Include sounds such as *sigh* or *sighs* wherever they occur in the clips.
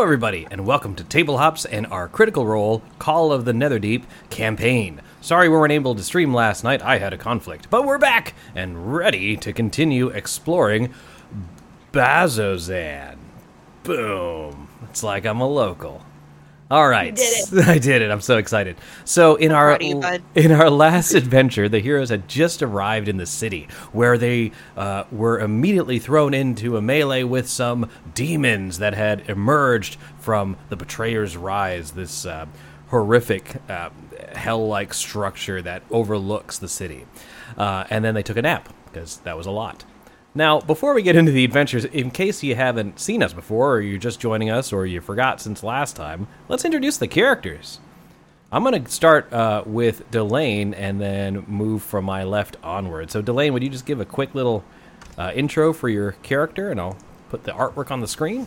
Hello, everybody, and welcome to Table Hops and our Critical Role Call of the Netherdeep campaign. Sorry we weren't able to stream last night, I had a conflict, but we're back and ready to continue exploring Bazzoxan. Boom. It's like I'm a local. All right, did *laughs* I did it. I'm so excited. So in our proud of you, in our last adventure, the heroes had just arrived in the city, where they uh, were immediately thrown into a melee with some demons that had emerged from the Betrayer's Rise. This uh, horrific uh, hell-like structure that overlooks the city, uh, and then they took a nap because that was a lot. Now, before we get into the adventures, in case you haven't seen us before, or you're just joining us, or you forgot since last time, let's introduce the characters. I'm going to start uh, with Delane and then move from my left onward. So, Delane, would you just give a quick little uh, intro for your character, and I'll put the artwork on the screen?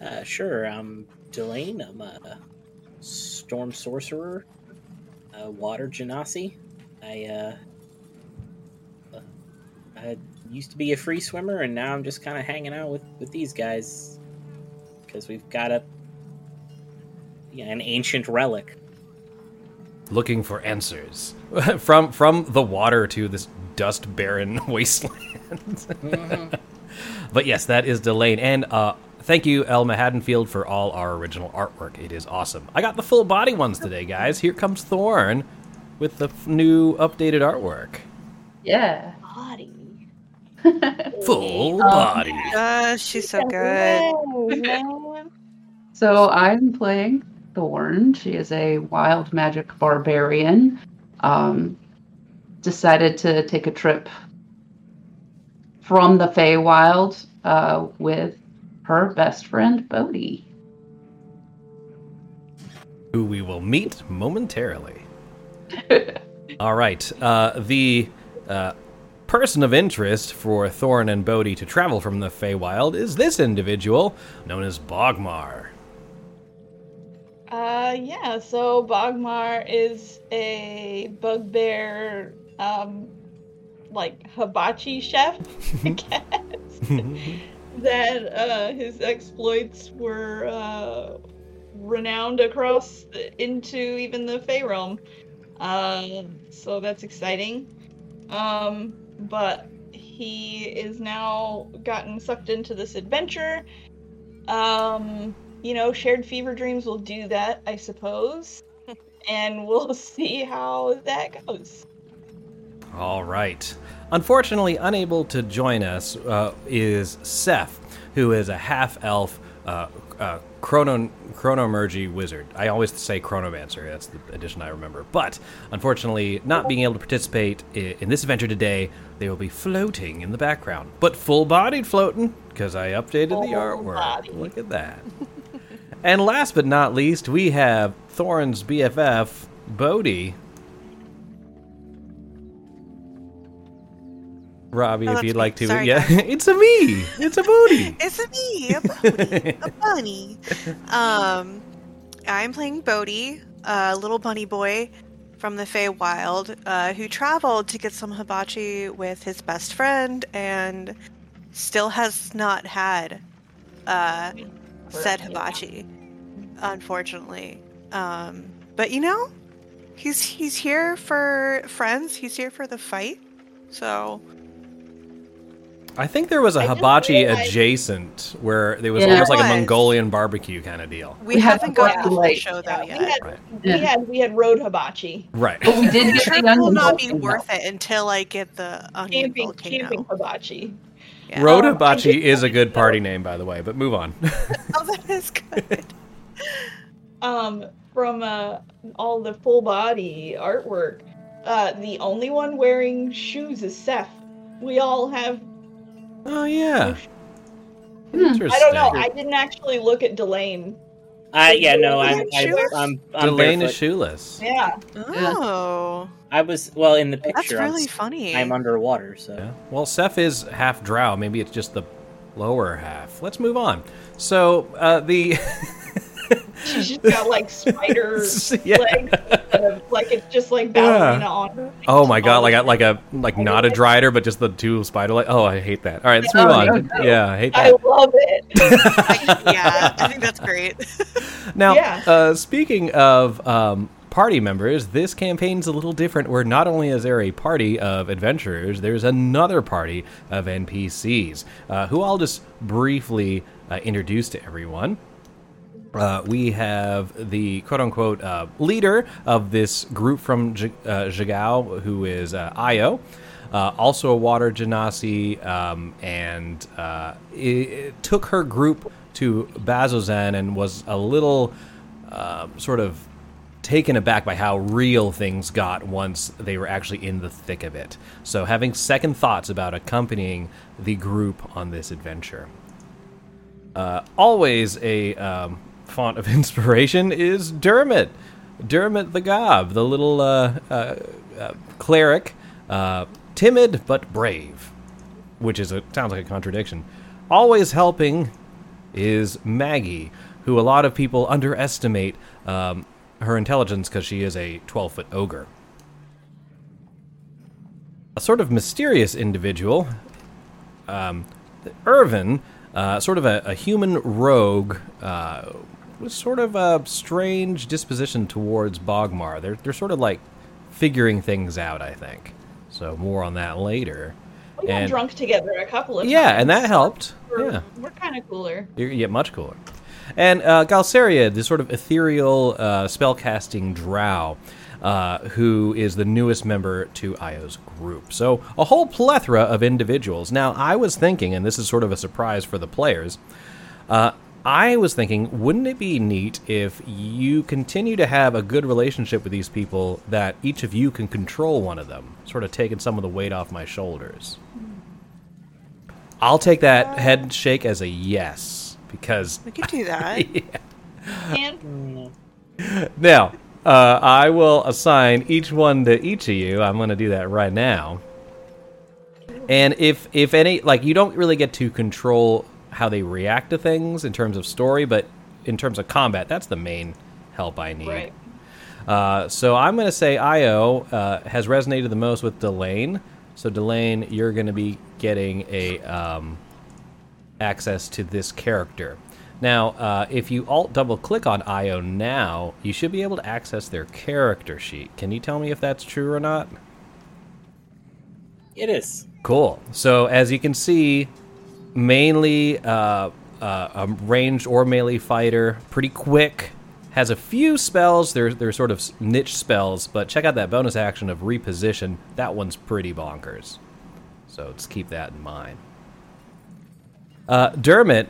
Uh, sure. I'm Delane. I'm a storm sorcerer, a water genasi. I uh, I used to be a free swimmer, and now I'm just kind of hanging out with with these guys because we've got a yeah, an ancient relic. Looking for answers *laughs* from from the water to this dust barren *laughs* wasteland. But yes, that is Delane. And uh, thank you, Elma Haddonfield, for all our original artwork. It is awesome. I got the full body ones today, guys. Here comes Thorn with the f- new updated artwork. Yeah. Body. *laughs* Full Um, body. Uh, she's so good. *laughs* So I'm playing Thorn. She is a wild magic barbarian. Um, decided to take a trip from the Feywild uh, with her best friend Bodhi. who we will meet momentarily. *laughs* All right. Uh, the uh, person of interest for Thorn and Bodhi to travel from the Feywild is this individual, known as Bogmar. Uh, yeah, so Bogmar is a bugbear, um, like hibachi chef, I *laughs* guess. *laughs* that uh, his exploits were uh, renowned across the, into even the Fey realm. Uh, so that's exciting. Um, but he is now gotten sucked into this adventure. Um, you know, shared fever dreams will do that, I suppose. *laughs* and we'll *laughs* see how that goes. All right. Unfortunately, unable to join us uh, is Seth, who is a half elf uh, uh, chrono chronomergy wizard. I always say chronomancer. That's the addition I remember. But unfortunately, not being able to participate in this adventure today, they will be floating in the background, but full-bodied floating because I updated the artwork. Full-bodied. Look at that. *laughs* and last but not least, we have Thorn's BFF, Bodhi. Robbie, Oh, if you'd me. like to, Sorry, yeah, *laughs* it's a me, it's a booty. *laughs* It's a me, a bunny, a *laughs* bunny. Um, I'm playing Bodhi, a little bunny boy from the Feywild, uh, who traveled to get some hibachi with his best friend and still has not had uh, said hibachi, unfortunately. Um, but you know, he's he's here for friends. He's here for the fight. So I think there was a I just hibachi adjacent where it was Yeah. almost like a Mongolian barbecue kind of deal. we, We haven't to gotten to the like- show though Yeah, we yet. had, Right. we had we had road hibachi, Right. But we did get Sure, the it will not be volcano. worth it until I get the onion camping volcano. camping hibachi. Yeah. Road Um, hibachi is a good party name, by the way, but move on. *laughs* *laughs* Oh, that is good. um from uh all the full body artwork uh the only one wearing shoes is seth we all have oh, yeah. Hmm. I don't know i didn't actually look at delane Uh, yeah, no, I'm I'm. I'm, I'm Delane barefoot. is shoeless. yeah Oh, I was well in the that's picture. I'm really funny. I'm underwater, so Yeah. Well, Seth is half drow. Maybe it's just the lower half. Let's move on. So, uh, the. *laughs* She she's got like spider *laughs* Yeah. legs, of, like it's just like ballerina on her. Oh my god, like a like a like not a drider, but just the two spider legs. Oh, I hate that. All right, let's move Oh, on. no, no. Yeah, I hate that. I love it. *laughs* yeah, I think that's great. *laughs* Now, Yeah. uh, speaking of um, party members, this campaign's a little different. Where not only is there a party of adventurers, there's another party of NPCs uh, who I'll just briefly uh, introduce to everyone. Uh, we have the quote unquote uh, leader of this group from J- uh, Jigow, who is uh, Ayo. Uh, also a water genasi, um, and uh, it, it took her group to Bazzoxan and was a little uh, sort of taken aback by how real things got once they were actually in the thick of it. So, having second thoughts about accompanying the group on this adventure. Uh, always a um, font of *laughs* inspiration is Dermot. Dermot the Gob, the little uh, uh, uh, cleric, uh, timid but brave, which is a sounds like a contradiction. Always helping is Maggie, who a lot of people underestimate um, her intelligence because she is a 12 foot ogre. A sort of mysterious individual, um, Irvin, uh, sort of a, a human rogue, uh, with sort of a strange disposition towards Bogmar. They're, they're sort of like figuring things out, I think. So more on that later. We got And- drunk together a couple of Yeah, times. and that helped. We're, Yeah. we're kind of cooler. You get much cooler. And uh, Galsariad, this sort of ethereal uh, spellcasting drow, uh, who is the newest member to Ayo's group. So a whole plethora of individuals. Now, I was thinking, and this is sort of a surprise for the players, uh, I was thinking, wouldn't it be neat if you continue to have a good relationship with these people that each of you can control one of them, sort of taking some of the weight off my shoulders? I'll take that head shake as a yes because We could do that. *laughs* And *laughs* now uh, I will assign each one to each of you. I'm going to do that right now. And if if any like you don't really get to control how they react to things in terms of story, but in terms of combat, that's the main help I need. right. Uh, so I'm going to say Ayo uh, has resonated the most with Delane. So Delane, you're going to be getting a um, access to this character. Now, uh, if you alt double click on Ayo now, you should be able to access their character sheet. Can you tell me if that's true or not? It is. Cool. So as you can see, mainly uh, uh, a ranged or melee fighter, pretty quick. Has a few spells. They're they're sort of niche spells, but check out that bonus action of reposition. That one's pretty bonkers. So just keep that in mind. Uh, Dermot,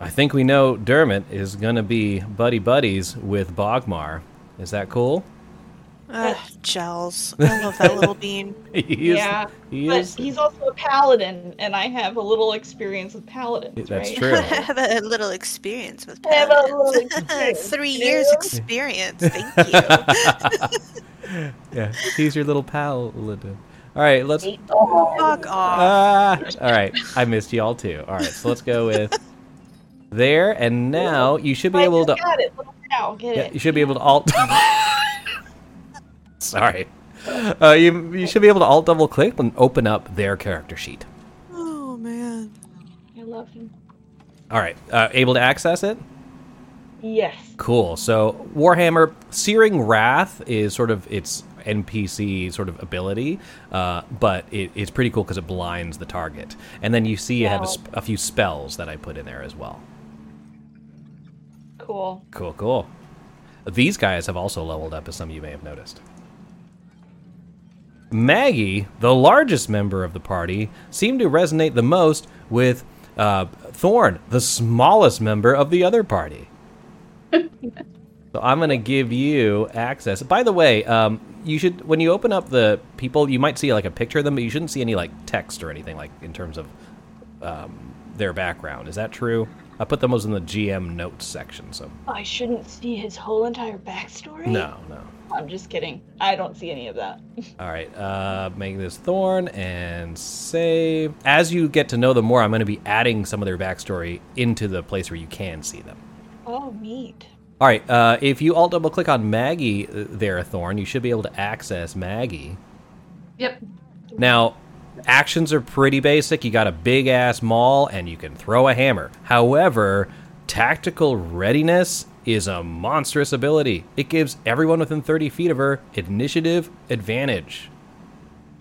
I think we know Dermot is going to be buddy buddies with Bogmar. Is that cool? Ugh, gels. I love that little *laughs* bean. He is- yeah, he but is. he's also a paladin, and I have a little experience with paladins. That's right? true. *laughs* I have a little experience with I have a paladins. little experience, *laughs* Three years experience. Thank you. Yeah, he's your little paladin. All right, let's. Fuck off. Ah, all right, I missed y'all too. All right, so let's go with there, and now you should be I able to. got it. Little cow, get Yeah, it. you should be able to alt. *laughs* Sorry, uh, you you should be able to alt double click and open up their character sheet. Oh man. I love him. All right, uh, able to access it. Yes. Cool. So Warhammer Searing Wrath is sort of its NPC sort of ability, uh, but it, it's pretty cool because it blinds the target. And then you see you have a, sp- a few spells that I put in there as well. Cool. Cool, cool. These guys have also leveled up, as some of you may have noticed. Maggie, the largest member of the party, seemed to resonate the most with uh, Thorn, the smallest member of the other party. *laughs* so I'm going to give you access. By the way, um, you should when you open up the people, you might see like a picture of them, but you shouldn't see any like text or anything like in terms of um, their background. Is that true? I put those in the GM notes section. So I shouldn't see his whole entire backstory. no, no. I'm just kidding. I don't see any of that. *laughs* All right, uh, make this Thorn and save. As you get to know them more, I'm going to be adding some of their backstory into the place where you can see them. Oh, neat. All right. Uh, if you alt double click on Maggie uh, there, Thorn, you should be able to access Maggie. Yep. Now, actions are pretty basic. You got a big ass maul and you can throw a hammer. However, tactical readiness is a monstrous ability. It gives everyone within 30 feet of her initiative advantage.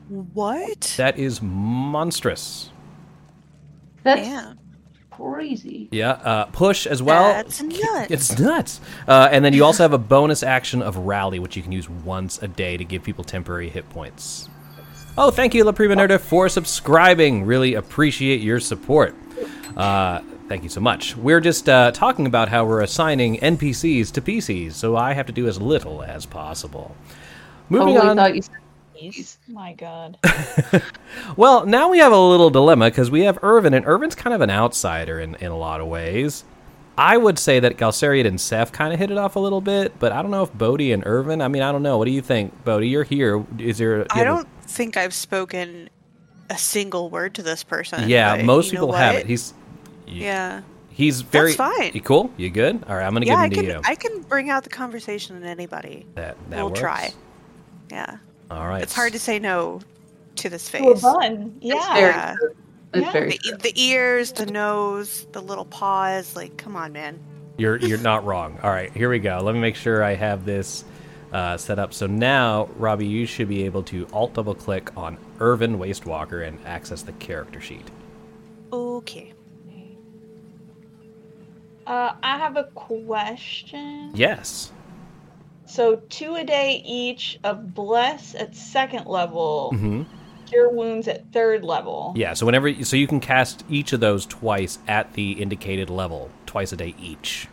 What? That is monstrous. That's Yeah. crazy. Yeah, uh, push as well. That's nuts. It's nuts. Uh, and then you also have a bonus action of rally, which you can use once a day to give people temporary hit points. Oh, thank you, La Prima Nerda, for subscribing. Really appreciate your support. Uh, thank you so much. We're just uh, talking about how we're assigning NPCs to PCs, so I have to do as little as possible. Moving Totally on. thought you said My God. *laughs* Well, now we have a little dilemma because we have Irvin, and Irvin's kind of an outsider in, in a lot of ways. I would say that Galsariad and Seth kind of hit it off a little bit, but I don't know if Bodhi and Irvin. I mean, I don't know. What do you think, Bodhi? You're here. Is there? I you have a- don't think I've spoken a single word to this person. Yeah, most people have what? It. He's Yeah. he's very fine. You cool? You good? All right, I'm gonna Yeah, I give him can to you. I can bring out the conversation in anybody. that that we'll works. try. Yeah. All right. It's hard to say no to this To a face. bun. It's Yeah. very Yeah. It's Yeah. very The, the ears, the nose, the little paws, like come on, man. You're you're not wrong. All right, here we go. Let me make sure I have this uh, set up. So now, Robbie, you should be able to alt double click on Irvin Wastewalker and access the character sheet. Okay. Uh, I have a question. Yes. So two a day each of bless at second level, hmm cure wounds at third level. Yeah. So whenever, so you can cast each of those twice at the indicated level, twice a day each.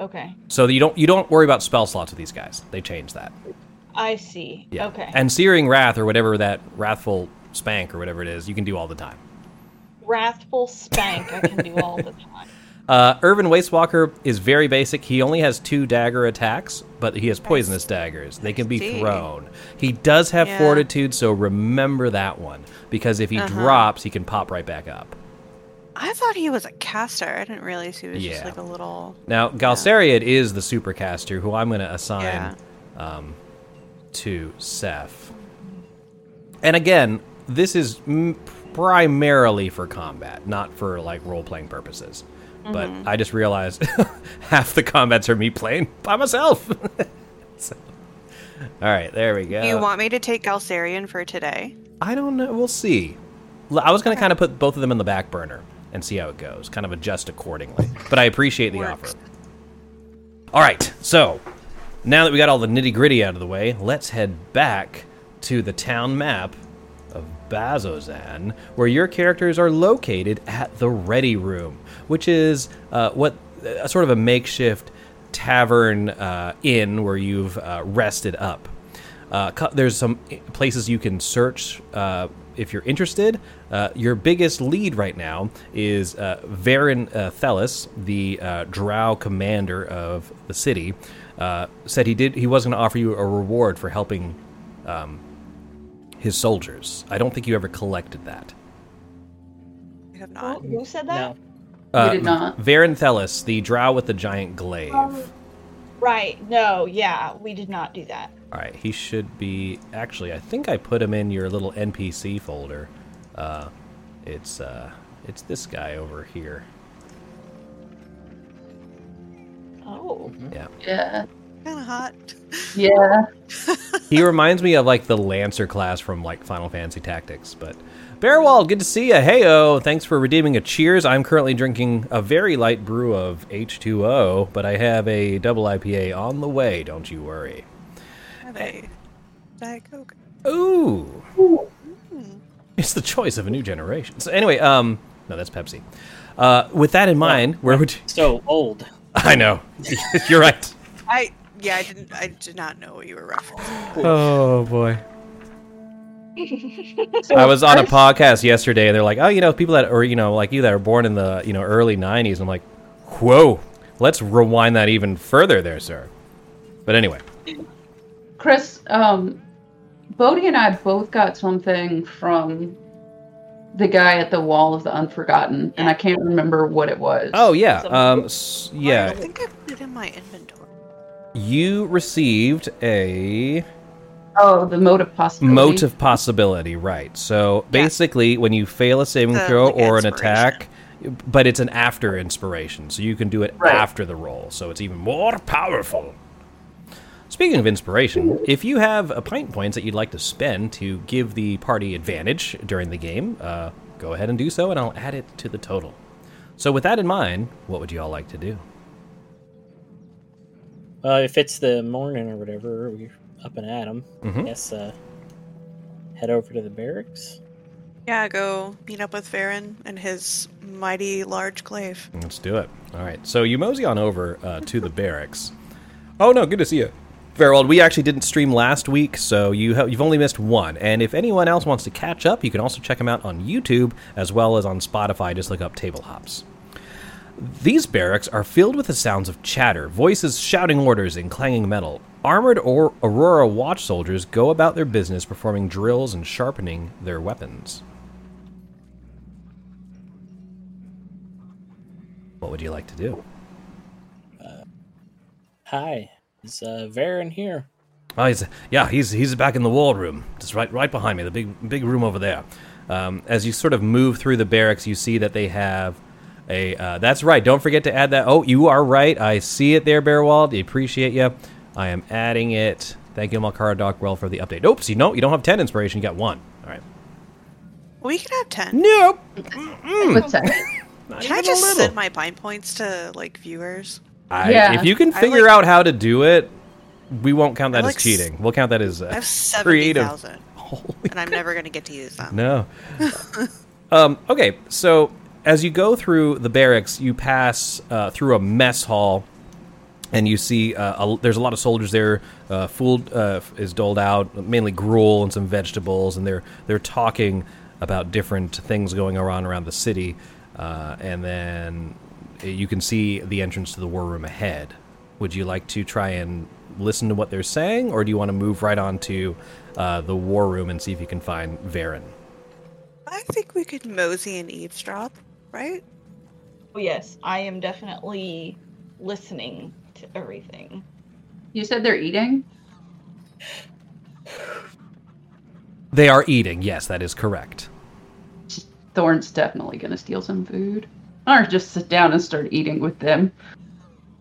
Okay, So you don't you don't worry about spell slots with these guys. They change that. I see. Yeah. Okay. And Searing Wrath or whatever that wrathful spank or whatever it is, you can do all the time. Wrathful spank I can do all the *laughs* time. Uh, Irvin Wastewalker is very basic. He only has two dagger attacks, but he has poisonous daggers. They can be thrown. He does have Yeah. fortitude, so remember that one because if he Uh-huh. drops, he can pop right back up. I thought he was a caster. I didn't realize he was Yeah. just like a little. Now, Galsariad is the supercaster who I'm going to assign Yeah. um, to Seth. And again, this is m- primarily for combat, not for like role playing purposes. But Mm-hmm. I just realized *laughs* half the combats are me playing by myself. *laughs* So- all right, there we go. You want me to take Galsariad for today? I don't know. We'll see. I was going to kind of put both of them in the back burner and see how it goes, kind of adjust accordingly. But I appreciate the Works. offer. All right, so now that we got all the nitty gritty out of the way, let's head back to the town map Bazzoxan, where your characters are located at the Ready Room, which is uh, what a sort of a makeshift tavern uh, inn where you've uh, rested up. Uh, cu- there's some places you can search uh, if you're interested. Uh, your biggest lead right now is uh, Varen uh, Thelis, the uh, Drow commander of the city. Uh, said he did he was going to offer you a reward for helping um, his soldiers. I don't think you ever collected that. I have Who, not. who said that? No. Uh, did not. Varen Thelis, the Drow with the giant glaive. Um, Right. No. Yeah, we did not do that. All right, he should be. Actually, I think I put him in your little NPC folder. Uh, it's uh, it's this guy over here. Oh. Yeah, Yeah. Kind of hot. Yeah. *laughs* he reminds me of like the Lancer class from like Final Fantasy Tactics. But Bearwald, good to see you. Heyo, thanks for redeeming a cheers. I'm currently drinking a very light brew of H2O, but I have a double IPA on the way. Don't you worry. Have a Diet Coke. Ooh. It's the choice of a new generation. So anyway, um, no, that's Pepsi. Uh, with that in mind, where would you, So old. *laughs* I know *laughs* you're right. I yeah, I didn't. I did not know what you were referencing. Oh boy. *laughs* I was on a podcast yesterday, and they're like, "Oh, you know, people that, are, you know, like you that are born in the you know early '90s." I'm like, "Whoa, let's rewind that even further, there, sir." But anyway, Chris, um, Bodhi and I both got something from the guy at the wall of the Unforgotten, and I can't remember what it was. Oh yeah, um, yeah. I think I put it in my inventory. You received a Oh, the motive possibility. motive possibility, right? So basically, when you fail a saving The, throw like, or an attack, but it's an after inspiration, so you can do it Right. after the roll, so it's even more powerful. Speaking of inspiration, if you have a pint points that you'd like to spend to give the party advantage during the game, uh, go ahead and do so, and I'll add it to the total. So, with that in mind, what would you all like to do? Uh, if it's the morning or whatever, we're up and at 'em. Mhm. Yes. Uh, head over to the barracks. Yeah, go meet up with Varen and his mighty large glaive. Let's do it. All right. So you mosey on over uh, to the barracks. Oh no, good to see you. Farewell. We actually didn't stream last week, so you have, you've only missed one. And if anyone else wants to catch up, you can also check them out on YouTube as well as on Spotify. Just look up Table Hops. These barracks are filled with the sounds of chatter, voices shouting orders, and clanging metal. Armored or Aurora watch soldiers go about their business performing drills and sharpening their weapons. What would you like to do? Hi, is uh, Varen here? Oh, he's yeah, he's he's back in the wall room, just right right behind me, the big big room over there. Um, as you sort of move through the barracks, you see that they have a. Uh, that's right. Don't forget to add that. Oh, you are right. I see it there, Bearwald. I appreciate you. I am adding it. Thank you, Malkara Dockwell, for the update. Oops, you know you don't have ten inspiration. You got one. All right. We can have ten. Nope. What's that? Can I even a just little. send my pine points to like viewers? I, Yeah. If you can figure like- out how to do it, we won't count that I as like s- cheating. We'll count that as uh, I have seventy creative. thousand, Holy and I'm never gonna get to use them. No. *laughs* um, okay, so as you go through the barracks, you pass uh, through a mess hall, and you see uh, a, there's a lot of soldiers there. Uh, food uh, is doled out, mainly gruel and some vegetables, and they're they're talking about different things going on around the city. Uh, and then you can see the entrance to the war room ahead. Would you like to try and listen to what they're saying, or do you want to move right on to uh, the war room and see if you can find Varen? I think we could mosey and eavesdrop, right? Oh, yes, I am definitely listening to everything. You said they're eating? They are eating. Yes, that is correct. Thorn's definitely gonna steal some food. Or just sit down and start eating with them.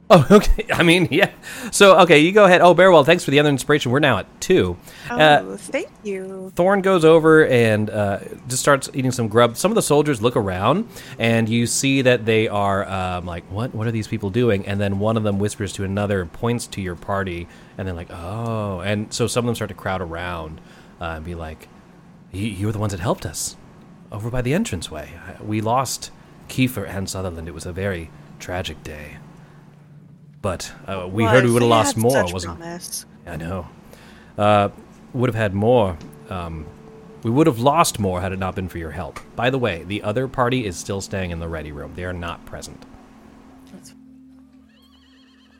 *laughs* Oh, okay. I mean, *laughs* yeah. So, okay, you go ahead. Oh, Bearwell, thanks for the other inspiration. We're now at two. Oh, Uh, thank you. Thorn goes over and uh, just starts eating some grub. Some of the soldiers look around, and you see that they are um, like, "What? What are these people doing?" And then one of them whispers to another, and points to your party, and they're like, "Oh!" And so some of them start to crowd around uh, and be like, "You you were the ones that helped us over by the entranceway. Uh, We lost Kiefer and Sutherland. It was a very tragic day." But uh, we Well, heard we would have lost more. such Wasn't promise. I know. Uh, would have had more. Um, we would have lost more had it not been for your help. By the way, the other party is still staying in the ready room. They are not present.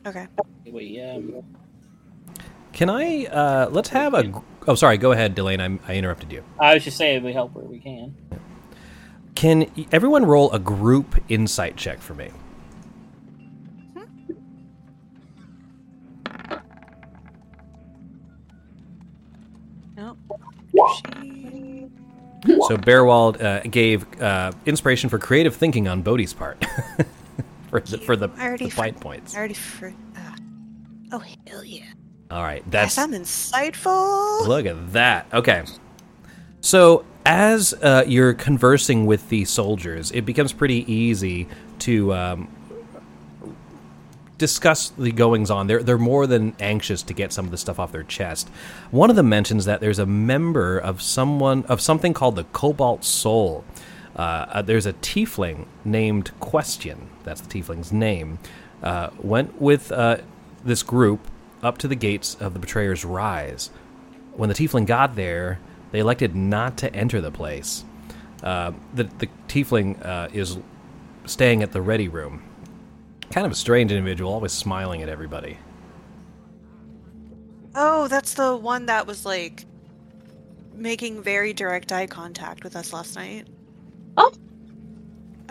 Okay. We um, Can I? Uh, let's have a. Oh, sorry. Go ahead, Delane. I'm, I interrupted you. I was just saying we help where we can. Can everyone roll a group insight check for me? So Bearwald uh, gave uh, inspiration for creative thinking on Bodhi's part *laughs* for the, for the, the fight points. I already fr- uh, Oh hell yeah! All right, that's Yes, I'm insightful. Look at that. Okay. So, as uh, you're conversing with the soldiers, it becomes pretty easy to um, discuss the goings on. They're, they're more than anxious to get some of the stuff off their chest. One of them mentions that there's a member of someone of something called the Cobalt Soul. Uh, uh, there's a tiefling named Question. That's the tiefling's name. Uh, went with uh, this group up to the gates of the Betrayer's Rise. When the tiefling got there, they elected not to enter the place. Uh, the, the tiefling uh, is staying at the ready room. Kind of a strange individual, always smiling at everybody. Oh, that's the one that was like making very direct eye contact with us last night. Oh.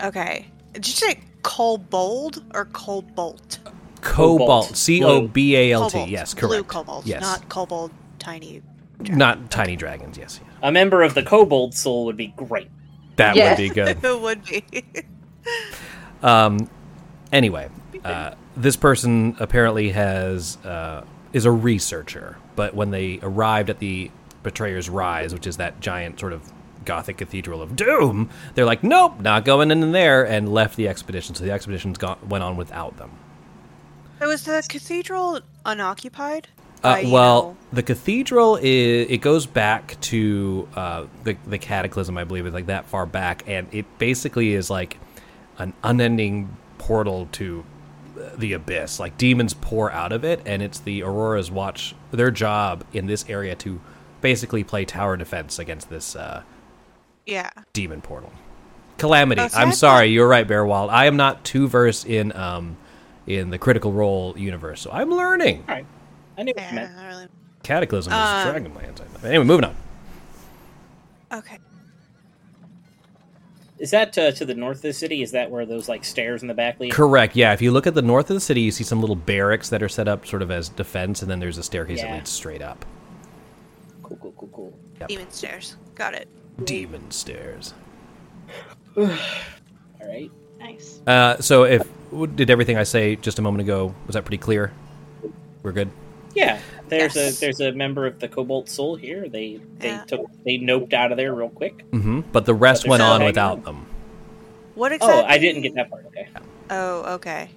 Okay. Did you say kobold or cobalt? Cobalt. Cobalt. C O B A L T. Cobalt. Yes, Blue cobalt, Yes. not kobold tiny. Not tiny dragons. Yes, yes. A member of the Kobold Soul would be great. that Yes. would be good. *laughs* it would be. Um, anyway, uh, this person apparently has uh, is a researcher, but when they arrived at the Betrayer's Rise, which is that giant sort of Gothic cathedral of doom, they're like, nope, not going in there, and left the expedition. So the expedition's gone, went on without them. so was the cathedral unoccupied? Uh, well, know- the cathedral is it goes back to uh, the the cataclysm, I believe, is like that far back, and it basically is like an unending portal to the abyss. Like demons pour out of it, and it's the Aurora's watch their job in this area to basically play tower defense against this uh, yeah. demon portal. Calamity. Oh, so I'm sorry, thought- you're right, Bearwald. I am not too versed in um in the Critical Role universe, so I'm learning. All right. I knew what you meant. not really. Cataclysm is Um, Dragonlance. I know. Anyway, moving on. Okay. Is that uh, to the north of the city? Is that where those like stairs in the back lead? Correct. Yeah. If you look at the north of the city, you see some little barracks that are set up sort of as defense, and then there's a staircase that leads straight up. Cool, cool, cool, cool. Yep. Demon stairs. Got it. Demon stairs. *sighs* All right. Nice. Uh, so, if did everything I say just a moment ago was that pretty clear? We're good. Yeah, there's Yes. a there's a member of the Cobalt Soul here. They they Yeah. took they noped out of there real quick. hmm But the rest But went on without hanging them. What exactly? Oh, I didn't get that part. Okay. Oh, okay.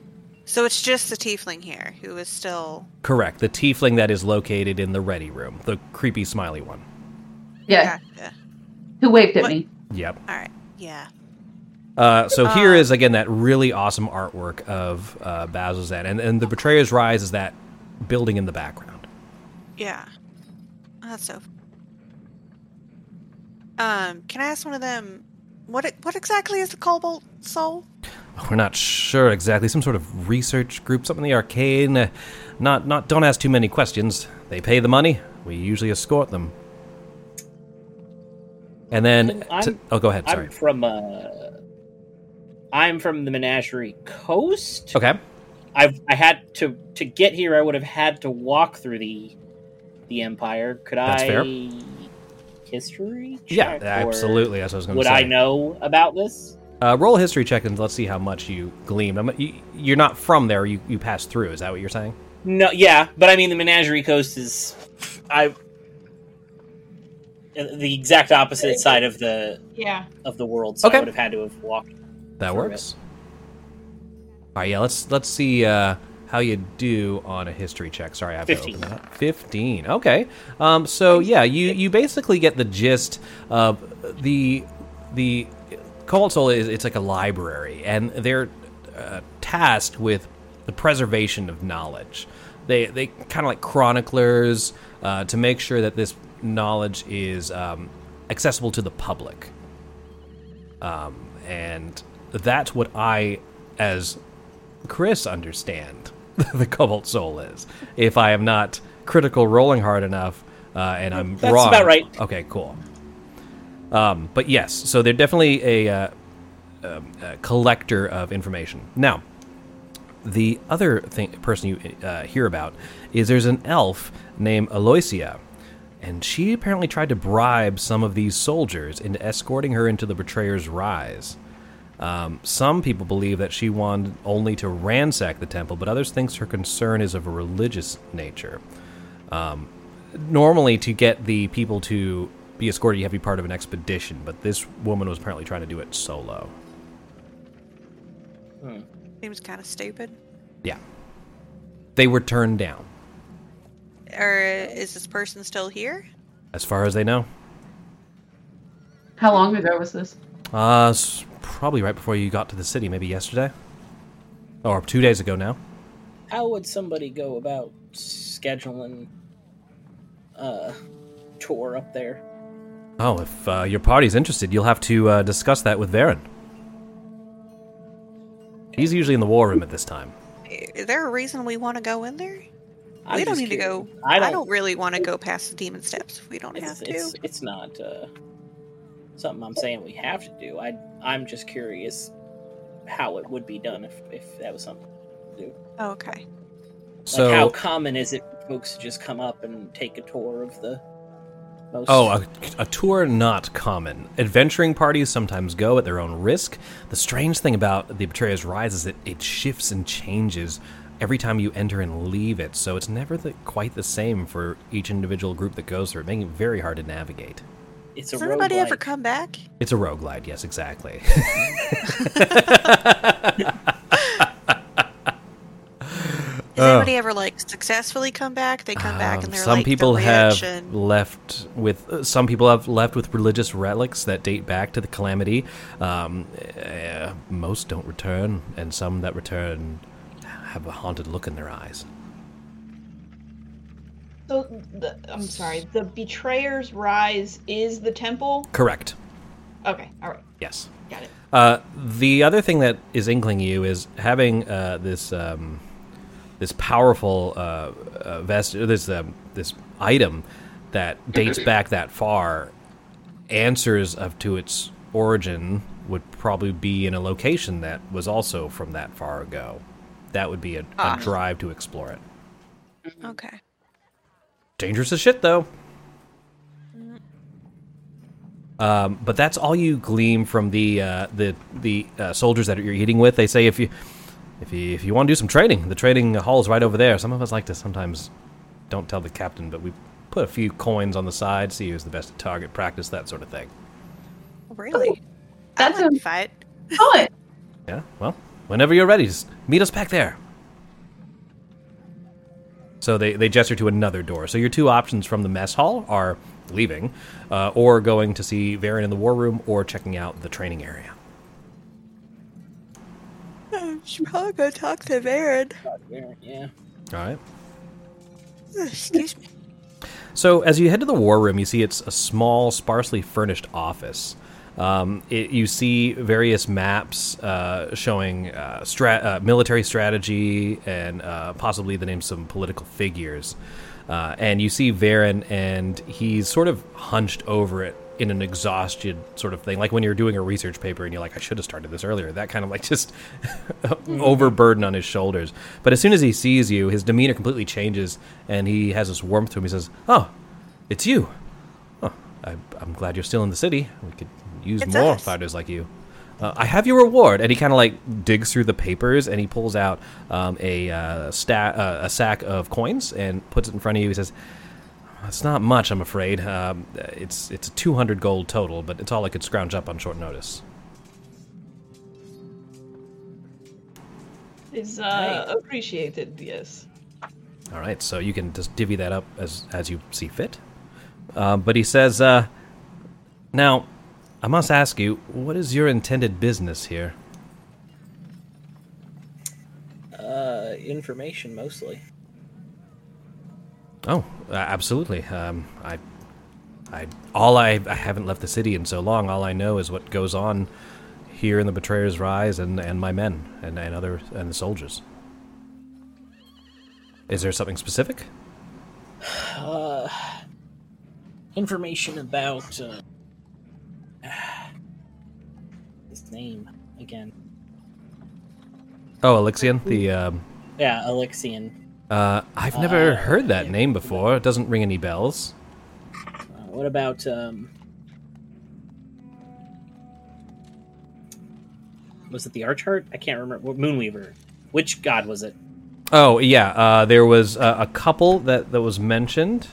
So it's just the tiefling here who is still. Correct. The tiefling that is located in the ready room, the creepy smiley one. Yeah. Gotcha. Who waved at What? me? Yep. All right. Yeah. Uh, so here Uh, is again that really awesome artwork of uh, Bazzoxan, and and the Betrayer's Rise is that building in the background. Yeah. That's so. Um, can I ask one of them? What what exactly is the Cobalt Soul? We're not sure exactly. Some sort of research group, something in the arcane. Uh, not not. Don't ask too many questions. They pay the money. We usually escort them. And then, I'm- to- oh, go ahead. Sorry. I'm from uh, I'm from the Menagerie Coast. Okay. I've I had to to get here. I would have had to walk through the the Empire. Could That's I fair. history? Yeah, check, or absolutely. That's what I was going to say. Would say. I know about this? Uh, roll a history check and let's see how much you gleamed. I'm, you, you're not from there. You you passed through. Is that what you're saying? No, yeah, but I mean the Menagerie Coast is I the exact opposite side of the Yeah. of the world. So Okay. I would have had to have walked. That Through works. All right, yeah. Let's let's see uh, how you do on a history check. Sorry, I have to open that up. Fifteen. Okay. Um. So yeah, you you basically get the gist of the the Cobalt Soul is it's like a library, and they're uh, tasked with the preservation of knowledge. They they kind of like chroniclers uh, to make sure that this knowledge is um, accessible to the public um, and that's what I, as Chris, understand *laughs* the Cobalt Soul is. If I am not critical rolling hard enough, uh, and I'm That's wrong. about right. Okay, cool. Um, but yes, so they're definitely a, uh, um, a collector of information. Now, the other thing person you uh, hear about is there's an elf named Aloysia, and she apparently tried to bribe some of these soldiers into escorting her into the Betrayer's Rise. Um, some people believe that she wanted only to ransack the temple, but others think her concern is of a religious nature. Um, normally, to get the people to be escorted, you have to be part of an expedition, but this woman was apparently trying to do it solo. Seems kind of stupid. Yeah. They were turned down, Or is this person still here? as far as they know. How long ago was this? Uh, s- probably right before you got to the city, maybe yesterday, or two days ago now. How would somebody go about scheduling a tour up there? Oh, if uh, your party's interested, you'll have to uh, discuss that with Varen. He's usually in the war room at this time. Is there a reason we want to go in there? I'm we don't just need to go. I I don't. don't, really want to go past the demon steps if we don't it's, have to. it's, it's not. Uh, something I'm saying we have to do. I I'm just curious how it would be done if if that was something. To do. Oh, okay. So, like how common is it for folks to just come up and take a tour of the most Oh, a, a tour not common. Adventuring parties sometimes go at their own risk. The strange thing about the Betrayer's Rise is that it shifts and changes every time you enter and leave it, so it's never the, quite the same for each individual group that goes through it, making it very hard to navigate. It's a Does anybody ever come back? It's a roguelite, yes, exactly. *laughs* Does anybody ever like successfully come back? They come back Um, and they're some like people the have and left with uh, some people have left with religious relics that date back to the calamity. Um, uh, most don't return, and some that return have a haunted look in their eyes. So, the, I'm sorry. The Betrayer's Rise is the temple. Correct. Okay, all right, Yes. got it. Uh, the other thing that is inkling you is having uh, this um, this powerful uh, uh, vest, uh, this um, this item that dates *clears throat* back that far. Answers of to its origin would probably be in a location that was also from that far ago. That would be a, Ah. a drive to explore it. okay. Dangerous as shit, though. Um, but that's all you glean from the uh, the the uh, soldiers that you're eating with. They say if you if you if you want to do some training, the training hall is right over there. Some of us like to sometimes don't tell the captain, but we put a few coins on the side, see who's the best at target practice, that sort of thing. Really? That's I like a- fight. Oh, it. Yeah. Well, whenever you're ready, just meet us back there. So they, they gesture to another door. So your two options from the mess hall are leaving, uh, or going to see Varen in the war room, or checking out the training area. I Should probably go talk to Varen. Yeah. All right. Excuse me. So as you head to the war room, you see it's a small, sparsely furnished office. Um, it, you see various maps uh, showing uh, uh, military strategy and uh, possibly the names of some political figures. Uh, and you see Varen, and he's sort of hunched over it in an exhausted sort of thing, like when you're doing a research paper and you're like, I should have started this earlier. That kind of like *laughs* just overburden on his shoulders. But as soon as he sees you, his demeanor completely changes, and he has this warmth to him. He says, "Oh, it's you. Oh, I, I'm glad you're still in the city. We could use It's more us. fighters like you. Uh, I have your reward." And he kind of like digs through the papers, and he pulls out um, a uh, sta- uh, a sack of coins and puts it in front of you. He says. It's not much, I'm afraid. Um, it's it's a 200 gold total, but it's all I could scrounge up on short notice. Is uh, appreciated, yes. All right, so you can just divvy that up as as you see fit. Uh, but he says, uh, "Now, I must ask you, what is your intended business here?" Uh, information mostly. Oh, absolutely. Um, I, I, all I, I haven't left the city in so long. All I know is what goes on here in the Betrayer's Rise, and, and my men and, and other and the soldiers. Is there something specific? *sighs* Uh, information about uh, *sighs* his name again. Oh, Alyxian, the. Um, Yeah, Alyxian. uh, I've never Uh, heard that yeah. name before. It doesn't ring any bells. Uh, what about um? Was it the Archheart? I can't remember. What- Moonweaver. Which god was it? Oh yeah, uh, there was uh, a couple that that was mentioned,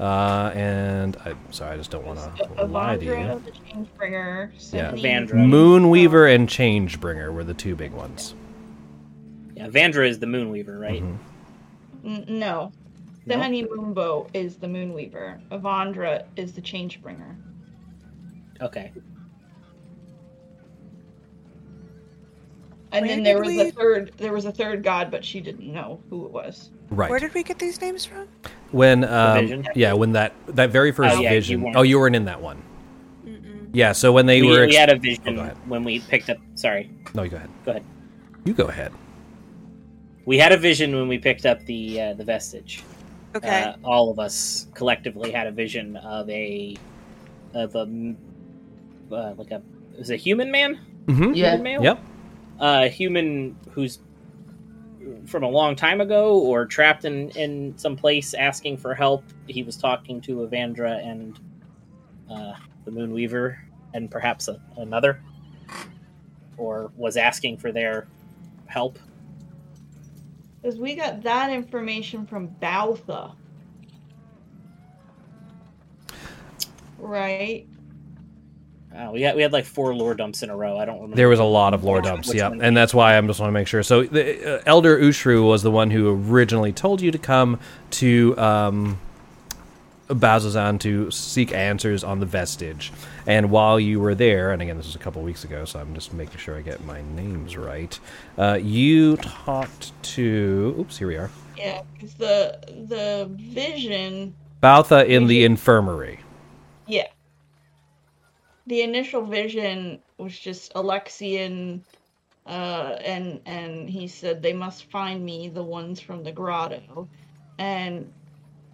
uh, and I'm sorry, I just don't want to lie to you. The Changebringer. Yeah. Cindy, Avandra. Moonweaver and Changebringer were the two big ones. Yeah, Vandra is the Moonweaver, right? Mhm. N- no. The No? Sehanine Moonbow is the Moonweaver. Avandra is the Changebringer. Okay. And Where then there was we- a third. There was a third god, but she didn't know who it was. Right. Where did we get these names from? when um, yeah, when that that very first Oh, yeah, you vision. weren't. oh, you weren't in that one. Mm-mm. Yeah. So when they we, were. we ex- had a Oh, vision go ahead. when we picked up. Sorry, No, you go ahead. go ahead. You go ahead. We had a vision when we picked up the uh, the vestige. Okay. Uh, all of us collectively had a vision of a of a m- uh, like a is a human man, Mm-hmm. Yeah. human male, Yep. A human who's from a long time ago or trapped in in some place asking for help. He was talking to Avandra and uh, the Moonweaver and perhaps a, another, or was asking for their help. Because we got that information from Baltha. Right? Uh, we had we had like four lore dumps in a row. I don't remember. There was a lot of lore dumps, yeah, and that's why I'm just want to make sure. So, the uh, Elder Ushru was the one who originally told you to come to um, Bazzoxan to seek answers on the vestige. And while you were there, and again, this was a couple weeks ago, so I'm just making sure I get my names right. Uh, you talked to. Oops, here we are. Yeah, the the vision Baltha in the infirmary. Yeah. The initial vision was just Alyxian, uh, and and he said they must find me, the ones from the grotto, and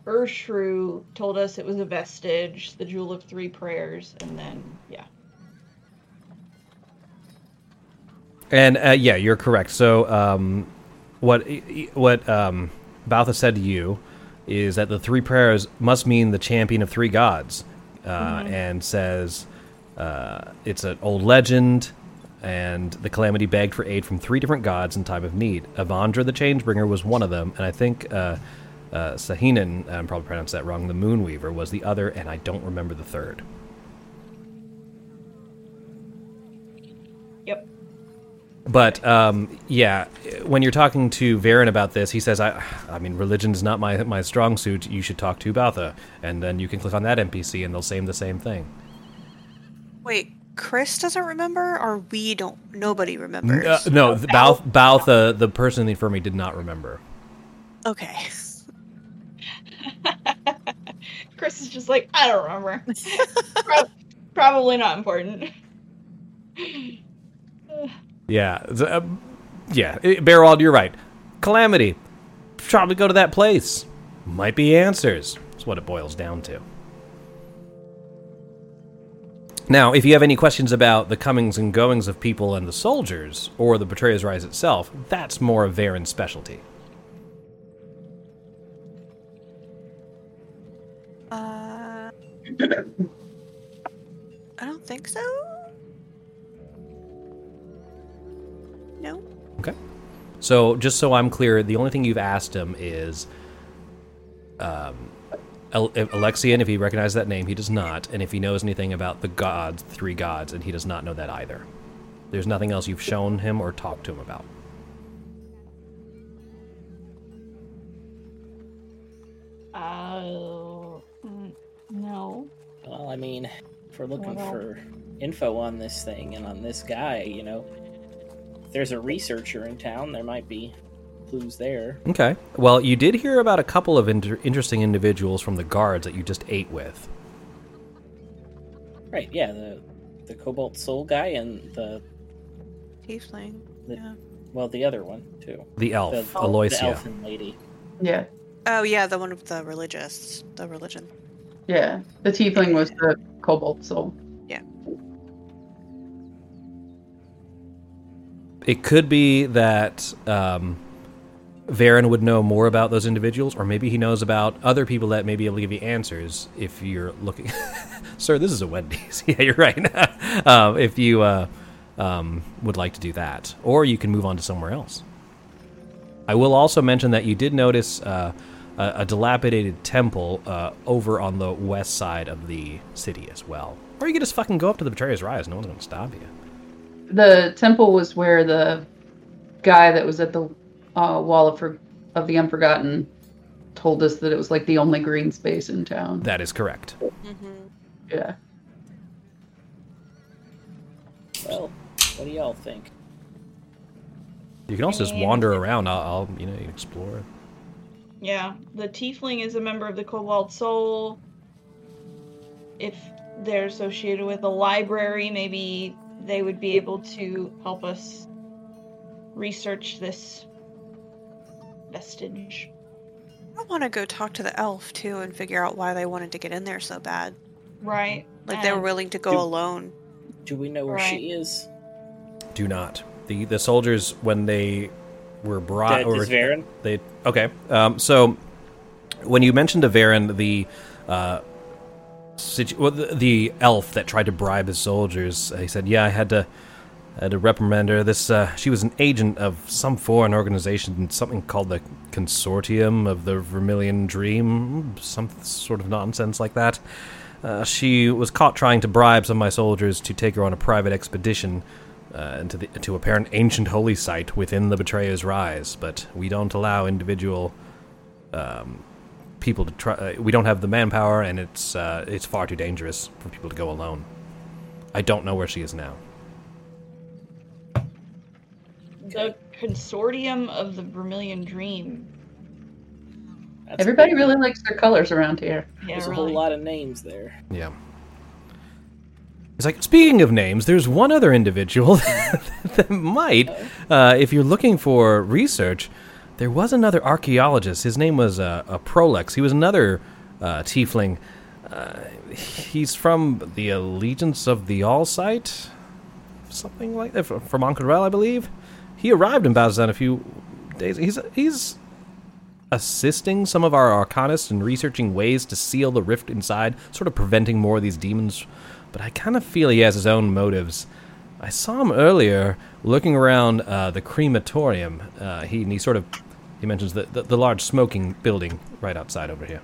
Urshru told us it was a vestige, the Jewel of Three Prayers, and then yeah. And uh, yeah, you're correct. So, um, what what um, Baltha said to you is that the three prayers must mean the champion of three gods, uh, and says uh, it's an old legend. And the calamity begged for aid from three different gods in time of need. Avandra the Changebringer was one of them, and I think uh, uh, Sahinen, I'm probably pronounced that wrong, the Moonweaver was the other, and I don't remember the third. Yep. But um, yeah, when you're talking to Varen about this, he says, "I, I mean, religion is not my my strong suit. You should talk to Baltha, and then you can click on that NPC, and they'll say the same thing." Wait, Chris doesn't remember, or we don't? Nobody remembers. Uh, no, the Bal- Baltha, the person in the infirmary, did not remember. Okay. *laughs* Chris is just like, I don't remember. Prob- probably not important. *laughs* Yeah, it's, uh, yeah, eh, Barrowald, you're right. Calamity, probably go to that place. Might be answers. That's what it boils down to. Now, if you have any questions about the comings and goings of people and the soldiers, or the Betrayer's Rise itself, that's more of Varen's specialty. Uh, I don't think so. No. Okay. So, just so I'm clear, the only thing you've asked him is um, Alyxian, if he recognizes that name, he does not, and if he knows anything about the gods, the three gods, and he does not know that either. There's nothing else you've shown him or talked to him about. Oh, mm, no. Well, I mean, if we're looking Well- for info on this thing and on this guy, you know, if there's a researcher in town, there might be clues there. Okay. Well, you did hear about a couple of inter- interesting individuals from the guards that you just ate with. Right? Yeah, the the Cobalt Soul guy and the Tiefling. The- Yeah. well, the other one too. The elf, The, the Aloysia. elfin lady. Yeah, Oh yeah, the one with the religious, the religion. yeah. The tiefling was the cobalt soul. Yeah. It could be that um, Varen would know more about those individuals, or maybe he knows about other people that may be able to give you answers if you're looking. *laughs* Sir, this is a Wendy's. *laughs* yeah, you're right. *laughs* um, if you uh, um, would like to do that, or you can move on to somewhere else. I will also mention that you did notice uh, a, a dilapidated temple uh, over on the west side of the city as well. Or you could just fucking go up to the Betrayer's Rise. No one's going to stop you. The temple was where the guy that was at the uh, wall of, for- of the Unforgotten told us that it was like the only green space in town. That is correct. Mm-hmm. Yeah. Well, what do y'all think? You can also just mean- wander around. I'll, I'll you know, explore. Yeah, the tiefling is a member of the Cobalt Soul. If they're associated with a library, maybe they would be able to help us research this vestige. I want to go talk to the elf too and figure out why they wanted to get in there so bad. Right. Like they were willing to go Do- alone. Do we know where Right. she is? Do not. The the soldiers when they were brought That or is Varen. they okay. Um, so when you mentioned to Varen the uh, situ- well, the, the elf that tried to bribe his soldiers, uh, he said, "Yeah, I had to." Had to reprimand her. This uh, she was an agent of some foreign organization, something called the Consortium of the Vermilion Dream, some sort of nonsense like that. Uh, she was caught trying to bribe some of my soldiers to take her on a private expedition uh, into the to apparent ancient holy site within the Betrayer's Rise. But we don't allow individual um, people to try. Uh, we don't have the manpower, and it's uh, it's far too dangerous for people to go alone. I don't know where she is now. The consortium of the Vermilion Dream. That's Everybody big- really likes their colors around here. Yeah, There's a whole lot of names there. Yeah. It's like speaking of names, there's one other individual *laughs* that might, uh, if you're looking for research, there was another archaeologist. His name was uh, a Prolix. He was another uh, tiefling. Uh, he's from the Allegiance of the All Sight, something like that, from from Ank'Harel, I believe. He arrived in Bazzoxan a few days. He's he's assisting some of our arcanists in researching ways to seal the rift inside, sort of preventing more of these demons. But I kind of feel he has his own motives. I saw him earlier looking around uh, the crematorium. Uh, he and he sort of he mentions the, the the large smoking building right outside over here.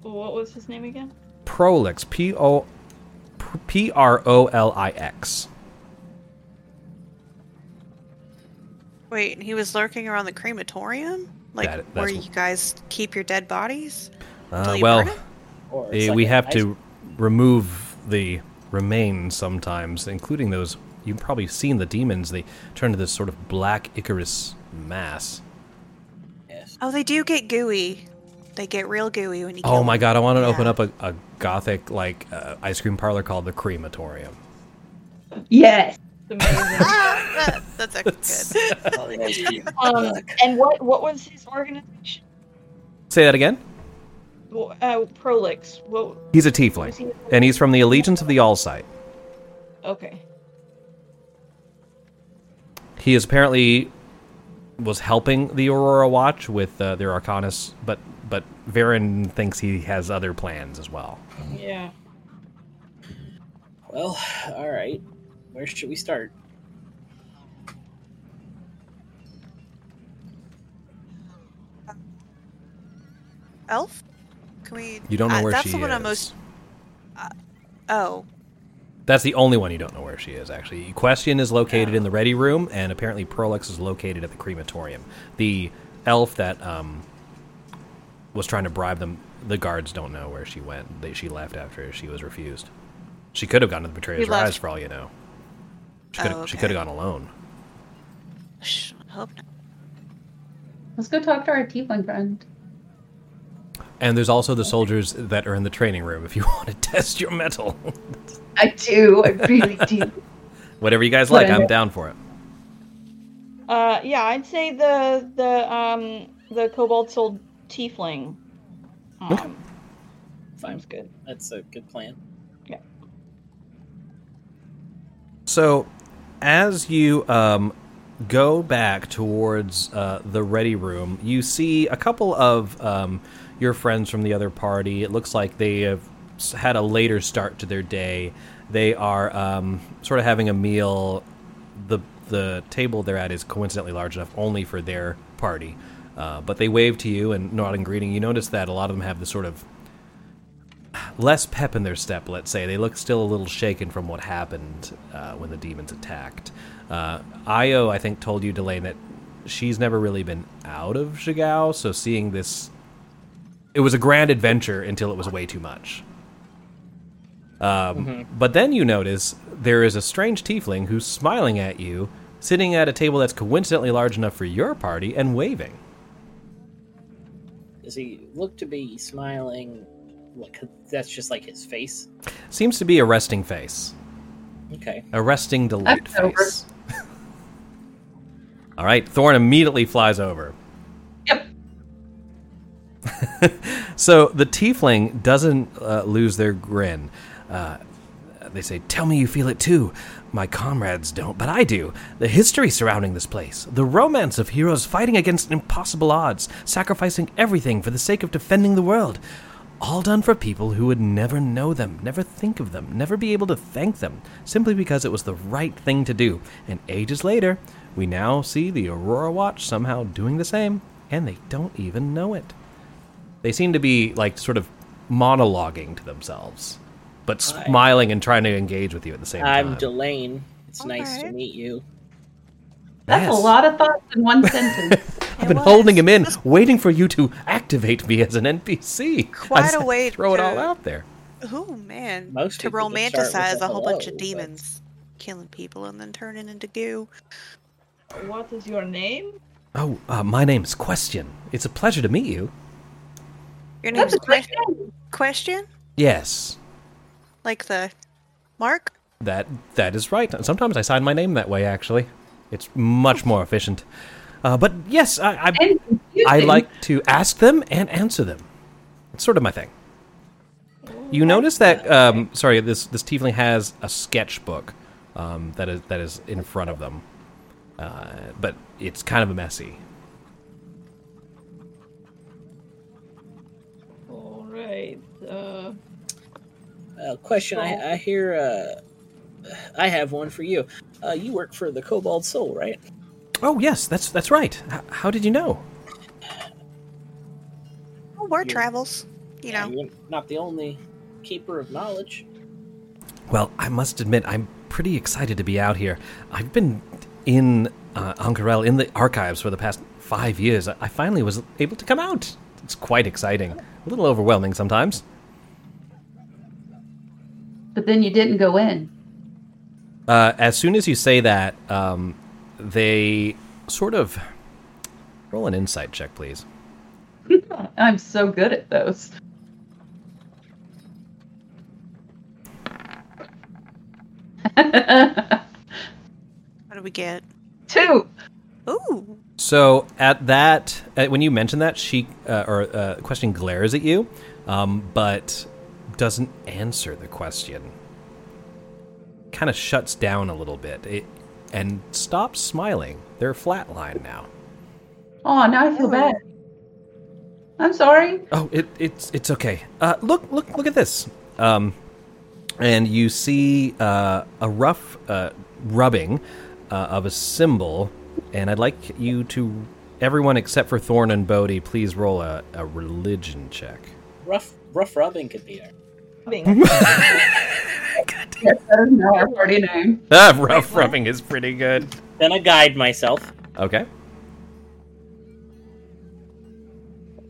What was his name again? Prolix, P O P R O L I X. Wait, and he was lurking around the crematorium? Like That- where that's- you guys keep your dead bodies? Uh, you well, burn it? Or it's eh, like we an have ice- to remove the remains sometimes, including those. You've probably seen the demons. They turn to this sort of black ichorous mass. Yes. Oh, they do get gooey. They get real gooey when you kill Oh my them. god! I want to open Yeah. up a, a gothic like uh, ice cream parlor called the Crematorium. Yes. It's amazing. *laughs* That's actually good. Um, and what what was his organization? Say that again. Well, Uh, Prolix. What? He's a was tiefling, he? and he's from the Allegiance of the All Sight. Okay. He is apparently was helping the Aurora Watch with uh, their Arcanists, but but Varen thinks he has other plans as well. Yeah. Well, all right. Where should we start? Elf? Can we? You don't know uh, where that's she the one is. I'm most. Uh, oh, That's the only one you don't know where she is. Actually, Question is located in the Ready Room, and apparently Prolix is located at the Crematorium. The elf that um, was trying to bribe them, the guards don't know where she went. They, she left after she was refused. She could have gone to the Betrayer's Rise, for all you know. She could Oh, okay. have gone alone. sh- I hope not. Let's go talk to our tiefling friend. And there's also the soldiers that are in the training room if you *laughs* want to test your metal. I do. I really *laughs* do. Whatever you guys like, I'm down for it. Uh, yeah, I'd say the the um the Cobalt Soul Tiefling. Um, Okay. Seems good. That's a good plan. Yeah. So, as you um, go back towards uh, the ready room, you see a couple of um, your friends from the other party. It looks like they have had a later start to their day. They are um, sort of having a meal. the The table they're at is coincidentally large enough only for their party. Uh, but they wave to you and nod in greeting. You notice that a lot of them have this sort of less pep in their step, let's say. They look still a little shaken from what happened uh, when the demons attacked. Uh, Ayo, I think, told you, Delane, that she's never really been out of Jigow, so seeing this. It was a grand adventure until it was way too much. Um, But then you notice there is a strange tiefling who's smiling at you, sitting at a table that's coincidentally large enough for your party, and waving. Does he look to be smiling? Like that's just like his face. Seems to be a resting face. Okay. A resting delight That's over. face. *laughs* All right, Thorn immediately flies over. Yep. *laughs* So the tiefling doesn't uh, lose their grin. Uh, they say, Tell me you feel it too. My comrades don't, but I do. The history surrounding this place, the romance of heroes fighting against impossible odds, sacrificing everything for the sake of defending the world. All done for people who would never know them, never think of them, never be able to thank them, simply because it was the right thing to do. And ages later, we now see the Aurora Watch somehow doing the same, and they don't even know it. They seem to be, like, sort of monologuing to themselves, but Hi. smiling and trying to engage with you at the same time. I'm time. Delane. It's nice to meet you. That's Yes. a lot of thoughts in one sentence. *laughs* I've It been was. holding him in, waiting for you to activate me as an NPC. Quite I a said, way Throw it all out there. Oh man, Most to people just start with romanticize a a whole bunch hello, of but- demons killing people and then turning into goo. What is your name? Oh, uh, my name's Question. It's a pleasure to meet you. Your name's a great que- question, Yes, like the mark. that that is right. Sometimes I sign my name that way. Actually, it's much more efficient. Uh, but yes, I, I, I like to ask them and answer them. It's sort of my thing. You notice that? Um, sorry, this this tiefling has a sketchbook um, that is that is in front of them, uh, but it's kind of messy. All right. Uh, Uh, question: I, I hear. Uh, I have one for you. Uh, you work for the Cobalt Soul, right? Oh yes, that's that's right. H- how did you know? Oh, word travels. You know, You're not the only keeper of knowledge. Well, I must admit, I'm pretty excited to be out here. I've been in uh, Ank'Harel in the archives for the past five years. I I finally was able to come out. It's quite exciting. A little overwhelming sometimes. But then you didn't go in. Uh, as soon as you say that, um, they sort of roll an insight check, please. *laughs* I'm so good at those. what do we get? Two. Ooh, So at that, uh, when you mention that, she uh, or uh, question glares at you, um, but doesn't answer the question. Kind of shuts down a little bit it, and stops smiling. They're flatline now. Oh, now I feel bad. I'm sorry. Oh, it, it's it's okay. Uh, look look look at this. Um, and you see uh, a rough uh, rubbing uh, of a symbol, and I'd like you to, everyone except for Thorn and Bodhi, please roll a, a religion check. Rough, rough rubbing could be our. rubbing. *laughs* Yes, that is now our party name. Ah, rough rubbing is pretty good. Gonna guide myself. Okay.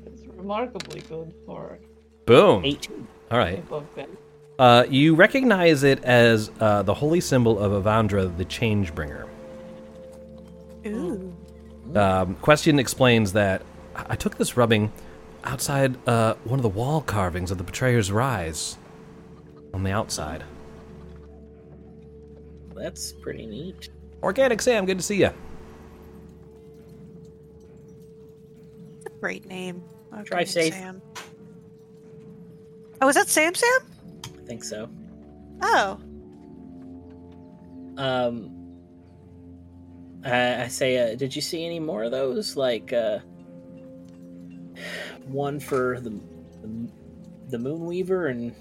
it's remarkably good for Boom. 18. All right. above bed. Uh, you recognize it as uh, the holy symbol of Avandra, the Changebringer. ooh. Um, Question explains that I took this rubbing outside uh, one of the wall carvings of the Betrayer's Rise on the outside. That's pretty neat. Organic Sam, good to see you. Great name. Drive Okay, safe. Sam. Oh, is that Sam Sam? I think so. Oh, Um, I, I say, uh, did you see any more of those? Like, uh, one for the the, the Moonweaver and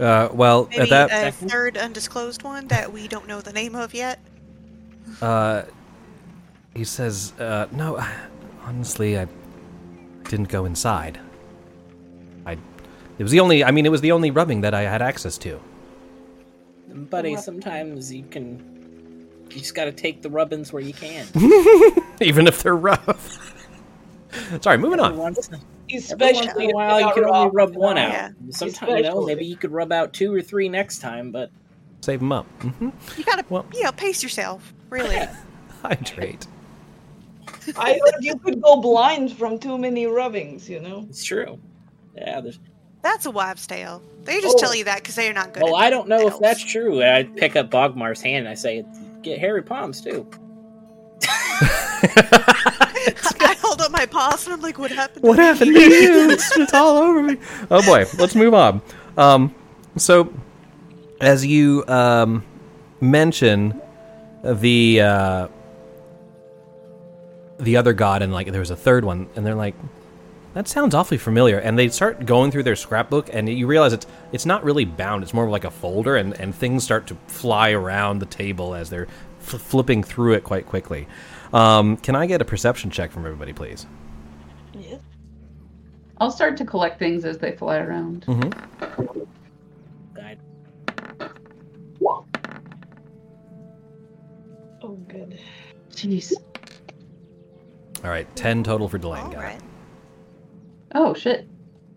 Uh, well, maybe at that, a third undisclosed one that we don't know the name of yet. uh, he says, uh, "No, honestly, I didn't go inside. I, it was the only. I mean, it was the only rubbing that I had access to. buddy. Sometimes you can. You just got to take the rubbins where you can. *laughs* Even if they're rough." *laughs* Sorry, moving on. Once, every Especially once in a while, you can only rock. rub one out. Yeah. Sometimes, you know, maybe you could rub out two or three next time, but Save them up. hmm You gotta, Well- you know, pace yourself. Really. *laughs* Hydrate. I heard you could go blind from too many rubbings, you know? it's true. Yeah, there's. That's a wives' tale. They just Oh. tell you that because they're not good. Oh, at I don't know if that's true. I pick up Bogmar's hand and I say, "Get hairy palms too." *laughs* *laughs* My paws and I'm like, "What happened?" to What me?" happened to you? It's, it's all over me. Oh boy, let's move on. Um, so as you um, mention the uh, the other god, and like there was a third one, and they're like, that sounds awfully familiar. And they start going through their scrapbook, and you realize it's it's not really bound; it's more of like a folder, and and things start to fly around the table as they're flipping through it quite quickly. Um, can I get a perception check from everybody, please? Yes. I'll start to collect things as they fly around. Mm-hmm. Guide. Oh, good. Jeez. All right, ten total for Delane. All Got right. Oh shit.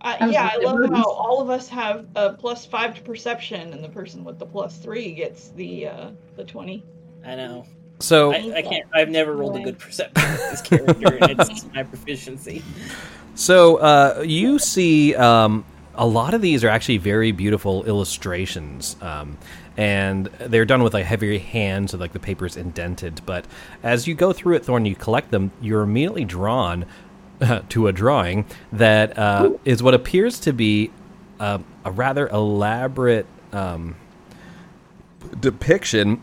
Uh, yeah, I love movies. how all of us have a plus five to perception, and the person with the plus three gets the uh, the twenty. I know. So I, I can't. I've never rolled a good perception with *laughs* this character, and it's my proficiency. So uh, you see, um, a lot of these are actually very beautiful illustrations, um, and they're done with like heavy hands, so like the paper's indented. But as you go through it, Thorn, you collect them. You're immediately drawn *laughs* to a drawing that uh, is what appears to be uh, a rather elaborate um, depiction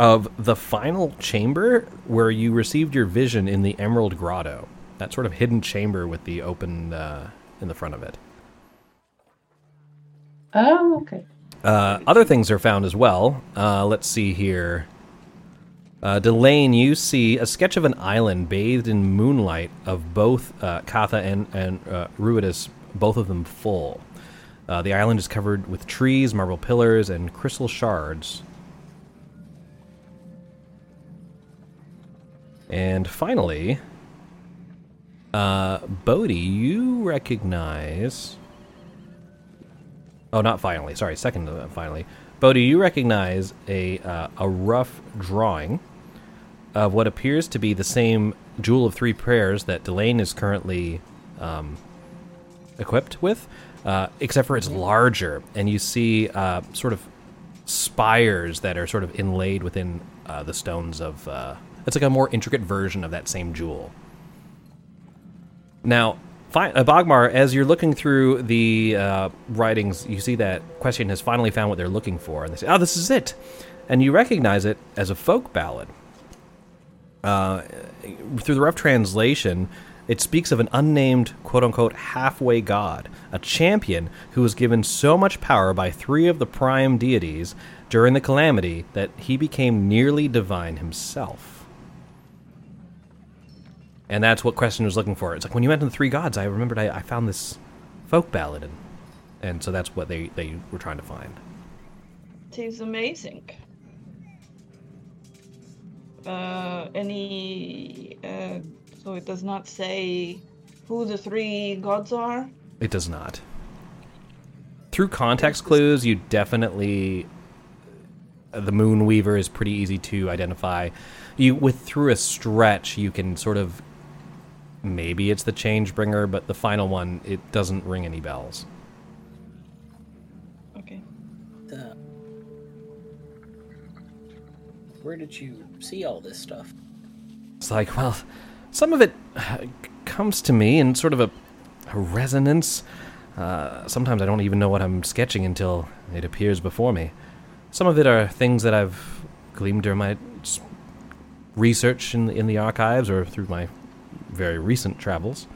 of the final chamber where you received your vision in the Emerald Grotto. That sort of hidden chamber with the open uh, in the front of it. Oh, okay. Uh, other things are found as well. Uh, let's see here. Uh, Delane, you see a sketch of an island bathed in moonlight of both uh, Catha and, and uh, Ruidus, both of them full. Uh, the island is covered with trees, marble pillars, and crystal shards. And finally, uh, Bodhi, you recognize. Oh, not finally. Sorry, second to that, finally. Bodhi, you recognize a uh, a rough drawing of what appears to be the same Jewel of Three Prayers that Delane is currently um, equipped with, uh, except for it's larger, and you see uh, sort of spires that are sort of inlaid within uh, the stones of. It's like a more intricate version of that same jewel. Now, uh, Bogmar, as you're looking through the uh, writings, you see that Question has finally found what they're looking for, and they say, "Oh, this is it," and you recognize it as a folk ballad. Uh, through the rough translation, it speaks of an unnamed "quote unquote" halfway god, a champion who was given so much power by three of the prime deities during the calamity that he became nearly divine himself. And that's what Question was looking for. It's like when you mentioned the three gods, I remembered I, I found this folk ballad, and, and so that's what they, they were trying to find. Seems amazing. Uh, any? Uh, so it does not say who the three gods are. It does not. Through context clues, you definitely the Moon Weaver is pretty easy to identify. You with through a stretch, you can sort of maybe it's the Changebringer, but the final one it doesn't ring any bells. Okay. Uh, where did you see all this stuff? It's like, well, some of it uh, comes to me in sort of a, a resonance. Uh, sometimes I don't even know what I'm sketching until it appears before me. Some of it are things that I've gleaned during my research in, in the archives or through my very recent travels.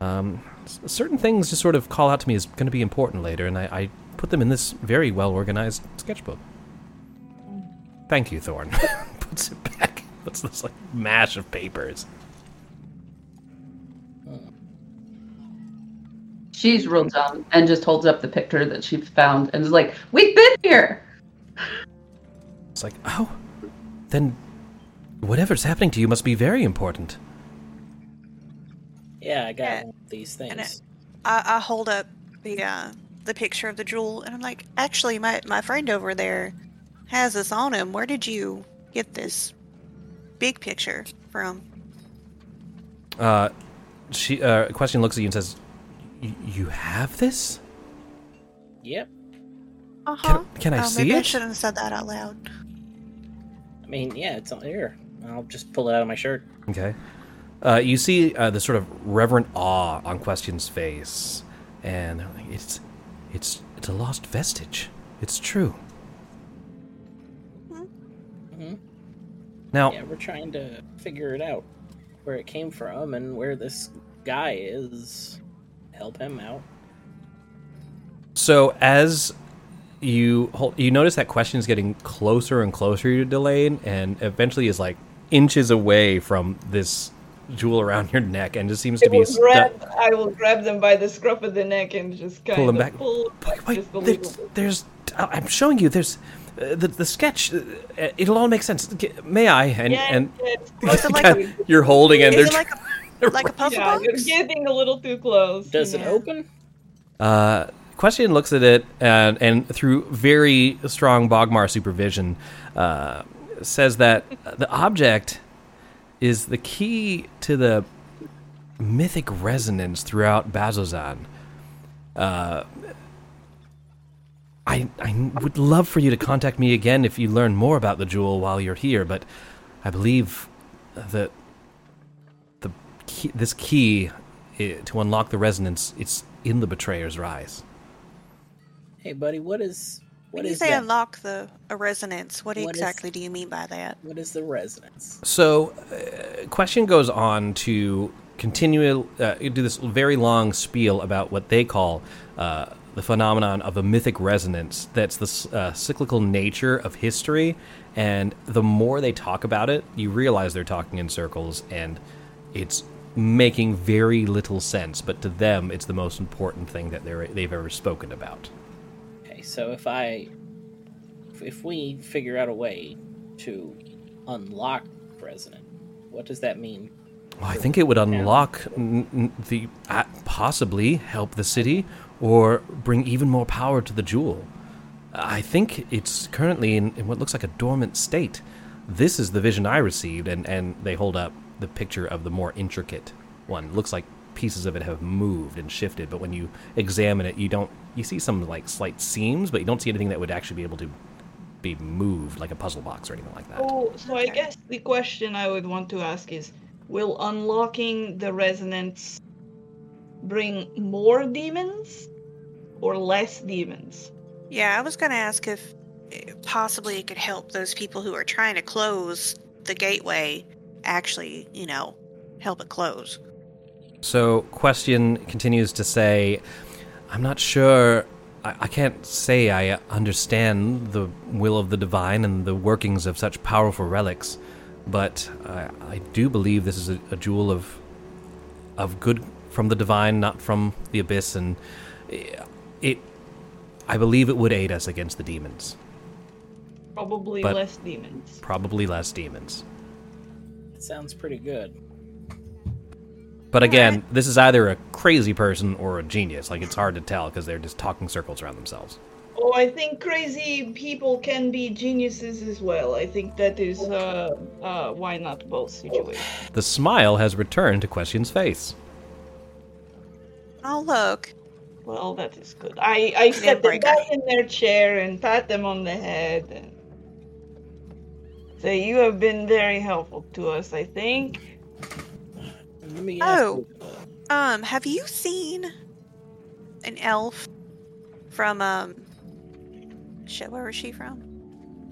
Um, certain things just sort of call out to me as going to be important later, and I, I put them in this very well organized sketchbook. Thank you, Thorn. *laughs* Puts it back. What's this like mash of papers? She's real dumb and just holds up the picture that she found and is like, "We've been here." It's like, oh, then whatever's happening to you must be very important. Yeah, I got Yeah, one of these and things. I, I hold up the uh, the picture of the jewel, and I'm like, actually, my my friend over there has this on him. Where did you get this big picture from? Uh, she uh, question looks at you and says, "Y- "You have this? Yep. Uh Yep. huh. can I oh, see maybe I shouldn't have said that out loud. I mean, yeah, it's on here. I'll just pull it out of my shirt. Okay. Uh, you see uh, the sort of reverent awe on Question's face, and like, it's it's it's a lost vestige. It's true. Mm-hmm. mm-hmm. Now, yeah, we're trying to figure it out where it came from and where this guy is. Help him out. So as you hold, you notice that question is getting closer and closer to Delane, and eventually is like inches away from this jewel around your neck, and just seems I to be will, stu- grab, I will grab them by the scruff of the neck and just kind Pull them of back. pull Wait, wait, just a there's, little there's I'm showing you. There's uh, the the sketch. Uh, it'll all make sense. May I? And Yes, and yes, *laughs* *laughs* like a- you're holding, and they're it like a *laughs* like a puzzle yeah, you're box? getting a little too close. Does you it open? Uh, question looks at it and, and through very strong Bogmar supervision, uh, says that the object is the key to the mythic resonance throughout Bazzoxan. Uh, I, I would love for you to contact me again if you learn more about the jewel while you're here, but I believe that the key, this key eh, to unlock the resonance it's in the betrayer's rise. Hey, buddy, what is what When you is say that? unlock the a resonance, what, What is- exactly do you mean by that? What is the resonance? So, uh, question goes on to continue uh, do this very long spiel about what they call uh, the phenomenon of a mythic resonance. That's the uh, cyclical nature of history, and the more they talk about it, you realize they're talking in circles, and it's making very little sense. But to them, it's the most important thing that they're, they've ever spoken about. Okay, so if I if- we figure out a way to unlock President, what does that mean? Well, I think it would unlock n- n- the uh, possibly help the city or bring even more power to the jewel. I think it's currently in, in what looks like a dormant state. This is the vision I received, and, and they hold up the picture of the more intricate one. It looks like pieces of it have moved and shifted, but when you examine it, you don't. You see some like slight seams, but you don't see anything that would actually be able to be moved, like a puzzle box or anything like that. Oh, so I guess the question I would want to ask is Will unlocking the resonance bring more demons or less demons? Yeah, I was going to ask if eh, possibly it could help those people who are trying to close the gateway actually, you know, help it close. So, question continues to say, I'm not sure. I, I can't say I understand the will of the divine and the workings of such powerful relics, but I, I do believe this is a, a jewel of of good from the divine, not from the abyss, and it, it. I believe it would aid us against the demons. Probably But- less demons. Probably less demons. It sounds pretty good. But again, this is either a crazy person or a genius. Like it's hard to tell because they're just talking circles around themselves. Oh, I think crazy people can be geniuses as well. I think that is, uh, uh, why not both situations? The smile has returned to Question's face. Oh, look. Well, that is good. I, I set them breaker. back in their chair and pat them on the head and say, You have been very helpful to us, I think. Let me ask Oh. you, Um, have you seen an elf from, um, shit, where was she from?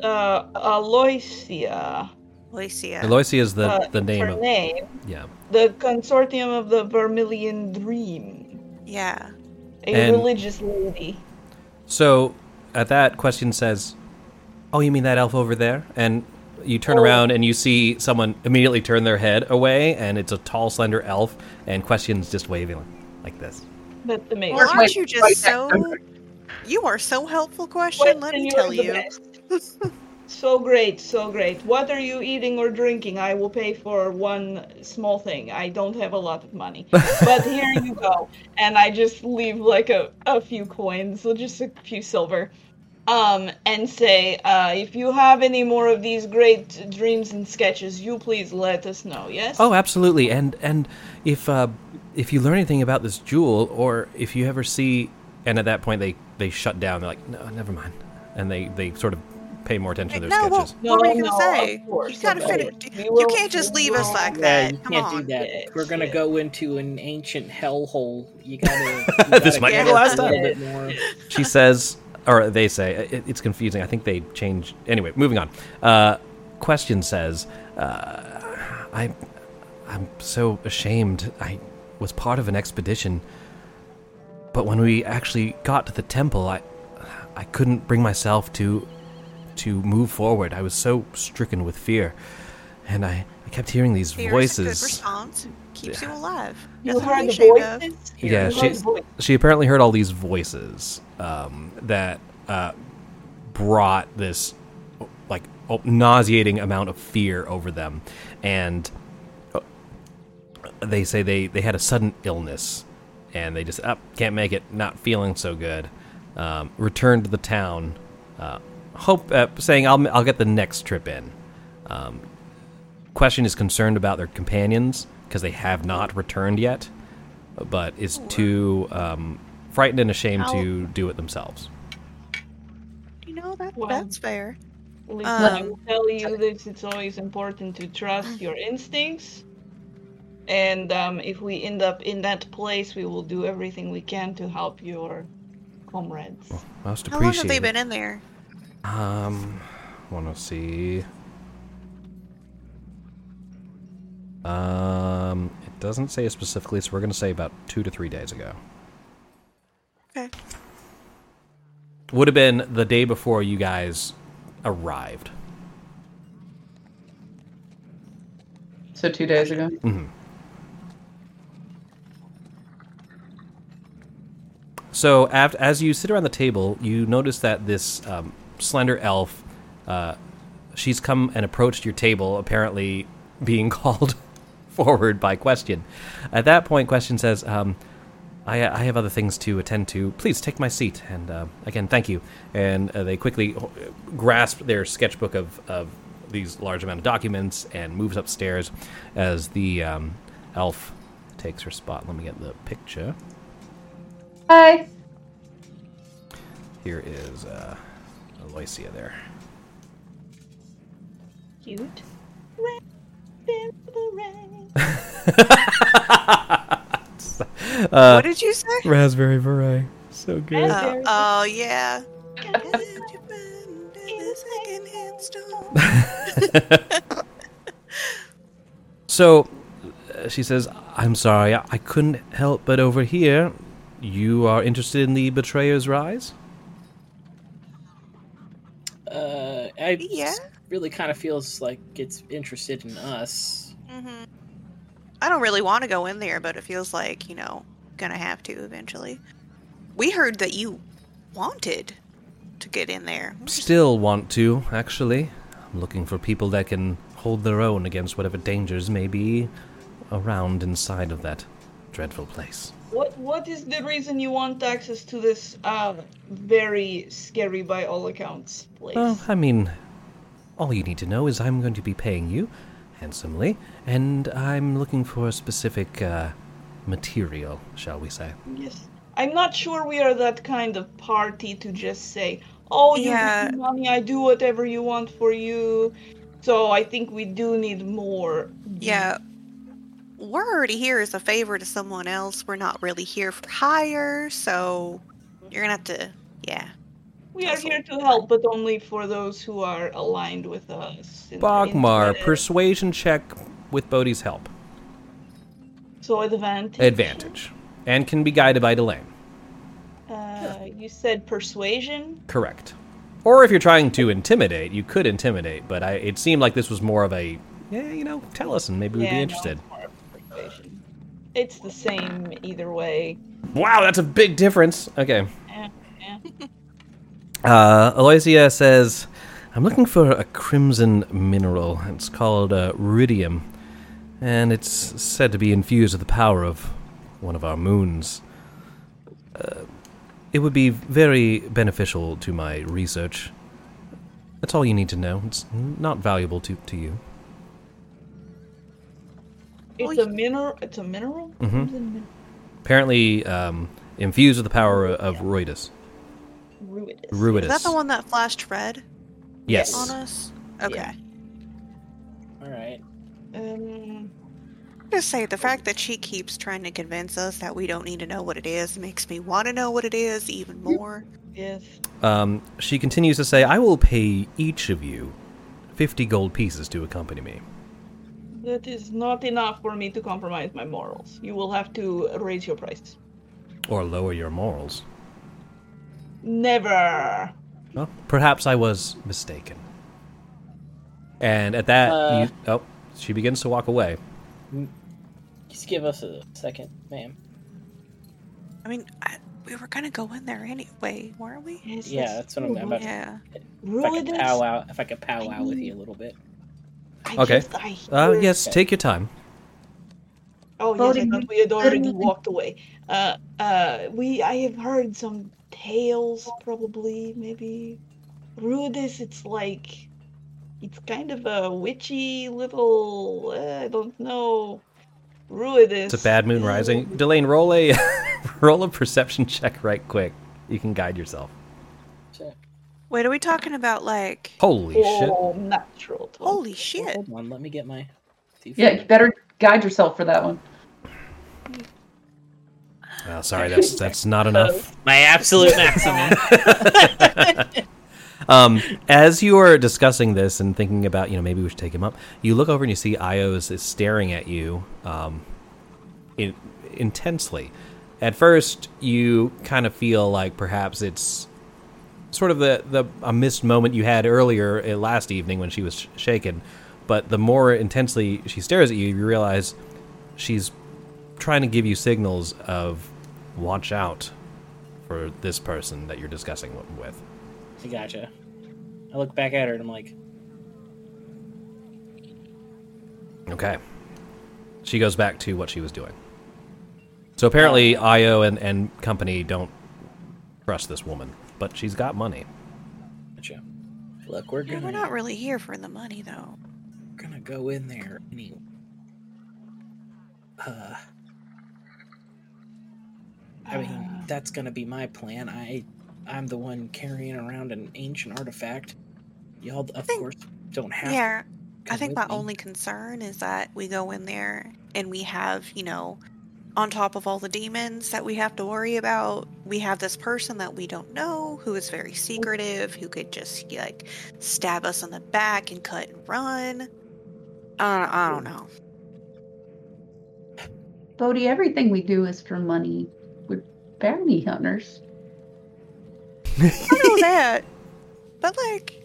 Uh, Aloysia. Lycia. Eloisia is the, uh, the name her of. name. Yeah. The consortium of the Vermilion Dream. Yeah. A And- religious lady. So at that, Question says, Oh, you mean that elf over there? And you turn Oh. around and you see someone immediately turn their head away, and it's a tall, slender elf, and Question's just waving like this. That's amazing. Well, aren't you just so. You are so helpful, question. Let me tell you. *laughs* so great, so great. What are you eating or drinking? I will pay for one small thing. I don't have a lot of money. But here you go. *laughs* And I just leave like a, a few coins, so just a few silver. Um, and say, uh, if you have any more of these great dreams and sketches, you please let us know, yes? Oh, absolutely. And and if uh, if you learn anything about this jewel, or if you ever see, and at that point they they shut down. They're like, no, never mind, and they they sort of pay more attention to their No, sketches. what, what were you gonna no, say? course, you gotta of finish. You can't just leave us will- like yeah, that. you Come can't on. do that. Yeah, We're gonna shit. go into an ancient hellhole. You gotta. *laughs* You This gotta might be the last a little time. bit more. She says, or they say, it, it's confusing. I think they changed. Anyway, moving on. Uh, question says, Uh, I, I'm so ashamed. I was part of an expedition, but when we actually got to the temple, I, I couldn't bring myself to, to move forward. I was so stricken with fear, and I, I kept hearing these Fear voices. is a good response. Keeps you alive. You Nothing heard the voices? Yeah, You she- voice. she apparently heard all these voices um, that uh, brought this like oh, nauseating amount of fear over them, and uh, they say they they had a sudden illness, and they just up can't make it, not feeling so good. Um, returned to the town, uh, hope uh, saying I'll I'll get the next trip in. Um, question is concerned about their companions because they have not returned yet, but is too um, frightened and ashamed How- to do it themselves. You know that Well, that's fair. Listen, I Um, will tell you this: it's always important to trust your instincts. And um, if we end up in that place, we will do everything we can to help your comrades. Most How long have they been in there? Um, want to see. Um, it doesn't say specifically, so we're going to say about two to three days ago. Okay. Would have been the day before you guys arrived. So two days ago. So, after, as you sit around the table, you notice that this um, slender elf, uh, she's come and approached your table, apparently being *laughs* called forward by Question. At that point, Question says, um, I, I have other things to attend to. Please take my seat. And uh, again, thank you. And uh, they quickly grasp their sketchbook of, of these large amount of documents and moves upstairs as the um, elf takes her spot. Let me get the picture. Hi. Here is uh, Aloysia there. Cute. Red, red, red. what did you say? Raspberry beret. So good. Uh, Oh, oh yeah. So uh, she says, I'm sorry, I, I couldn't help but overhear. You are interested in the Betrayer's Rise? Uh, I Yeah. really kind of feels like it's interested in us. hmm I don't really want to go in there, but it feels like you know gonna have to eventually. We heard that you wanted to get in there. Still want to, actually. I'm looking for people that can hold their own against whatever dangers may be around inside of that dreadful place. What What is the reason you want access to this uh, very scary, by all accounts, place? Well, I mean, all you need to know is I'm going to be paying you handsomely, and I'm looking for a specific uh, material, shall we say. Yes. I'm not sure we are that kind of party to just say, "Oh, you Yeah. give me money, I do whatever you want for you." So I think we do need more. Yeah. We're already here as a favor to someone else. We're not really here for hire, so you're gonna have to, yeah. We are here to help, but only for those who are aligned with us. in- Bogmar, in- persuasion check with Bodhi's help. So advantage. Advantage. And can be guided by Delane. Uh, you said persuasion. Correct. Or if you're trying to intimidate, you could intimidate, but I, it seemed like this was more of a, yeah, you know, tell us and maybe we'd Yeah, be no, interested. it's more of persuasion. It's the same either way. Wow, that's a big difference. Okay. Yeah, yeah. *laughs* Uh, Aloysia says, I'm looking for a crimson mineral. It's called uh, and it's said to be infused with the power of one of our moons. Uh, it would be very beneficial to my research. That's all you need to know. It's not valuable to, to you. It's a mineral. It's a mineral. Mhm. Apparently, um, infused with the power of Ruidus. Ruidus. Ruidus. Is that the one that flashed red Yes. on us? Okay. Yeah. All right. Um, Just say the fact that she keeps trying to convince us that we don't need to know what it is makes me want to know what it is even more. yes. Um, she continues to say, I will pay each of you 50 gold pieces to accompany me. That is not enough for me to compromise my morals. You will have to raise your price. Or lower your morals. Never. Well, perhaps I was mistaken. And at that, Uh. you, oh, she begins to walk away. Just give us a second, ma'am. I mean, I, we were gonna go in there anyway, weren't we? Yes, Yeah, yes. that's what I'm about. Yeah. If I could this. powwow, if I could pow powwow with you a little bit. I Okay. just- Uh, hear- yes, take your time. Oh yes, I Voting- thought we had already walked away. Uh, uh, we I have heard some tales, probably maybe. Ruidus, it's like, it's kind of a witchy little. Uh, I don't know. Ruidus. It's a bad moon rising. Delane, roll a *laughs* roll a perception check right quick. You can guide yourself. Check. Wait, are we talking about like? Holy shit! Oh, natural. twenty. Holy shit! hold on, let me get my. Yeah, you better guide yourself for that one. Oh, sorry, that's that's not *laughs* enough. My absolute *laughs* maximum. *laughs* Um, as you are discussing this and thinking about, you know, maybe we should take him up, you look over and you see Ios is staring at you um, in, intensely. At first, you kind of feel like perhaps it's sort of the, the a missed moment you had earlier uh, last evening when she was sh- shaken. But the more intensely she stares at you, you realize she's trying to give you signals of watch out for this person that you're discussing with. I gotcha. I look back at her and I'm like, Okay. She goes back to what she was doing. So apparently, Ayo and, and company don't trust this woman, but she's got money. gotcha. Look, we're gonna we're not really here for the money, though. we're gonna go in there anyway. Uh, I mean, that's gonna be my plan. I, I'm the one carrying around an ancient artifact. Y'all, of think- course, don't have. Yeah, to I think my me. only concern is that we go in there and we have, you know, on top of all the demons that we have to worry about, we have this person that we don't know who is very secretive, who could just like stab us in the back and cut and run. I don't, I don't know. Bodhi, everything we do is for money. We're bounty hunters. I know *laughs* that, but like,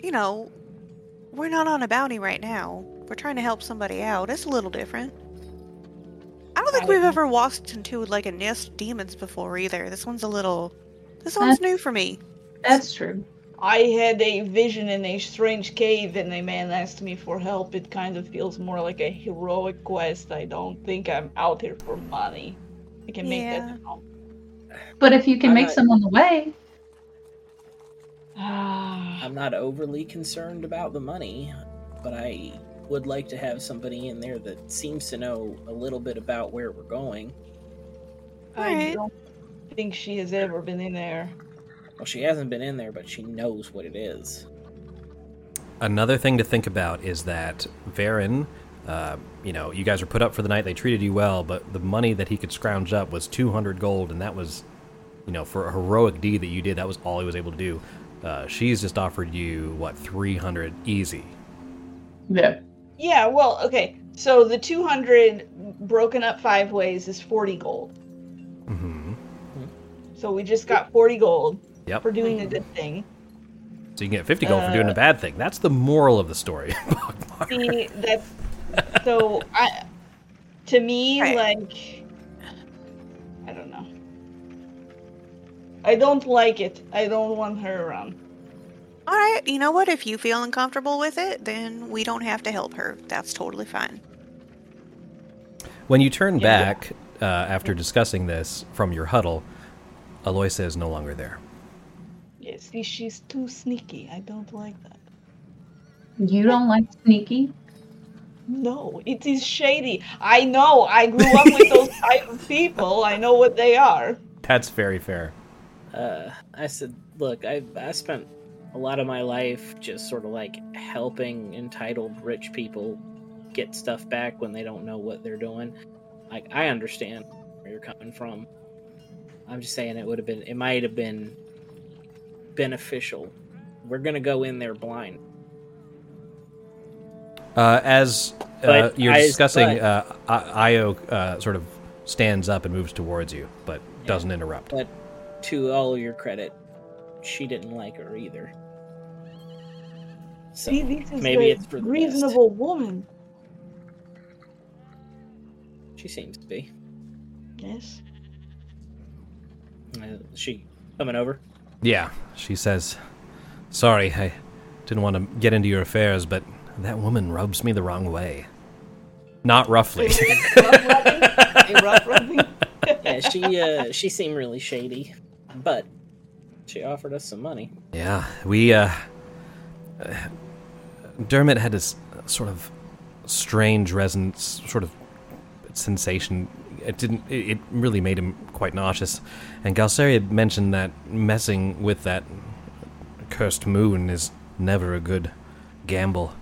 you know, we're not on a bounty right now. We're trying to help somebody out. It's a little different. I don't think I- we've ever walked into like a nest of demons before either. This one's a little. This one's new for me. That's true. I had a vision in a strange cave and a man asked me for help. It kind of feels more like a heroic quest. I don't think I'm out here for money. I can make Yeah. that known. But if you can I'm make not- some on the way, *sighs* I'm not overly concerned about the money, but I would like to have somebody in there that seems to know a little bit about where we're going. I don't think she has ever been in there. Well, she hasn't been in there, but she knows what it is. Another thing to think about is that Varen, uh, you know, you guys were put up for the night. They treated you well, but the money that he could scrounge up was 200 gold, and that was, you know, for a heroic deed that you did, that was all he was able to do. Uh, she's just offered you, what, 300 easy. yeah. Yeah, well, okay. So the 200 broken up five ways is 40 gold. hmm So we just got 40 gold Yep. for doing a good thing. So you can get 50 gold for doing Uh, a bad thing. That's the moral of the story. *laughs* See, that's so I to me Right. like I don't know. I don't like it. I don't want her around. All right, you know what? If you feel uncomfortable with it, then we don't have to help her. That's totally fine. when you turn Yeah. back uh, after discussing this from your huddle, Aloysia is no longer there. Yeah, see, she's too sneaky. I don't like that. You don't like sneaky? No, it is shady. I know. I grew up with those *laughs* type of people. I know what they are. That's very fair. Uh, I said, look, I I spent a lot of my life just sort of like helping entitled rich people get stuff back when they don't know what they're doing. Like I understand where you're coming from. I'm just saying it would have been it might have been beneficial. We're gonna go in there blind. Uh, as uh, you're I- discussing, but- uh, I- Ayo uh, sort of stands up and moves towards you, but doesn't interrupt. But to all your credit, she didn't like her either. So See, this is maybe a it's for the reasonable woman. She seems to be. Yes. Uh, she coming over? Yeah, she says, "Sorry, I didn't want to get into your affairs, but that woman rubs me the wrong way. Not roughly. *laughs* rough rubbing. A rough rubbing. *laughs* Yeah, she uh, she seemed really shady, but she offered us some money. yeah, we uh, uh, Dermot had this sort of strange resonance, sort of sensation. It didn't. It, it really made him quite nauseous. And Galsari had mentioned that messing with that cursed moon is never a good gamble.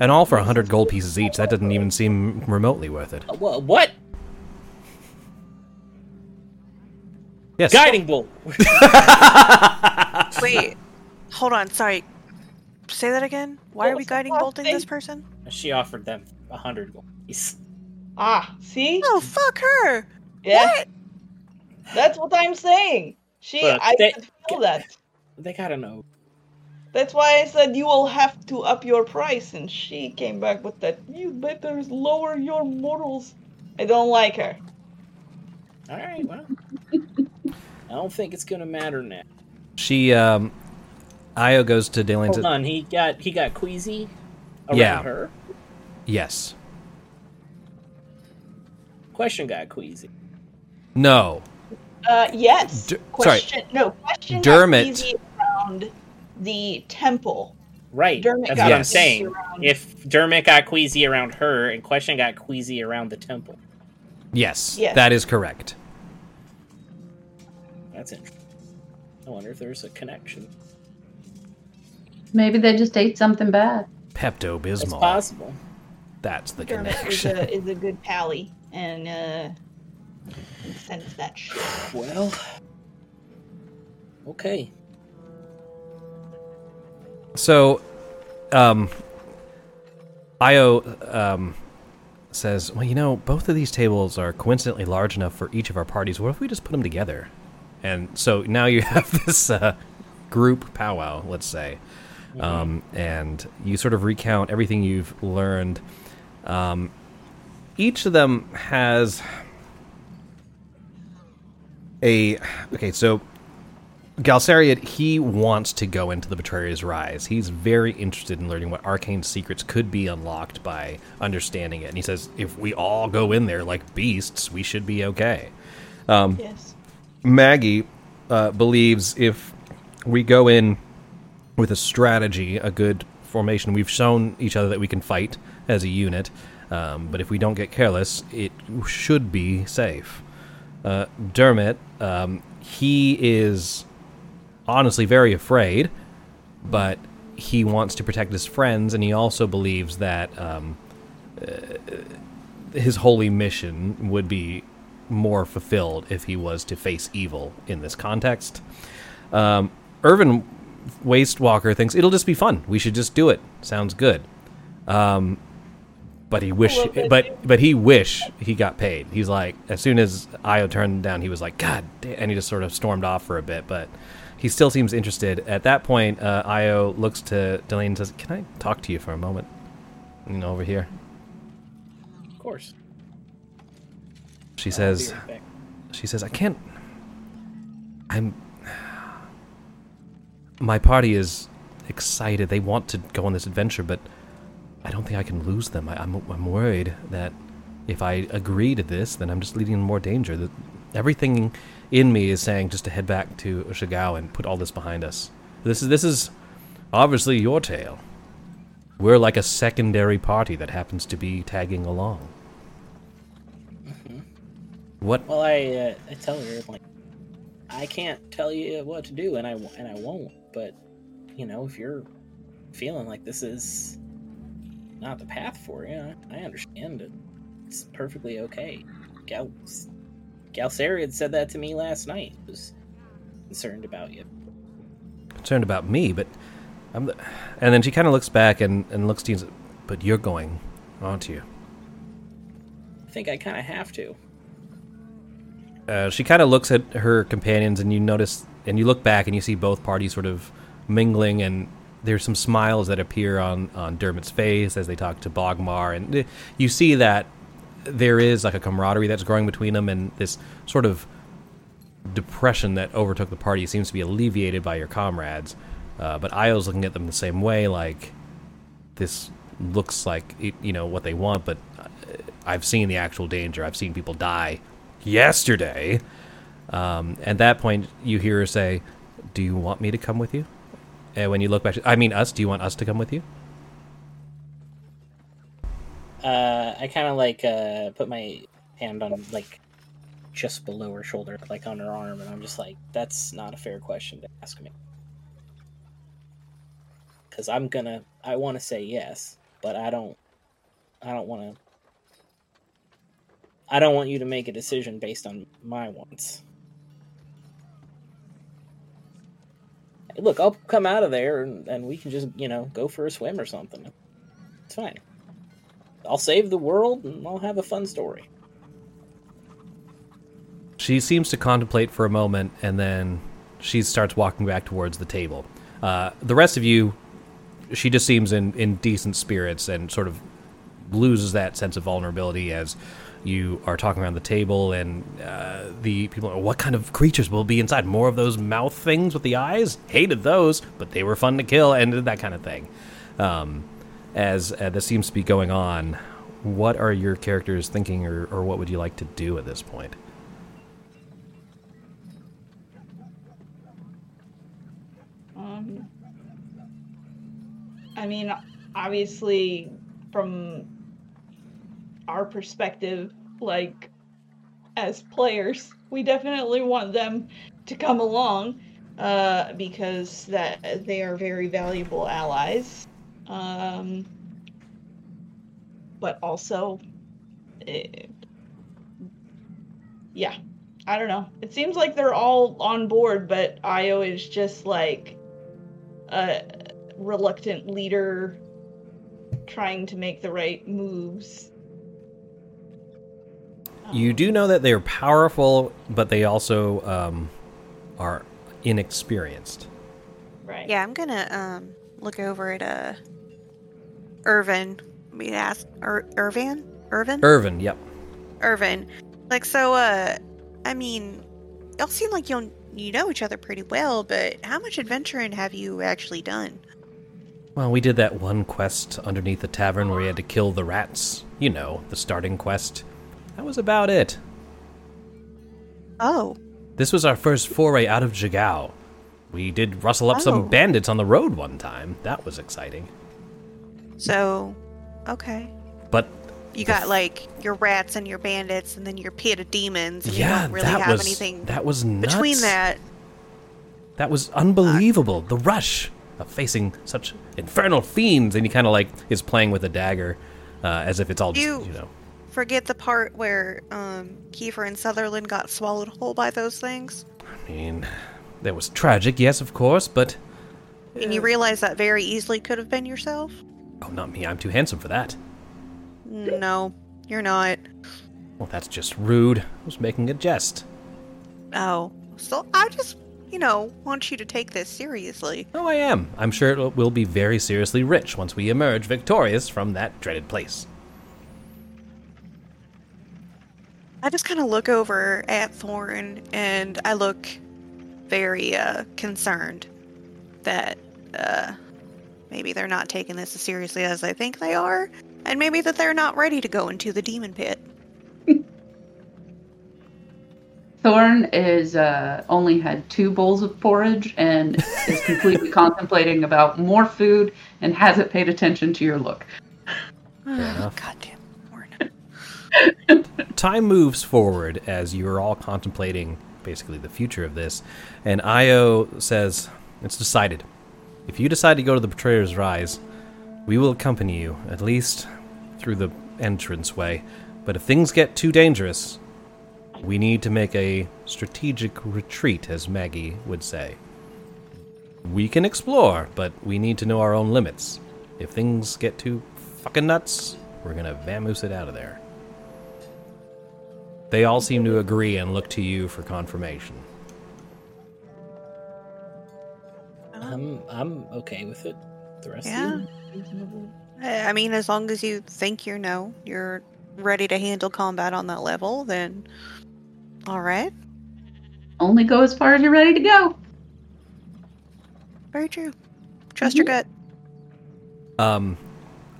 And all for a hundred gold pieces each. That doesn't even seem remotely worth it. Uh, wha- what? Yes. Guiding bolt. *laughs* Wait, hold on. Sorry. Say that again. Why are we guiding last bolting thing? this person? She offered them a hundred gold pieces. Ah, see? Oh, fuck her. Yeah, What? that's what I'm saying. She, Look, I they- could feel that. They gotta know. That's why I said you will have to up your price, and she came back with that. You better lower your morals. I don't like her. All right, well, I don't think it's gonna matter now. She, um, Ayo goes to Dalen. Hold on, he got he got queasy around Yeah. her. Yes. Question got queasy. No. Uh, yes. D- sorry. question. No question. got Dermot- around the temple. Right. Dermot That's got what I'm saying. around- If Dermot got queasy around her, and Question got queasy around the temple, Yes. Yes. That is correct. that's interesting. I wonder if there's a connection. Maybe they just ate something bad. Pepto It's Bismol. possible. That's the Dermot is connection. a *laughs* is a good pally, and uh, can sense that shit. Well, okay. So, um, Ayo um, says, "Well, you know, both of these tables are coincidentally large enough for each of our parties. What if we just put them together?" And so now you *laughs* have this uh, group powwow, let's say, um, and you sort of recount everything you've learned. Um, each of them has a okay. So Galsariad, he wants to go into the Betrayer's Rise. He's very interested in learning what arcane secrets could be unlocked by understanding it. And he says, if we all go in there like beasts, we should be okay. Yes. Maggie uh, believes if we go in with a strategy, a good formation, we've shown each other that we can fight as a unit. Um, but if we don't get careless, it should be safe. Uh, Dermot, um, he is honestly very afraid, but he wants to protect his friends, and he also believes that um, uh, his holy mission would be more fulfilled if he was to face evil in this context. Um, Irvin Wastewalker thinks it'll just be fun. We should just do it. Sounds good. Um, but he wish, but but he wish he got paid. He's like, as soon as Ayo turned down, he was like, God, damn, and he just sort of stormed off for a bit. But he still seems interested. At that point, uh, Ayo looks to Delane and says, "Can I talk to you for a moment?" You know, over here. Of course. She I'll says, right she says, I can't. I'm. My party is excited. They want to go on this adventure, but I don't think I can lose them. I, I'm, I'm worried that if I agree to this, then I'm just leading in more danger. That everything in me is saying just to head back to Jigow and put all this behind us. This is this is obviously your tale. We're like a secondary party that happens to be tagging along. What Well, I uh, I tell her like I can't tell you what to do, and I and I won't. But you know, if you're feeling like this is not the path for you, I, I understand it. It's perfectly okay. Gal Galsari had said that to me last night. He Was concerned about you. concerned about me, but I'm the, and then she kind of looks back and, and looks to you and says, But you're going, aren't you? I think I kind of have to. Uh, she kind of looks at her companions, and you notice, and you look back, and you see both parties sort of mingling, and there's some smiles that appear on on Dermot's face as they talk to Bogmar, and uh, you see that there is like a camaraderie that's growing between them, and this sort of depression that overtook the party seems to be alleviated by your comrades. Uh, but Ayo's looking at them the same way, like this looks like you know what they want, but uh, I've seen the actual danger. I've seen people die yesterday. Um, at that point, you hear her say, "Do you want me to come with you?" And when you look back, I mean us. Do you want us to come with you? Uh, I kind of like uh, put my hand on like just below her shoulder, like on her arm, and I'm just like, that's not a fair question to ask me. Because I'm gonna, I want to say yes, but I don't, I don't want to. I don't want you to make a decision based on my wants. Look, I'll come out of there and, and we can just, you know, go for a swim or something. It's fine. I'll save the world and I'll have a fun story. She seems to contemplate for a moment, and then she starts walking back towards the table. Uh, the rest of you, she just seems in, in decent spirits and sort of loses that sense of vulnerability as you are talking around the table, and uh, the people are, what kind of creatures will be inside? More of those mouth things with the eyes? Hated those, but they were fun to kill, and that kind of thing. Um, as uh, this seems to be going on, what are your characters thinking, or, or what would you like to do at this point? Um, I mean, obviously, from our perspective, like as players, we definitely want them to come along uh, because that they are very valuable allies. Um, but also, it, yeah, I don't know. It seems like they're all on board, but Ayo is just like a reluctant leader trying to make the right moves. You do know that they're powerful, but they also um, are inexperienced. Right. Yeah, I'm gonna um look over at uh Irvin. I mean, ask Ir- Irvin. Irvin. Irvin, yep. Irvin. Like so. Uh, I mean, y'all seem like you you know each other pretty well, but how much adventuring have you actually done? Well, we did that one quest underneath the tavern where we had to kill the rats. You know, the starting quest. That was about it. Oh, This was our first foray out of Jigow. We did rustle up Oh. some bandits on the road one time. That was exciting. So okay. But You got f- like your rats and your bandits, and then your pit of demons. Yeah, you don't really that have was anything that was nuts. between that. That was unbelievable. The rush of facing such infernal fiends, and he kind of like is playing with a dagger, uh, as if it's all just You- you know. Forget the part where um, Kiefer and Sutherland got swallowed whole by those things. I mean, that was tragic, yes, of course, but And you realize that very easily could have been yourself? Oh, not me. I'm too handsome for that. No, you're not. Well, that's just rude. I was making a jest. Oh, so I just, you know, want you to take this seriously. Oh, I am. I'm sure it will be very seriously rich once we emerge victorious from that dreaded place. I just kind of look over at Thorn and I look very uh, concerned that uh, maybe they're not taking this as seriously as I think they are, and maybe that they're not ready to go into the demon pit. *laughs* Thorn is uh, only had two bowls of porridge and *laughs* is completely contemplating about more food and hasn't paid attention to your look. *sighs* enough. Goddamn Thorn. *laughs* Time moves forward as you're all contemplating basically the future of this, and Ayo says, It's decided. If you decide to go to the Betrayer's Rise, we will accompany you, at least through the entranceway. But if things get too dangerous, we need to make a strategic retreat, as Maggie would say. We can explore, but we need to know our own limits. If things get too fucking nuts. We're gonna vamoose it out of there. They all seem to agree and look to you for confirmation. I'm I'm okay with it. The rest Yeah. of you? Reasonable. I I mean, as long as you think you know you're ready to handle combat on that level, then all right. Only go as far as you're ready to go. Very true. Trust your gut. Um,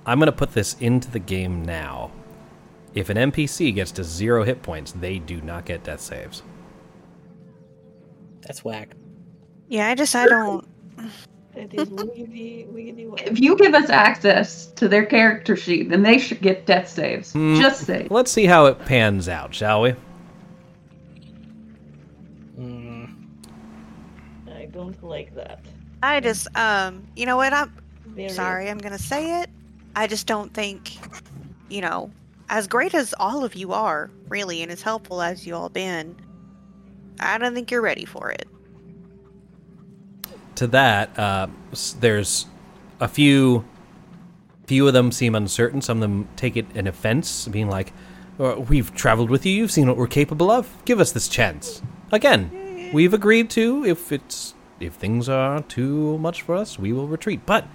I'm gonna put this into the game now. If an NPC gets to zero hit points, they do not get death saves. That's whack. Yeah, I just I don't. That is wiggity, wiggity whack. If you give us access to their character sheet, then they should get death saves. Hmm. Just say. Let's see how it pans out, shall we? Mm, I don't like that. I just um. You know what? I'm Very sorry. I'm gonna say it. I just don't think, you know, as great as all of you are, really, and as helpful as you all been. I don't think you're ready for it. To that, uh, there's a few. Few of them seem uncertain. Some of them take it an offense, being like, "Uh, "We've traveled with you. You've seen what we're capable of. Give us this chance." Again, we've agreed to. If it's if things are too much for us, we will retreat. But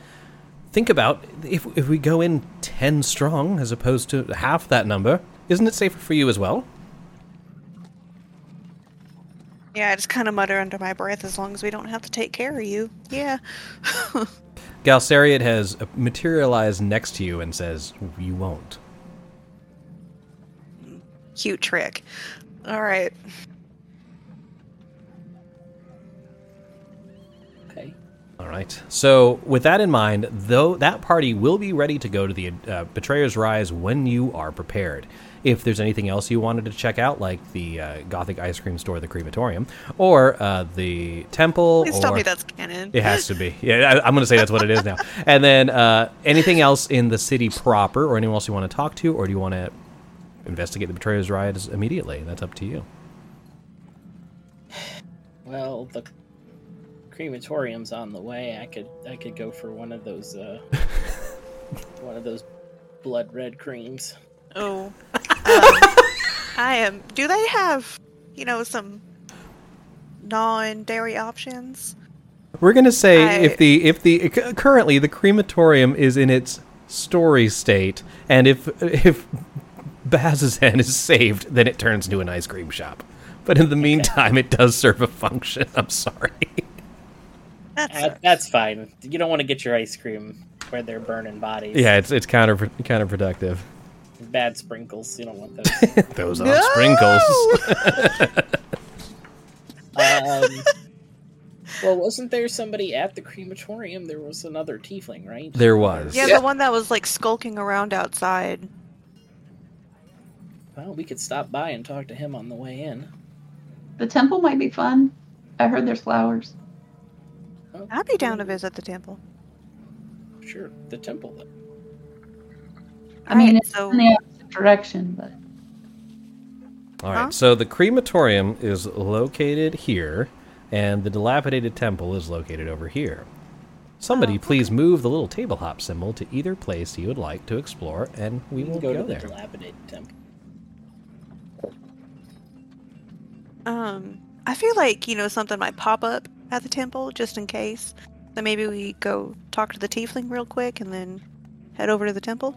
think about if if we go in ten strong as opposed to half that number, isn't it safer for you as well? Yeah, I just kind of mutter under my breath as long as we don't have to take care of you. Yeah. *laughs* Galsariad has materialized next to you and says, "You won't." Cute trick. All right. okay. All right. So, with that in mind, though that party will be ready to go to the uh, Betrayer's Rise when you are prepared. If there's anything else you wanted to check out, like the uh, Gothic ice cream store, the crematorium, or uh, the temple, Please or tell me that's canon. it has to be. *laughs* Yeah, I, I'm going to say that's what it is now. And then uh, anything else in the city proper, or anyone else you want to talk to, or do you want to investigate the Betrayer's Rise immediately? That's up to you. Well, the crematorium's on the way. I could I could go for one of those uh *laughs* one of those blood red creams. Oh. Um, I am. Do they have, you know, some non-dairy options? We're gonna say I- if the if the currently the crematorium is in its story state, and if if Bazzoxan is saved, then it turns into an ice cream shop. But in the meantime, it does serve a function. *laughs* I'm sorry. That's Uh, that's fine. You don't want to get your ice cream where they're burning bodies. yeah, it's it's counter counterproductive. Bad sprinkles. You don't want those. *laughs* Those are sprinkles. *laughs* um, well, wasn't there somebody at the crematorium? There was another tiefling, right? There was. yeah, the one that was like skulking around outside. Well, we could stop by and talk to him on the way in. The temple might be fun. I heard there's flowers. Oh, I'd be down to visit the temple. Sure, the temple. Then. I mean, it's so in the opposite direction, but All right. Huh? So the crematorium is located here, and the dilapidated temple is located over here. Somebody Oh, please move the little table hop symbol to either place you would like to explore, and we We will go, go, to the there. dilapidated temple. um, I feel like you know something might pop up at the temple just in case. So maybe we go talk to the tiefling real quick and then head over to the temple.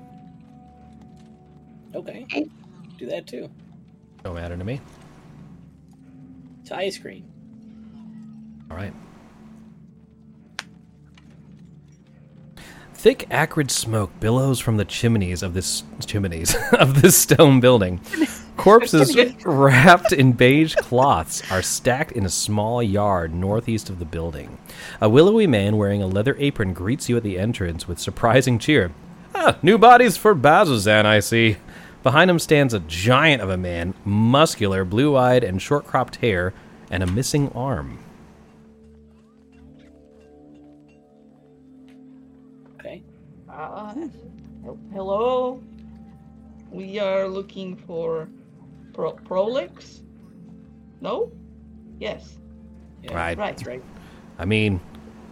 Okay, Okay. do that too. No matter to me. To ice cream. All right. Thick, acrid smoke billows from the chimneys of this chimneys *laughs* of this stone building. *laughs* Corpses wrapped in beige cloths are stacked in a small yard northeast of the building. A willowy man wearing a leather apron greets you at the entrance with surprising cheer. Ah, new bodies for Bazzoxan, I see. Behind him stands a giant of a man, muscular, blue eyed, and short cropped hair, and a missing arm. Okay. Uh, hello. We are looking for Pro- Prolix. No. Yes. Yeah, Right. Right. That's right. I mean,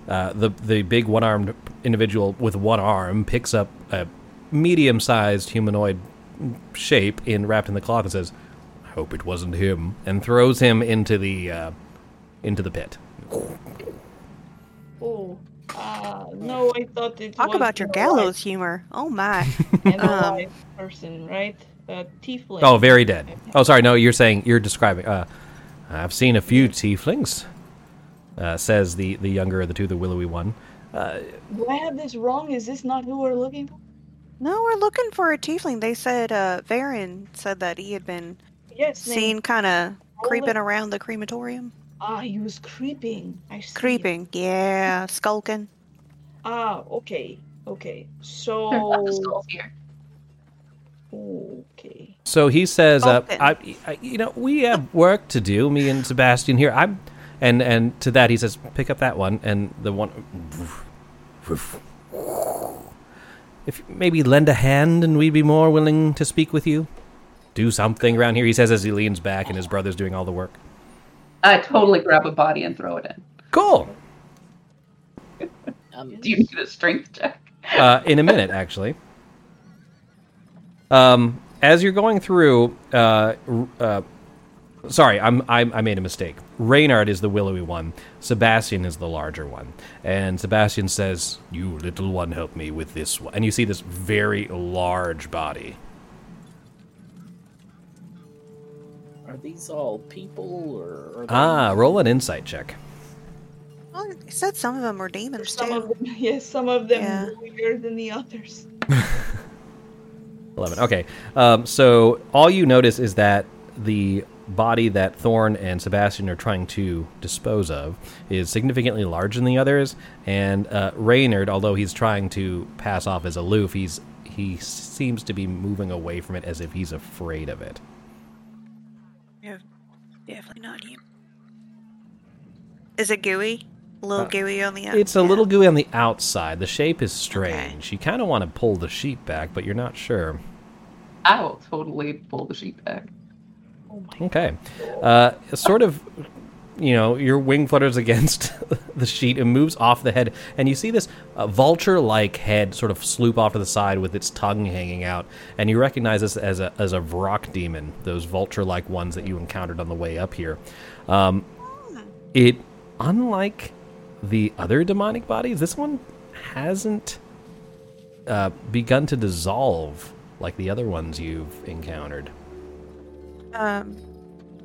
uh, the the big one armed individual with one arm picks up a medium-sized humanoid shape in wrapped in the cloth and says, "I hope it wasn't him," and throws him into the uh, into the pit. Oh, uh, no, I thought it Talk was about your an gallows humor. Oh my. alive- An Um, alive person, right? A tiefling. Oh, very dead. Oh, sorry. No, you're saying you're describing. Uh, I've seen a few tieflings. Uh, says the the younger of the two, the willowy one. Uh, Do I have this wrong? Is this not who we're looking for? No, we're looking for a tiefling. They said uh Varen said that he had been Yes, seen kind of creeping Roland. around the crematorium. Ah, he was creeping. I see. Creeping. Yeah, skulking. Ah, okay, okay. There's lots of So, *laughs* okay. so he says, uh, I, I, "You know, we have work to do. Me and Sebastian here. I'm." And and to that he says, "Pick up that one." And the one, *laughs* *laughs* if maybe lend a hand, and we'd be more willing to speak with you. Do something around here. He says as he leans back, and his brother's doing all the work. I totally grab a body and throw it in. Cool. *laughs* Um, Do you need a strength check? uh, in a minute, actually. Um, as you're going through, uh, uh, sorry, I'm, I'm I made a mistake. Reynard is the willowy one. Sebastian is the larger one, and Sebastian says, "You little one, help me with this one." And you see this very large body. are these all people or? Are they- Ah, roll an insight check. Well, he said some of them were demons Some too. of them, *laughs* yes, some of them Yeah. weirder than the others. *laughs* 11. Okay. Um, so all you notice is that the body that Thorn and Sebastian are trying to dispose of is significantly larger than the others. And uh, Reynard, although he's trying to pass off as aloof, he's he seems to be moving away from it as if he's afraid of it. Yeah, definitely not you. Is it gooey? A little Uh, gooey on the outside. It's a little gooey on the outside. The shape is strange. You kind of want to pull the sheet back, but you're not sure. I will totally pull the sheet back. Oh Okay. Uh, sort of, you know, your wing flutters *laughs* against the sheet and moves off the head, and you see this uh, vulture-like head sort of sloop off to the side with its tongue hanging out, and you recognize this as a as a Vrock demon, those vulture-like ones that you encountered on the way up here. Um, it, unlike the other demonic bodies, this one hasn't uh, begun to dissolve like the other ones you've encountered. Um.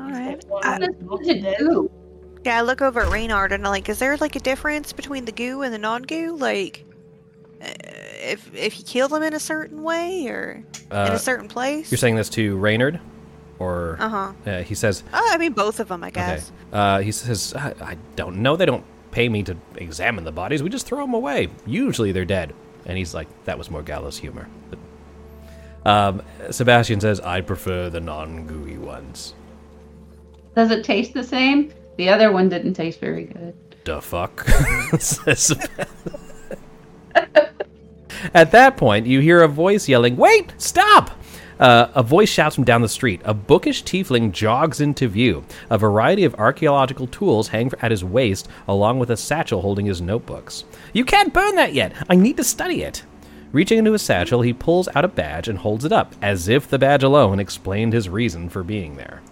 All Is right. that one I- What not does it dead? do? Yeah, I look over at Reynard and I'm like, is there like a difference between the goo and the non-goo? Like, uh, if if you kill them in a certain way or in Uh, a certain place? You're saying this to Reynard, or Uh huh. uh, he says, Oh, I mean both of them, I okay. guess. Uh, he says, I, I don't know. They don't pay me to examine the bodies. We just throw them away. Usually they're dead. And he's like, that was more gallows humor. But, um, Sebastian says, I prefer the non-gooey ones. Does it taste the same? The other one didn't taste very good. The fuck? At that point, you hear a voice yelling, Wait! Stop! Uh, a voice shouts from down the street. A bookish tiefling jogs into view. A variety of archaeological tools hang at his waist, along with a satchel holding his notebooks. You can't burn that yet! I need to study it! Reaching into his satchel, he pulls out a badge and holds it up, as if the badge alone explained his reason for being there.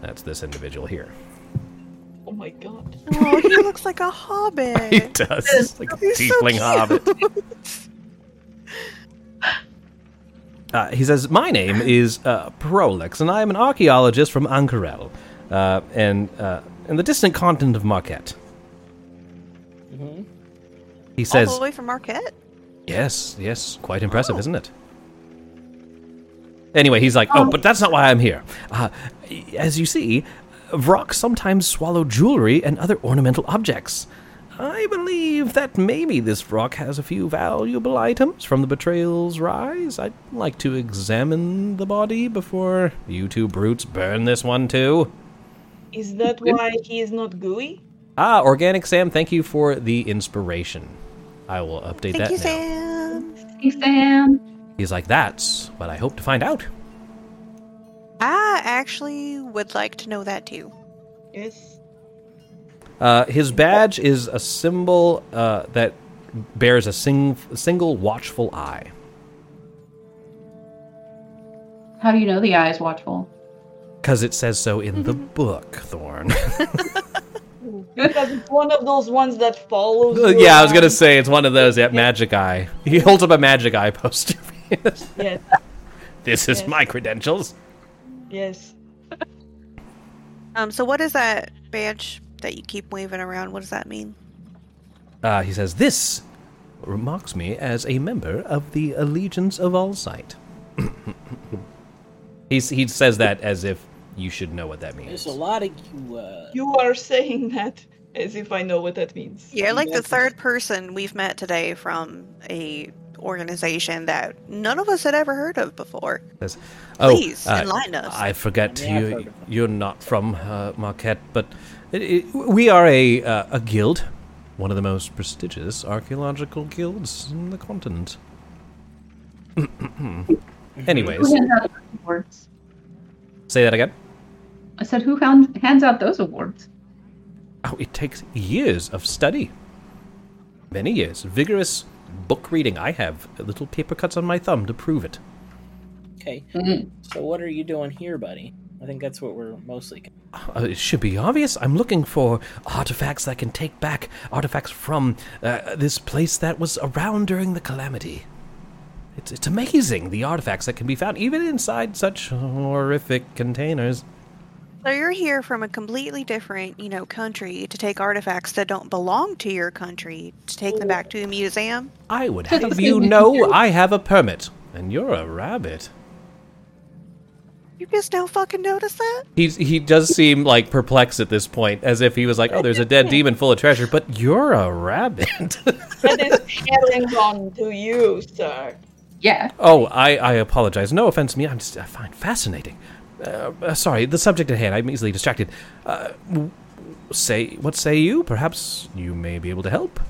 That's this individual here. Oh my god. Oh, he *laughs* looks like a hobbit. He does. It's like a He's so tiefling cute. hobbit. *laughs* Uh, he says, My name is uh, Prolix, and I am an archaeologist from Ank'Harel, uh, and uh, in the distant continent of Marquet. mhm. He says, All the way from Marquet. Yes, yes, quite impressive, isn't it? Anyway, he's like, Oh, but that's not why I'm here. Uh, as you see, Vrock sometimes swallow jewelry and other ornamental objects. I believe that maybe this Vrock has a few valuable items from the Betrayer's Rise. I'd like to examine the body before you two brutes burn this one too. Is that why he is not gooey? Ah, Organic Sam, thank you for the inspiration. I will update Thank that. Thank you, now. Sam. Thank you, Sam. He's like, that's what I hope to find out. I actually would like to know that too. Yes. Uh, his badge is a symbol uh, that bears a sing- single watchful eye. How do you know the eye is watchful? Because it says so in the mm-hmm. book, Thorn. *laughs* *laughs* Because it's one of those ones that follows. you yeah, I was gonna say it's one of those. Yeah, magic eye. He holds up a magic eye poster. Yes, this is Yes. my credentials. yes. Um, so what is that badge that you keep waving around? What does that mean? Uh, he says, This marks me as a member of the Allegiance of All Sight. *clears throat* He's, he says that as if you should know what that means. There's a lot of you. Uh, You are saying that as if I know what that means. You're like the third person we've met today from a organization that none of us had ever heard of before. Says, Please, uh, enlighten us. I forget I mean, you. heard of them. You're not from uh, Marquet, but it, it, we are a uh, a guild, one of the most prestigious archaeological guilds in the continent. *clears throat* Anyways, Who hands out those awards? say that again. I said, who found, hands out those awards? Oh, it takes years of study. Many years. Vigorous book reading. I have little paper cuts on my thumb to prove it. okay, Mm. so what are you doing here, buddy? I think that's what we're mostly. Uh, it should be obvious. I'm looking for artifacts that can take back artifacts from uh, this place that was around during the calamity. It's, it's amazing the artifacts that can be found even inside such horrific containers. So you're here from a completely different, you know, country to take artifacts that don't belong to your country to take them back to a museum. I would have the you know. *laughs* I have a permit, and you're a rabbit. You just don't fucking notice that? He's he does seem like perplexed at this point, as if he was like, "Oh, there's a dead demon full of treasure," but you're a rabbit. That is carrying on to you, sir. Yeah. oh, I, I apologize. No offense to me. I'm just I find fascinating. Uh, uh, sorry, the subject at hand. I'm easily distracted. Uh, say what say you? Perhaps you may be able to help.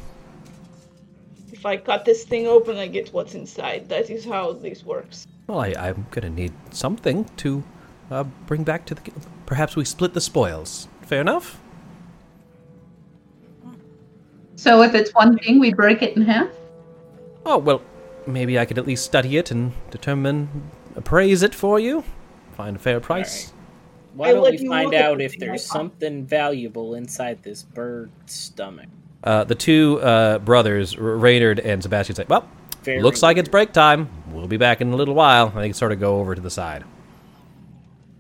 If I cut this thing open, I get what's inside. That is how this works. Well, I, I'm gonna need something to uh, bring back to the. Perhaps we split the spoils. Fair enough. So if it's one thing, we break it in half? Oh well, maybe I could at least study it and determine, appraise it for you, find a fair price. Why I'll don't we you find out if there's I found. something valuable inside this bird's stomach? Uh, the two uh, brothers, Raynard and Sebastian, say, "Well, Very looks like it's break time. We'll be back in a little while." And they sort of go over to the side.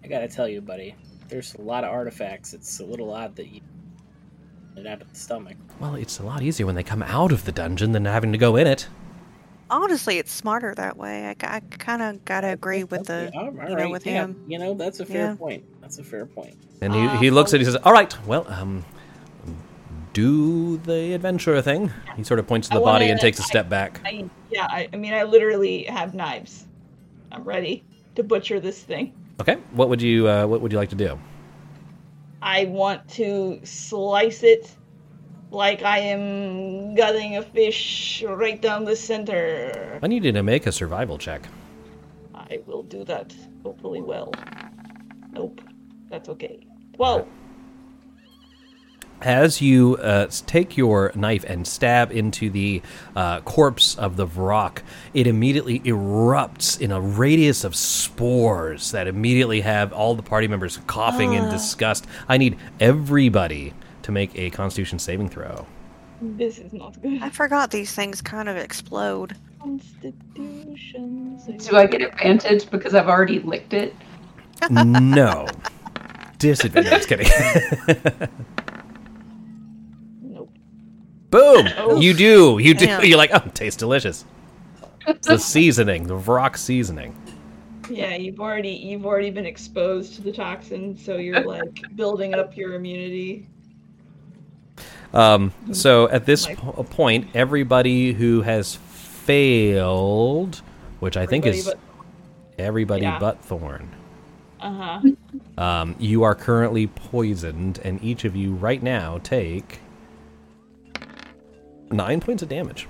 I gotta tell you, buddy, there's a lot of artifacts. It's a little odd that you get it out of the stomach. Well, it's a lot easier when they come out of the dungeon than having to go in it. Honestly, it's smarter that way. I, kind of gotta agree with the, Okay, all you know, with yeah, him. You know, that's a fair Yeah. point. That's a fair point. And he, Uh, he looks at it. He says, "All right, well, um, do the adventurer thing." He sort of points to I the body wanna- and takes a I- step back. I yeah, I, I mean, I literally have knives. I'm ready to butcher this thing. Okay, what would you uh, what would you like to do? I want to slice it like I am gutting a fish right down the center. I need you to make a survival check. I will do that hopefully well. Nope, that's okay. Well, As you uh, take your knife and stab into the uh, corpse of the Vrock, it immediately erupts in a radius of spores that immediately have all the party members coughing in disgust. I need everybody to make a Constitution saving throw. this is not good. I forgot these things kind of explode. Constitution. Do I get advantage because I've already licked it? no. *laughs* Disadvantage. Just kidding. *laughs* Nope. Boom! Oh. You do. You do. Damn. You're like, oh, tastes delicious. It's the *laughs* seasoning, the Vrock seasoning. Yeah, you've already you've already been exposed to the toxin, so you're like building up your immunity. Um, so at this Like- po- point, everybody who has failed, which I think is Everybody everybody Yeah. but Thorn, Uh huh. um, you are currently poisoned, and each of you right now take nine points of damage.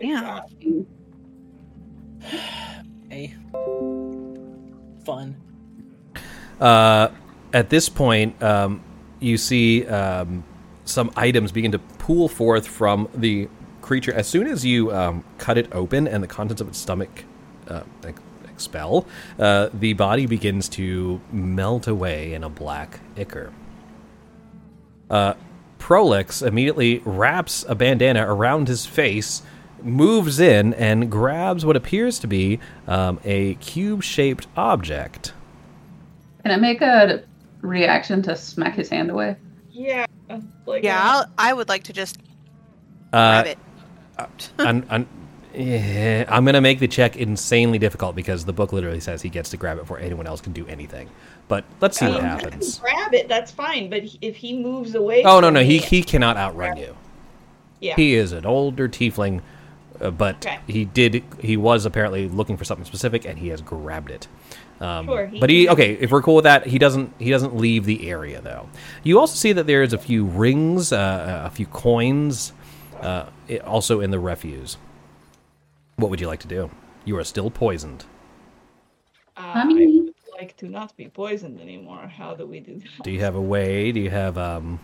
Yeah. Hey, fun. Uh, at this point, um, you see um, some items begin to pool forth from the creature. As soon as you um, cut it open and the contents of its stomach uh, like, black uh, the body begins to melt away in a black ichor. Uh, Prolix immediately wraps a bandana around his face, moves in, and grabs what appears to be um, a cube shaped object. Can I make a reaction to smack his hand away? Yeah. *laughs* Like Yeah, uh, I'll, I would like to just Uh, grab it. I'm, I'm, eh, I'm going to make the check insanely difficult because the book literally says he gets to grab it before anyone else can do anything. But let's see I what mean, you can happens. grab it. That's fine. But if he moves away, Oh, no, no, he, he cannot outrun you. Yeah. He is an older tiefling, uh, but Okay. he did. He was apparently looking for something specific, and he has grabbed it. Um, Sure, he but he okay. If we're cool with that, he doesn't. He doesn't leave the area though. You also see that there's a few rings, uh, a few coins, uh, i- also in the refuse. What would you like to do? You are still poisoned. Uh, I mean- would like to not be poisoned anymore. How do we do that? Do you have a way? Do you have um,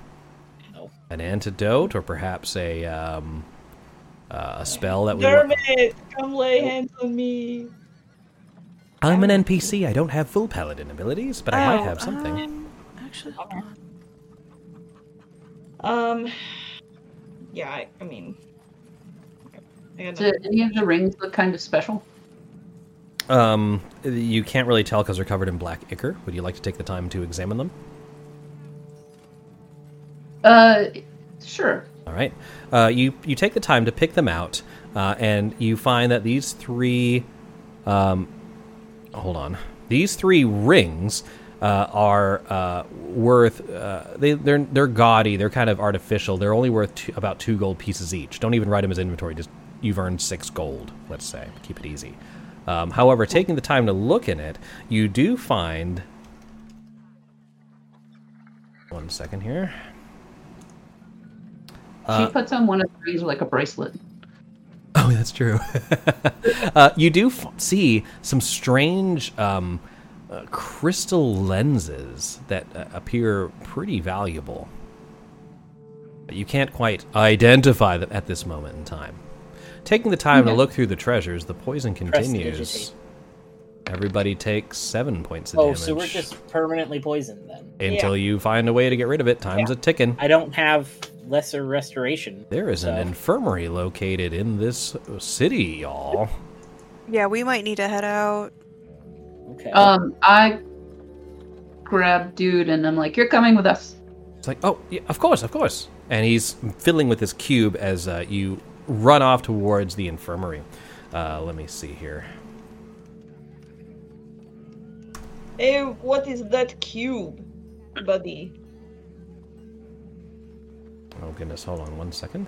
No. an antidote, or perhaps a um, uh, a spell that would? work? Dermot, come lay hands on me. I'm an NPC. I don't have full paladin abilities, but I might have something. um, actually, hold on. Um. Yeah, I, I mean. I got Do nothing. any of the rings look kind of special? Um, you can't really tell because they're covered in black ichor. Would you like to take the time to examine them? Uh, sure. All right. Uh, you you take the time to pick them out, uh, and you find that these three, um, hold on, these three rings uh, are uh, worth uh, they they're they're gaudy. They're kind of artificial. They're only worth two, about two gold pieces each. Don't even write them as inventory. Just you've earned six gold. Let's say keep it easy. Um, however, taking the time to look in it, you do find. One second here. she puts on one of the rings like a bracelet. Oh, that's true. *laughs* uh, you do f- see some strange um, uh, crystal lenses that uh, appear pretty valuable. But you can't quite identify them at this moment in time. Taking the time to look through the treasures, the poison continues. Everybody takes seven points of Oh, damage Oh, so we're just permanently poisoned then. until you find a way to get rid of it. Time's Yeah. a ticking. I don't have lesser restoration. There is an infirmary located in this city, y'all. Yeah, we might need to head out. Okay. Um, I grab dude and I'm like, "You're coming with us." It's like, oh, yeah, of course, of course. And he's fiddling with his cube as uh, you run off towards the infirmary. Uh, let me see here. Hey, what is that cube, buddy? Oh, goodness, hold on one second.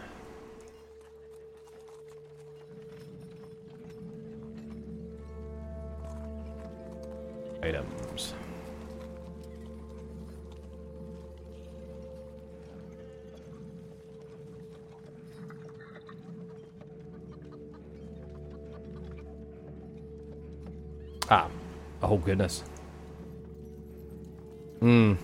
Items. Ah. Oh, goodness. Hmm.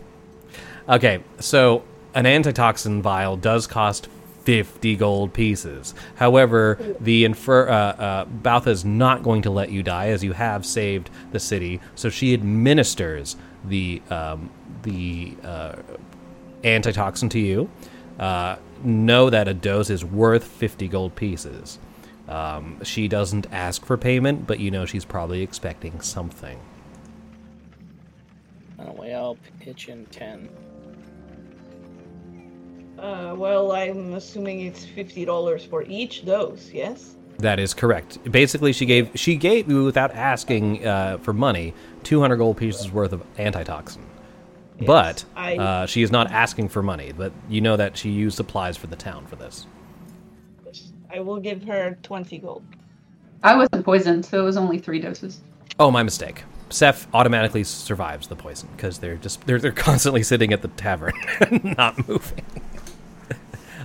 Okay, so an antitoxin vial does cost 50 gold pieces. However, the infer uh, uh, Baltha's not going to let you die as you have saved the city. So she administers the um, the uh, antitoxin to you. Uh, know that a dose is worth 50 gold pieces. Um, she doesn't ask for payment, but you know she's probably expecting something. Oh, well, pitch in 10. Uh, well, I'm assuming it's fifty dollars for each dose. Yes. That is correct. Basically, she gave she gave you without asking uh, for money, two hundred gold pieces worth of antitoxin. but I- uh, she is not asking for money. But you know that she used supplies for the town for this. I will give her twenty gold. I wasn't poisoned, so it was only three doses. Oh, my mistake. Seth automatically survives the poison because they're just they're they're *laughs* constantly sitting at the tavern and *laughs* not moving.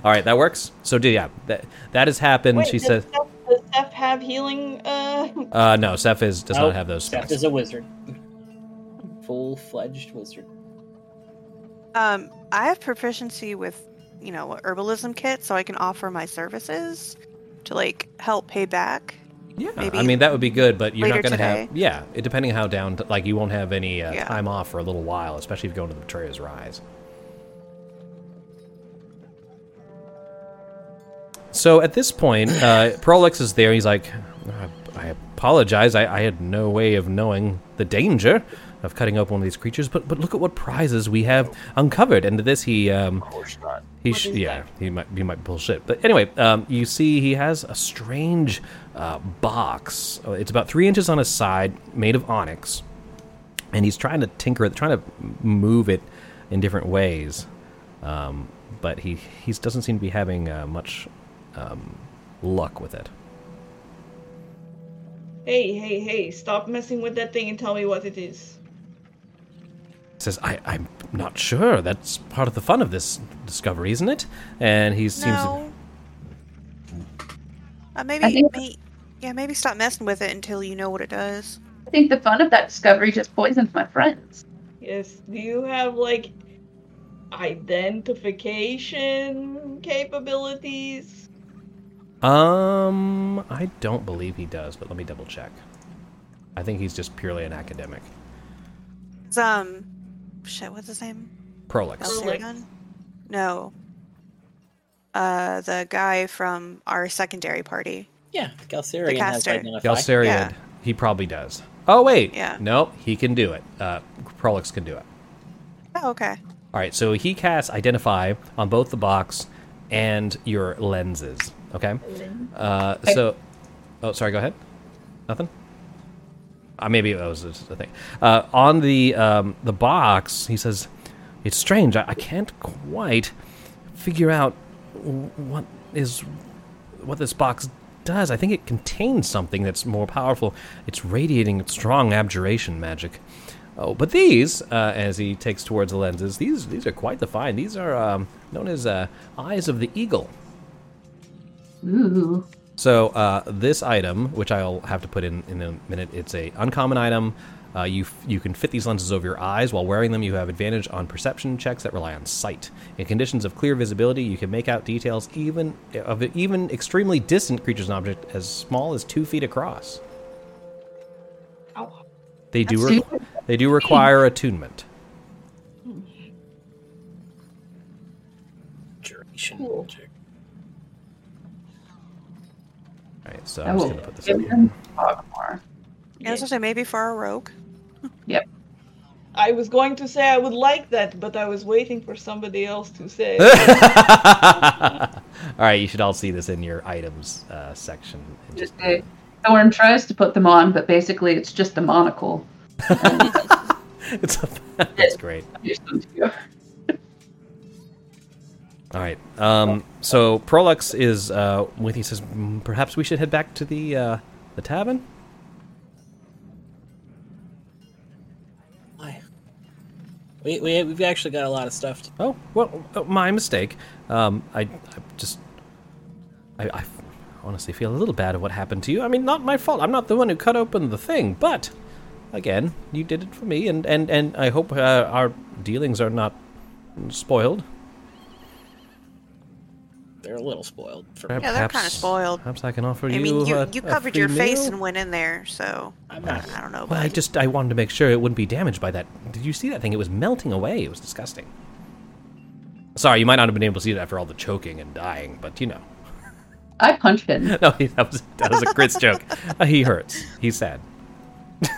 All right, that works. So yeah, that that has happened. Wait, she does says, Steph, does Steph have healing? Uh, uh, "No, Seth is does Nope, not have those Seth spells." is a wizard. Full fledged wizard. Um, I have proficiency with, you know, herbalism kit, so I can offer my services to like help pay back. Yeah, Maybe I mean that would be good, but you're not going to have. Yeah, it, depending how down, like you won't have any uh, Yeah. time off for a little while, especially if you go into the Betrayer's Rise. So at this point, uh, Prolix is there. He's like, I, I apologize. I, I had no way of knowing the danger of cutting up one of these creatures, but but look at what prizes we have uncovered. And to this, he um, Of course not. he What sh- yeah, he might he might bullshit. But anyway, um, you see he has a strange uh, box. Uh, It's about three inches on his side, made of onyx, and he's trying to tinker it, trying to move it in different ways. Um, but he he doesn't seem to be having uh, much um, luck with it. Hey, hey, hey! Stop messing with that thing and tell me what it is. He says, I, I'm not sure. That's part of the fun of this discovery, isn't it? And he seems to, No. Uh, I maybe, think- may, yeah, maybe stop messing with it until you know what it does. I think the fun of that discovery just poisons my friends. Yes. Do you have like identification capabilities? Um, I don't believe he does, but let me double check. I think he's just purely an academic. It's, um, shit, what's his name? Prolix. Prolix. No. Uh, the guy from our secondary party. Yeah, Galcerian has caster. identify. Galsariad, Yeah. he probably does. Oh wait, Yeah. no, he can do it. Uh, Prolix can do it. Oh, okay. All right, so he casts identify on both the box and your lenses. Okay. Uh, so, oh, sorry. Go ahead. Nothing. Uh, maybe that was just the thing. Uh, on the um, the box, he says, "It's strange. I, I can't quite figure out w- what is what this box does. I think it contains something that's more powerful. It's radiating strong abjuration magic." Oh, but these, uh, as he takes towards the lenses, these these are quite the find. These are um, known as uh, eyes of the eagle. Ooh. So uh, this item, which I'll have to put in in a minute, it's a uncommon item. Uh, you f- you can fit these lenses over your eyes while wearing them. You have advantage on perception checks that rely on sight. In conditions of clear visibility, you can make out details even of even extremely distant creatures and objects as small as two feet across. Ow. They do That's requ- they do require attunement. Duration Cool. So I I'm just will gonna put this in here. Yeah, I was gonna say maybe for a rogue. *laughs* Yep. I was going to say I would like that, but I was waiting for somebody else to say. *laughs* all right, you should all see this in your items uh, section. in Just just a Thorn tries to put them on, but basically it's just a monocle. *laughs* it's a, that's great. Use them to- All right. Um, so Prolix is uh, with. He says, "Mm, perhaps we should head back to the uh, the tavern. Why? We, we, we've actually got a lot of stuff to Oh well, uh, my mistake. Um, I, I just, I, I honestly feel a little bad of what happened to you. I mean, not my fault. I'm not the one who cut open the thing, but again, you did it for me, and and and I hope uh, our dealings are not spoiled. They're a little spoiled. For Yeah, they're kinda spoiled. Perhaps I can offer you I you. mean, you a- you covered your face meal? and went in there, so I'm not. I don't know. Well, I just I wanted to make sure it wouldn't be damaged by that. Did you see that thing? It was melting away. It was disgusting. Sorry, you might not have been able to see it after all the choking and dying, but you know. I punched him. *laughs* No, that was that was a Chris *laughs* joke. Uh, he hurts. He's sad. *laughs*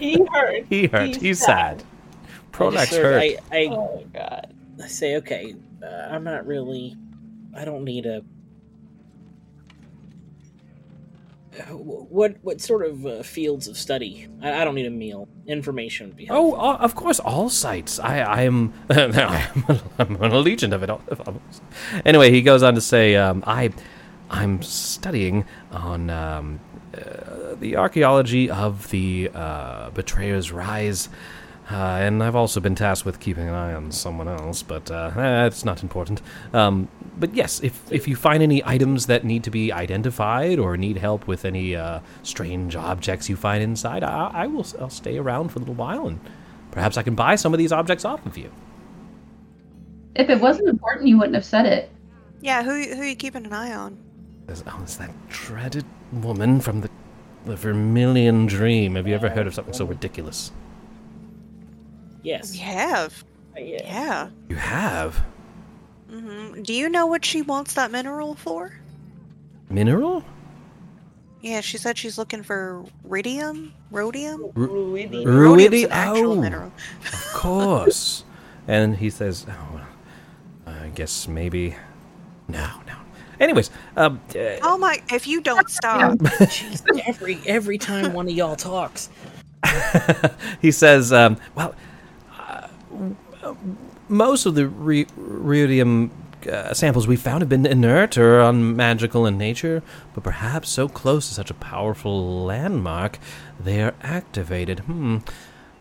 he hurt. He hurt. He's, sad. I, Prolix just sort hurt. I, I, Oh god. I say, okay, uh, I'm not really. I don't need a. What what sort of uh, fields of study? I, I don't need a meal. Information would be Oh, uh, of course, all sites. I, I am, *laughs* I'm, I'm an allegiant of it. all-. Anyway, he goes on to say, um, I, I'm studying on um, uh, the archaeology of the uh, Betrayer's Rise, uh, and I've also been tasked with keeping an eye on someone else, but uh, that's not important. Um, but yes, if if you find any items that need to be identified or need help with any uh, strange objects you find inside, I, I will. I'll stay around for a little while, and perhaps I can buy some of these objects off of you. If it wasn't important, you wouldn't have said it. yeah, who who are you keeping an eye on? Is, oh, it's that dreaded woman from the, the Vermilion Dream. Have you ever heard of something so ridiculous? Yes. We have. Uh, yeah. Yeah. You have? Hmm Do you know what she wants that mineral for? Mineral? Yeah, she said she's looking for rhodium. Rhodium. Ruidi. Rhodium's Ruidi? an actual Oh, mineral. of course. *laughs* and he says, oh, well, I guess maybe. No, no. Anyways, um, uh, Oh my! If you don't stop, *laughs* Jeez, every every time one of y'all talks. *laughs* he says, um, well, uh, most of the ruidium uh, samples we found have been inert or unmagical in nature, but perhaps so close to such a powerful landmark, they are activated. Hmm.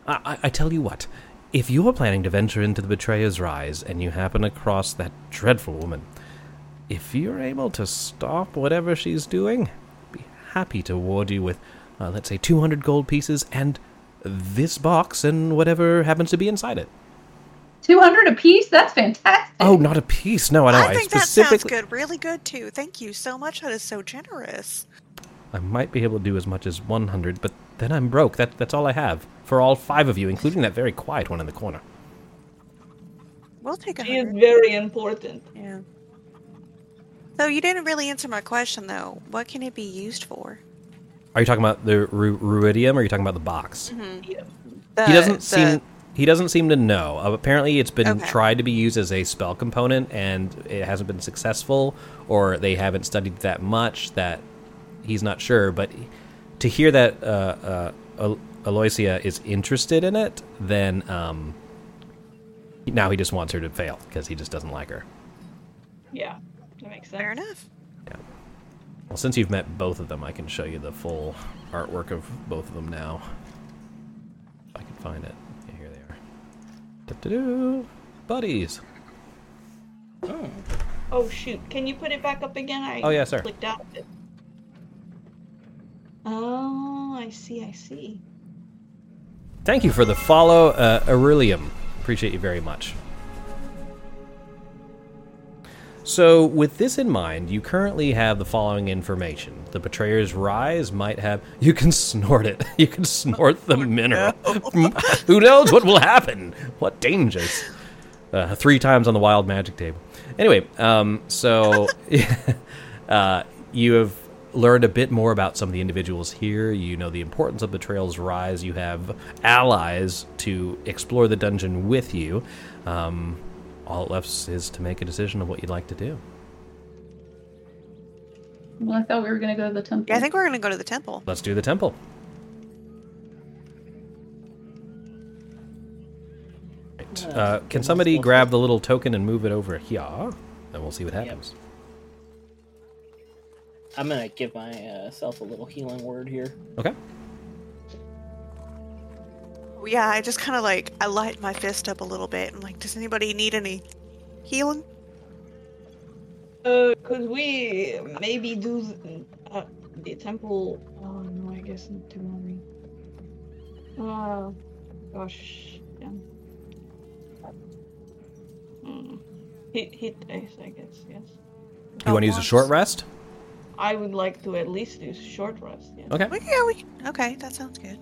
I, I, tell you what, if you are planning to venture into the Betrayer's Rise and you happen across that dreadful woman, if you're able to stop whatever she's doing, be happy to award you with, uh, let's say, 200 gold pieces and this box and whatever happens to be inside it. 200 a piece? That's fantastic. Oh, not a piece. No, I know. I think that sounds specifically, good. Really good too. Thank you so much. That is so generous. I might be able to do as much as 100, but then I'm broke. That that's all I have for all five of you, including that very quiet one in the corner. We'll take a She is very important. Yeah. So you didn't really answer my question though. What can it be used for? Are you talking about the ru- ruidium, or are you talking about the box? Mm-hmm. Yeah. The, he doesn't the- seem he doesn't seem to know. Uh, apparently, it's been Okay. tried to be used as a spell component, and it hasn't been successful, or they haven't studied that much that he's not sure. But to hear that uh, uh, Al- Aloysia is interested in it, then um, now he just wants her to fail because he just doesn't like her. Yeah. That makes sense. Fair enough. Well, since you've met both of them, I can show you the full artwork of both of them now. If I can find it. Da-da-doo. Buddies. Oh, Oh shoot! Can you put it back up again? I Oh, yeah, sir. clicked out of it. Oh, I see. I see. Thank you for the follow, uh, Aurelium. Appreciate you very much. So, with this in mind, you currently have the following information. The Betrayer's Rise might have. *laughs* You can snort it. *laughs* You can snort the mineral. *laughs* Who knows what will happen? What dangers? Uh, three times on the wild magic table. Anyway, um, so uh, you have learned a bit more about some of the individuals here. You know the importance of Betrayer's Rise. You have allies to explore the dungeon with you. Um, all it left is to make a decision of what you'd like to do. Well, I thought we were going to go to the temple. Yeah, I think we're gonna go to the temple. Let's do the temple. Right. Uh, can somebody grab the little token and move it over here? And we'll see what happens. I'm gonna give myself a little healing word here. Okay. Yeah, I just kind of like I light my fist up a little bit. I'm like, does anybody need any healing? Uh, could we maybe do th- uh, the temple? Oh no, I guess not too early. Uh, gosh, yeah. Hmm. Hit hit dice, I guess. Yes. You want to use a short rest? I would like to at least do short rest. Yeah. Okay. Well, yeah, we. Okay, that sounds good.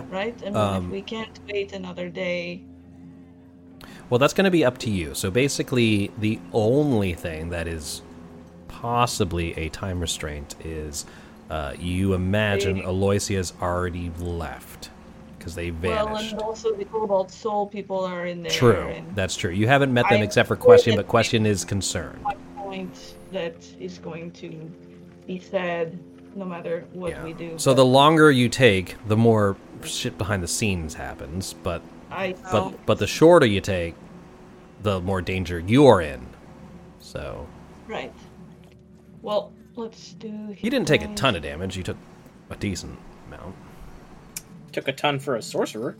Right. I mean, Um, if we can't wait another day, Well, that's going to be up to you. So basically, the only thing that is possibly a time restraint is uh, you imagine They- Aloysia's already left because they vanished. well, and also the Cobalt Soul people are in there. True, that's true. You haven't met them I except for Question, but Question is concerned. point that is going to be said no matter what Yeah. we do. So but the longer you take, the more shit behind the scenes happens. But I but but the shorter you take, the more danger you're in. So right. Well, let's do. you didn't take a ton of damage. You took a decent amount. Took a ton for a sorcerer.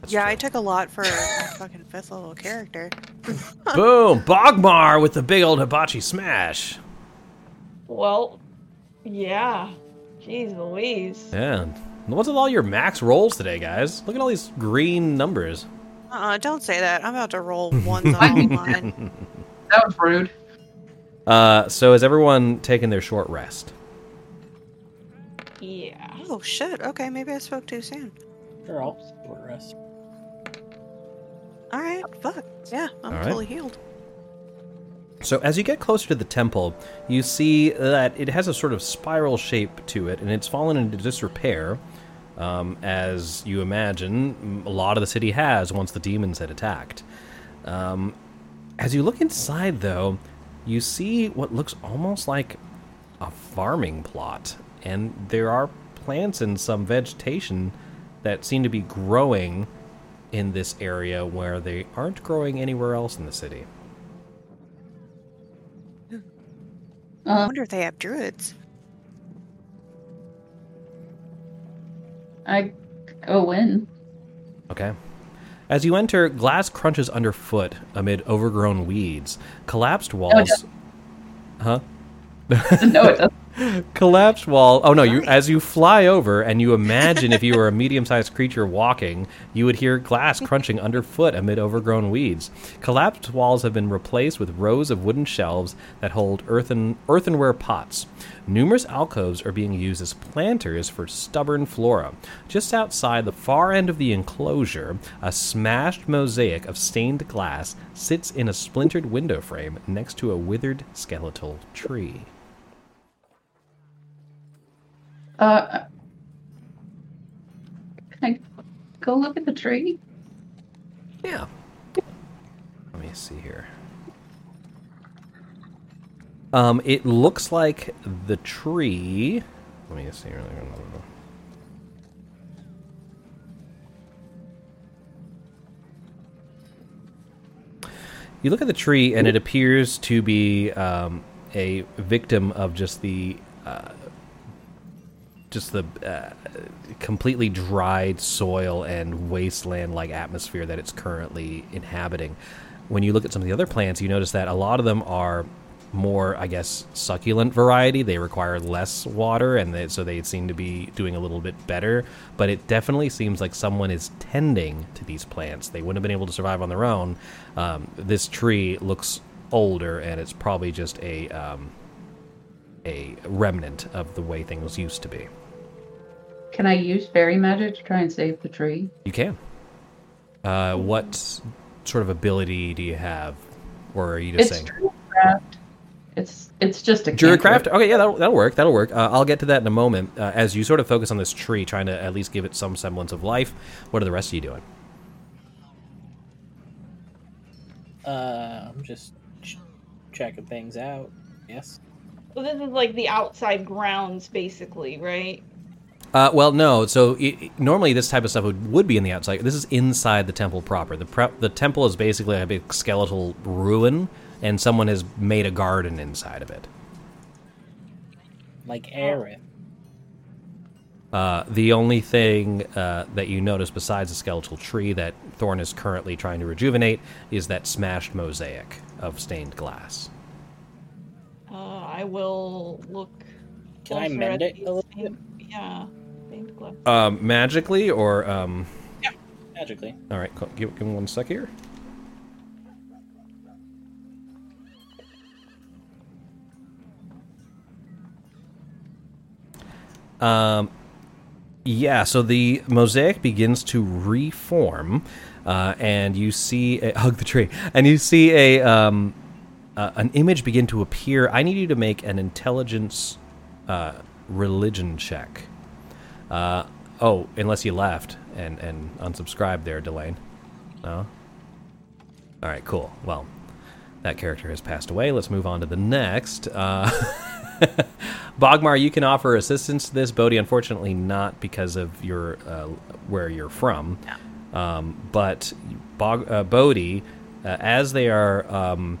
That's yeah, I took a lot for a fucking fifth level character. Boom! Bogmar with the big old hibachi smash. Well, yeah. Jeez Louise. Yeah. What's with all your max rolls today, guys? Look at all these green numbers. Uh, don't say that. I'm about to roll *laughs* ones on *laughs* all mine. That was rude. Uh, so is everyone taking their short rest? Yeah. Oh shit. Okay, maybe I spoke too soon. Sure, I'll support rest. All right. Fuck. Yeah, I'm All right. fully healed. So as you get closer to the temple, you see that it has a sort of spiral shape to it, and it's fallen into disrepair, um, as you imagine a lot of the city has once the demons had attacked. Um, as you look inside, though, you see what looks almost like a farming plot, and there are plants and some vegetation that seem to be growing in this area where they aren't growing anywhere else in the city. I Uh, wonder if they have druids. I go in. Okay. As you enter, glass crunches underfoot amid overgrown weeds. Collapsed walls. huh? *laughs* no, it doesn't. Collapsed wall. Oh no! You as you fly over and you imagine if you were a *laughs* medium-sized creature walking, you would hear glass crunching underfoot amid overgrown weeds. Collapsed walls have been replaced with rows of wooden shelves that hold earthen earthenware pots. Numerous alcoves are being used as planters for stubborn flora. Just outside the far end of the enclosure, a smashed mosaic of stained glass sits in a splintered window frame next to a withered skeletal tree. Uh, can I go look at the tree? Yeah. Let me see here. Um, it looks like the tree. Let me see. Here. You look at the tree, and it appears to be um, a victim of just the uh, just the uh, completely dried soil and wasteland-like atmosphere that it's currently inhabiting. When you look at some of the other plants, you notice that a lot of them are more, I guess, succulent variety. They require less water, and they, so they seem to be doing a little bit better. But it definitely seems like someone is tending to these plants. They wouldn't have been able to survive on their own. Um, this tree looks older, and it's probably just a um, a remnant of the way things used to be. Can I use fairy magic to try and save the tree? You can. Uh, what sort of ability do you have, or are you just It's saying Druidcraft. It's it's just a Druidcraft? Okay, yeah, that'll, that'll work. That'll work. Uh, I'll get to that in a moment. Uh, as you sort of focus on this tree, trying to at least give it some semblance of life. What are the rest of you doing? Uh, I'm just ch- checking things out. Yes. So this is like the outside grounds, basically, right? Uh, well, no. So i i- normally this type of stuff would, would be in the outside. This is inside the temple proper. The pre- the temple is basically a big skeletal ruin, and someone has made a garden inside of it. Like Aerith. Uh, the only thing uh, that you notice besides the skeletal tree that Thorn is currently trying to rejuvenate is that smashed mosaic of stained glass. Uh, I will look. Can I mend it a little stained- Yeah. Um, magically, or um, Yeah, Magically. all right, co- give, give me one sec here. Um, yeah, so the mosaic begins to reform, uh, and you see a, *laughs* hug the tree, and you see a um, uh, an image begin to appear. I need you to make an intelligence uh, religion check. Uh, oh, unless you left and and unsubscribed there, Delane. No. All right, cool. Well, that character has passed away. Let's move on to the next. Uh, *laughs* Bogmar, you can offer assistance to this. Bodhi, unfortunately, not because of your uh, where you're from. Um, but Bog, uh, Bodhi, uh, as they are um,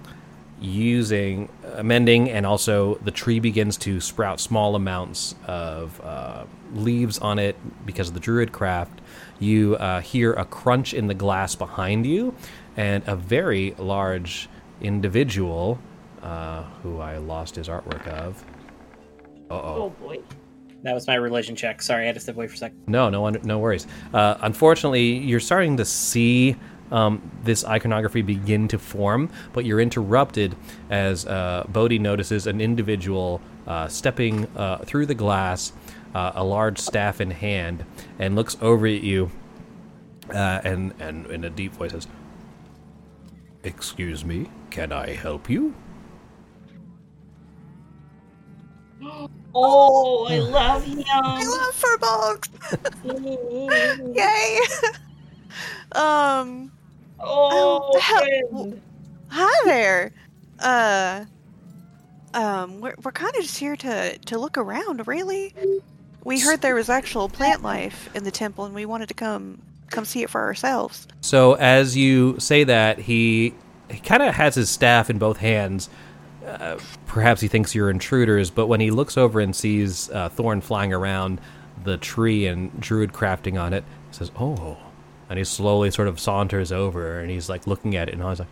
using amending, and also the tree begins to sprout small amounts of uh, leaves on it because of the druid craft. You uh, hear a crunch in the glass behind you, and a very large individual uh, who I lost his artwork of. Oh boy. That was my religion check. Sorry, I had to step away for a second. No, no, no worries. Uh, unfortunately, you're starting to see um, this iconography begin to form, but you're interrupted as uh, Bodhi notices an individual uh, stepping uh, through the glass uh, a large staff in hand, and looks over at you, uh, and and in a deep voice says, "Excuse me, can I help you?" *gasps* Oh, I love him. I love furbolgs. *laughs* *laughs* Yay. *laughs* um. Oh, Oh, hell- Hi there. Uh. Um. We're we're kind of just here to to look around. Really. We heard there was actual plant life in the temple, and we wanted to come come see it for ourselves. So as you say that, he he kind of has his staff in both hands. Uh, perhaps he thinks you're intruders, but when he looks over and sees uh, Thorn flying around the tree and Druid crafting on it, he says, "Oh," and he slowly sort of saunters over and he's like looking at it, and I was like,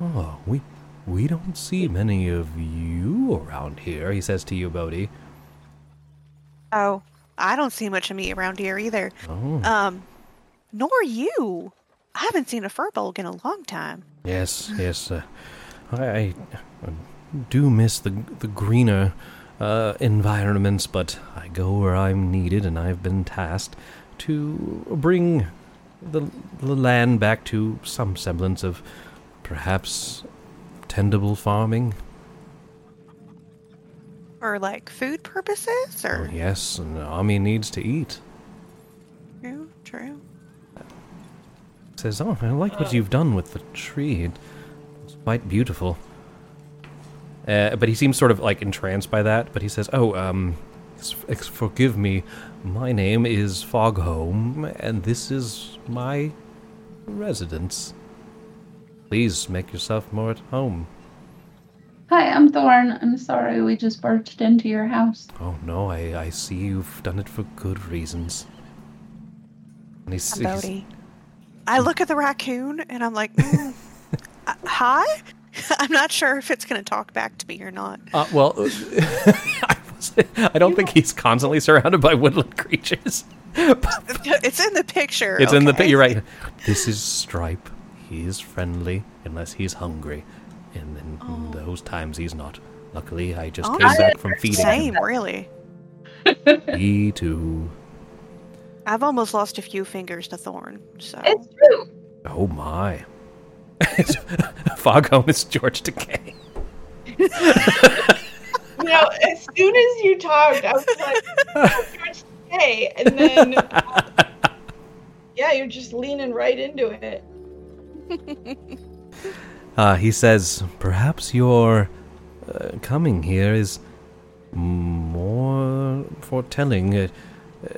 "Oh, we we don't see many of you around here." He says to you, Bodhi. Oh, I don't see much of me around here either. "Oh, Um, nor you. I haven't seen a furbolg in a long time. Yes, yes. Uh, I, I do miss the the greener uh, environments, but I go where I'm needed, and I've been tasked to bring the, the land back to some semblance of perhaps tendable farming. For like food purposes, Oh, or yes, an army needs to eat. true, true. Says, "Oh, I like what you've done with the tree. It- It's quite beautiful." Uh, but he seems sort of like entranced by that. But he says, "Oh, um, ex- forgive me. My name is Foghome, and this is my residence. Please make yourself more at home." Hi, I'm Thorn. I'm sorry we just barged into your house. Oh no, I, I see you've done it for good reasons. And he's, I'm he's- I look at the raccoon and I'm like, mm, *laughs* uh, hi? *laughs* I'm not sure if it's going to talk back to me or not. Uh, well, *laughs* I, was, I don't think he's constantly surrounded by woodland *laughs* creatures. It's in the picture. It's in the okay? pit. You're right. This is Stripe. He is friendly unless he's hungry, and in, in those times he's not. Luckily, I just came Honestly, back from feeding Same, him. really. Me too. I've almost lost a few fingers to Thorn, so. It's true. Oh my. *laughs* Foghorn is George Decay. You know, as soon as you talked, I was like, oh, George, hey, and then *laughs* yeah, you're just leaning right into it. *laughs* Uh, he says, perhaps your uh, coming here is more foretelling. Uh,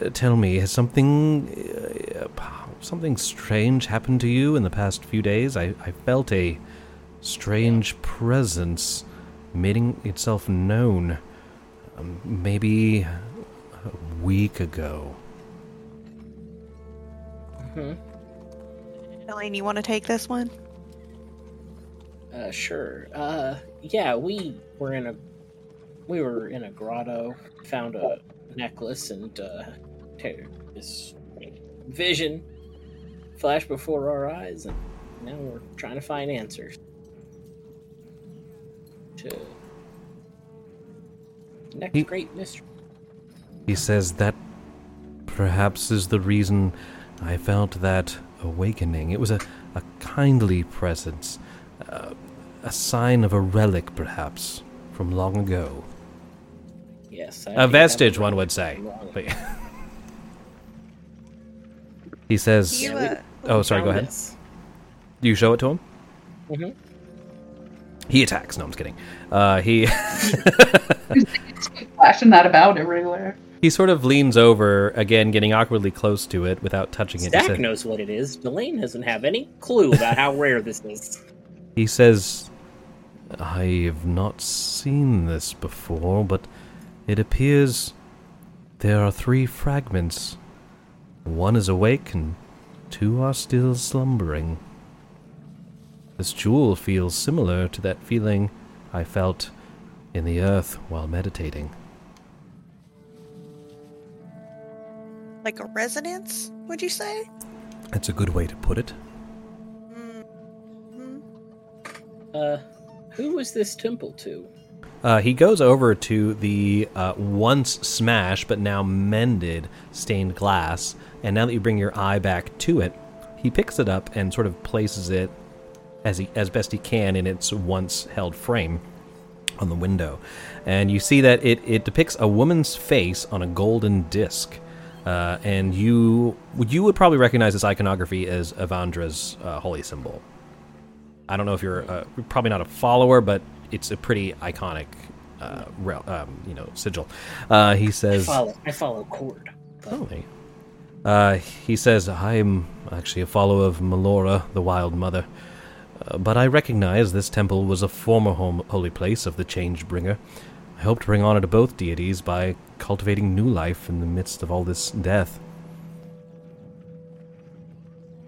uh, tell me, has something uh, something strange happened to you in the past few days? I, I felt a strange presence making itself known. Um, maybe a week ago. hmm Elaine, you want to take this one? Uh, sure. Uh, yeah, we were in a we were in a grotto, found a necklace, and uh, this vision flashed before our eyes, and now we're trying to find answers to next He- great mystery. He says that perhaps is the reason I felt that awakening. It was a, a kindly presence, uh, a sign of a relic, perhaps, from long ago. Yes, I A vestige, one would say. But *laughs* he says, You, we- uh, "Oh, sorry. Go ahead. this. Do you show it to him?" Mhm. He attacks. No, I'm just kidding. Uh, he *laughs* Flashing that about everywhere. he sort of leans over again, getting awkwardly close to it without touching it. He Stack knows what it is. Delane doesn't have any clue about how rare this is. *laughs* He says, I have not seen this before, but it appears there are three fragments. One is awake and two are still slumbering. This jewel feels similar to that feeling I felt in the earth while meditating. Like a resonance, would you say? That's a good way to put it. Mm-hmm. Uh, who was this temple to? Uh, he goes over to the uh, once smashed but now mended stained glass, and now that you bring your eye back to it, he picks it up and sort of places it as he as best he can in its once held frame on the window, and you see that it, it depicts a woman's face on a golden disc. Uh, and you you would probably recognize this iconography as Avandra's uh, holy symbol. I don't know if you're uh, probably not a follower, but it's a pretty iconic, uh, um, you know, sigil. Uh, he I says, follow. I follow Kord. but- "Oh, hey." Uh, he says, I'm actually a follower of Melora, the Wild Mother. Uh, but I recognize this temple was a former home, holy place of the Changebringer. I hope to bring honor to both deities by cultivating new life in the midst of all this death.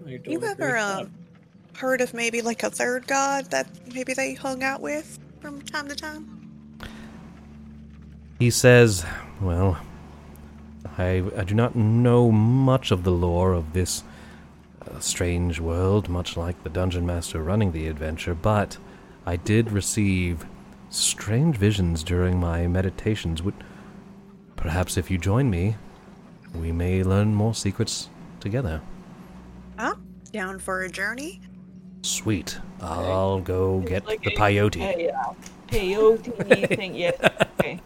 You're You ever uh, heard of maybe like a third god that maybe they hung out with from time to time? He says, Well, I, I do not know much of the lore of this uh, strange world, much like the dungeon master running the adventure, but I did receive strange visions during my meditations. Would perhaps if you join me, we may learn more secrets together. Huh? Down for a journey? Sweet. I'll go get like the a- peyote. A, uh, peyote thing. Yeah. Okay.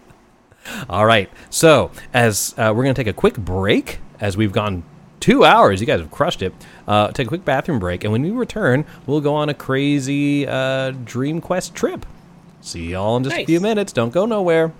All right. So, as uh, we're going to take a quick break, as we've gone two hours, you guys have crushed it. Uh, take a quick bathroom break, and when we return, we'll go on a crazy uh, Dream Quest trip. See y'all in just a few minutes. Don't go nowhere.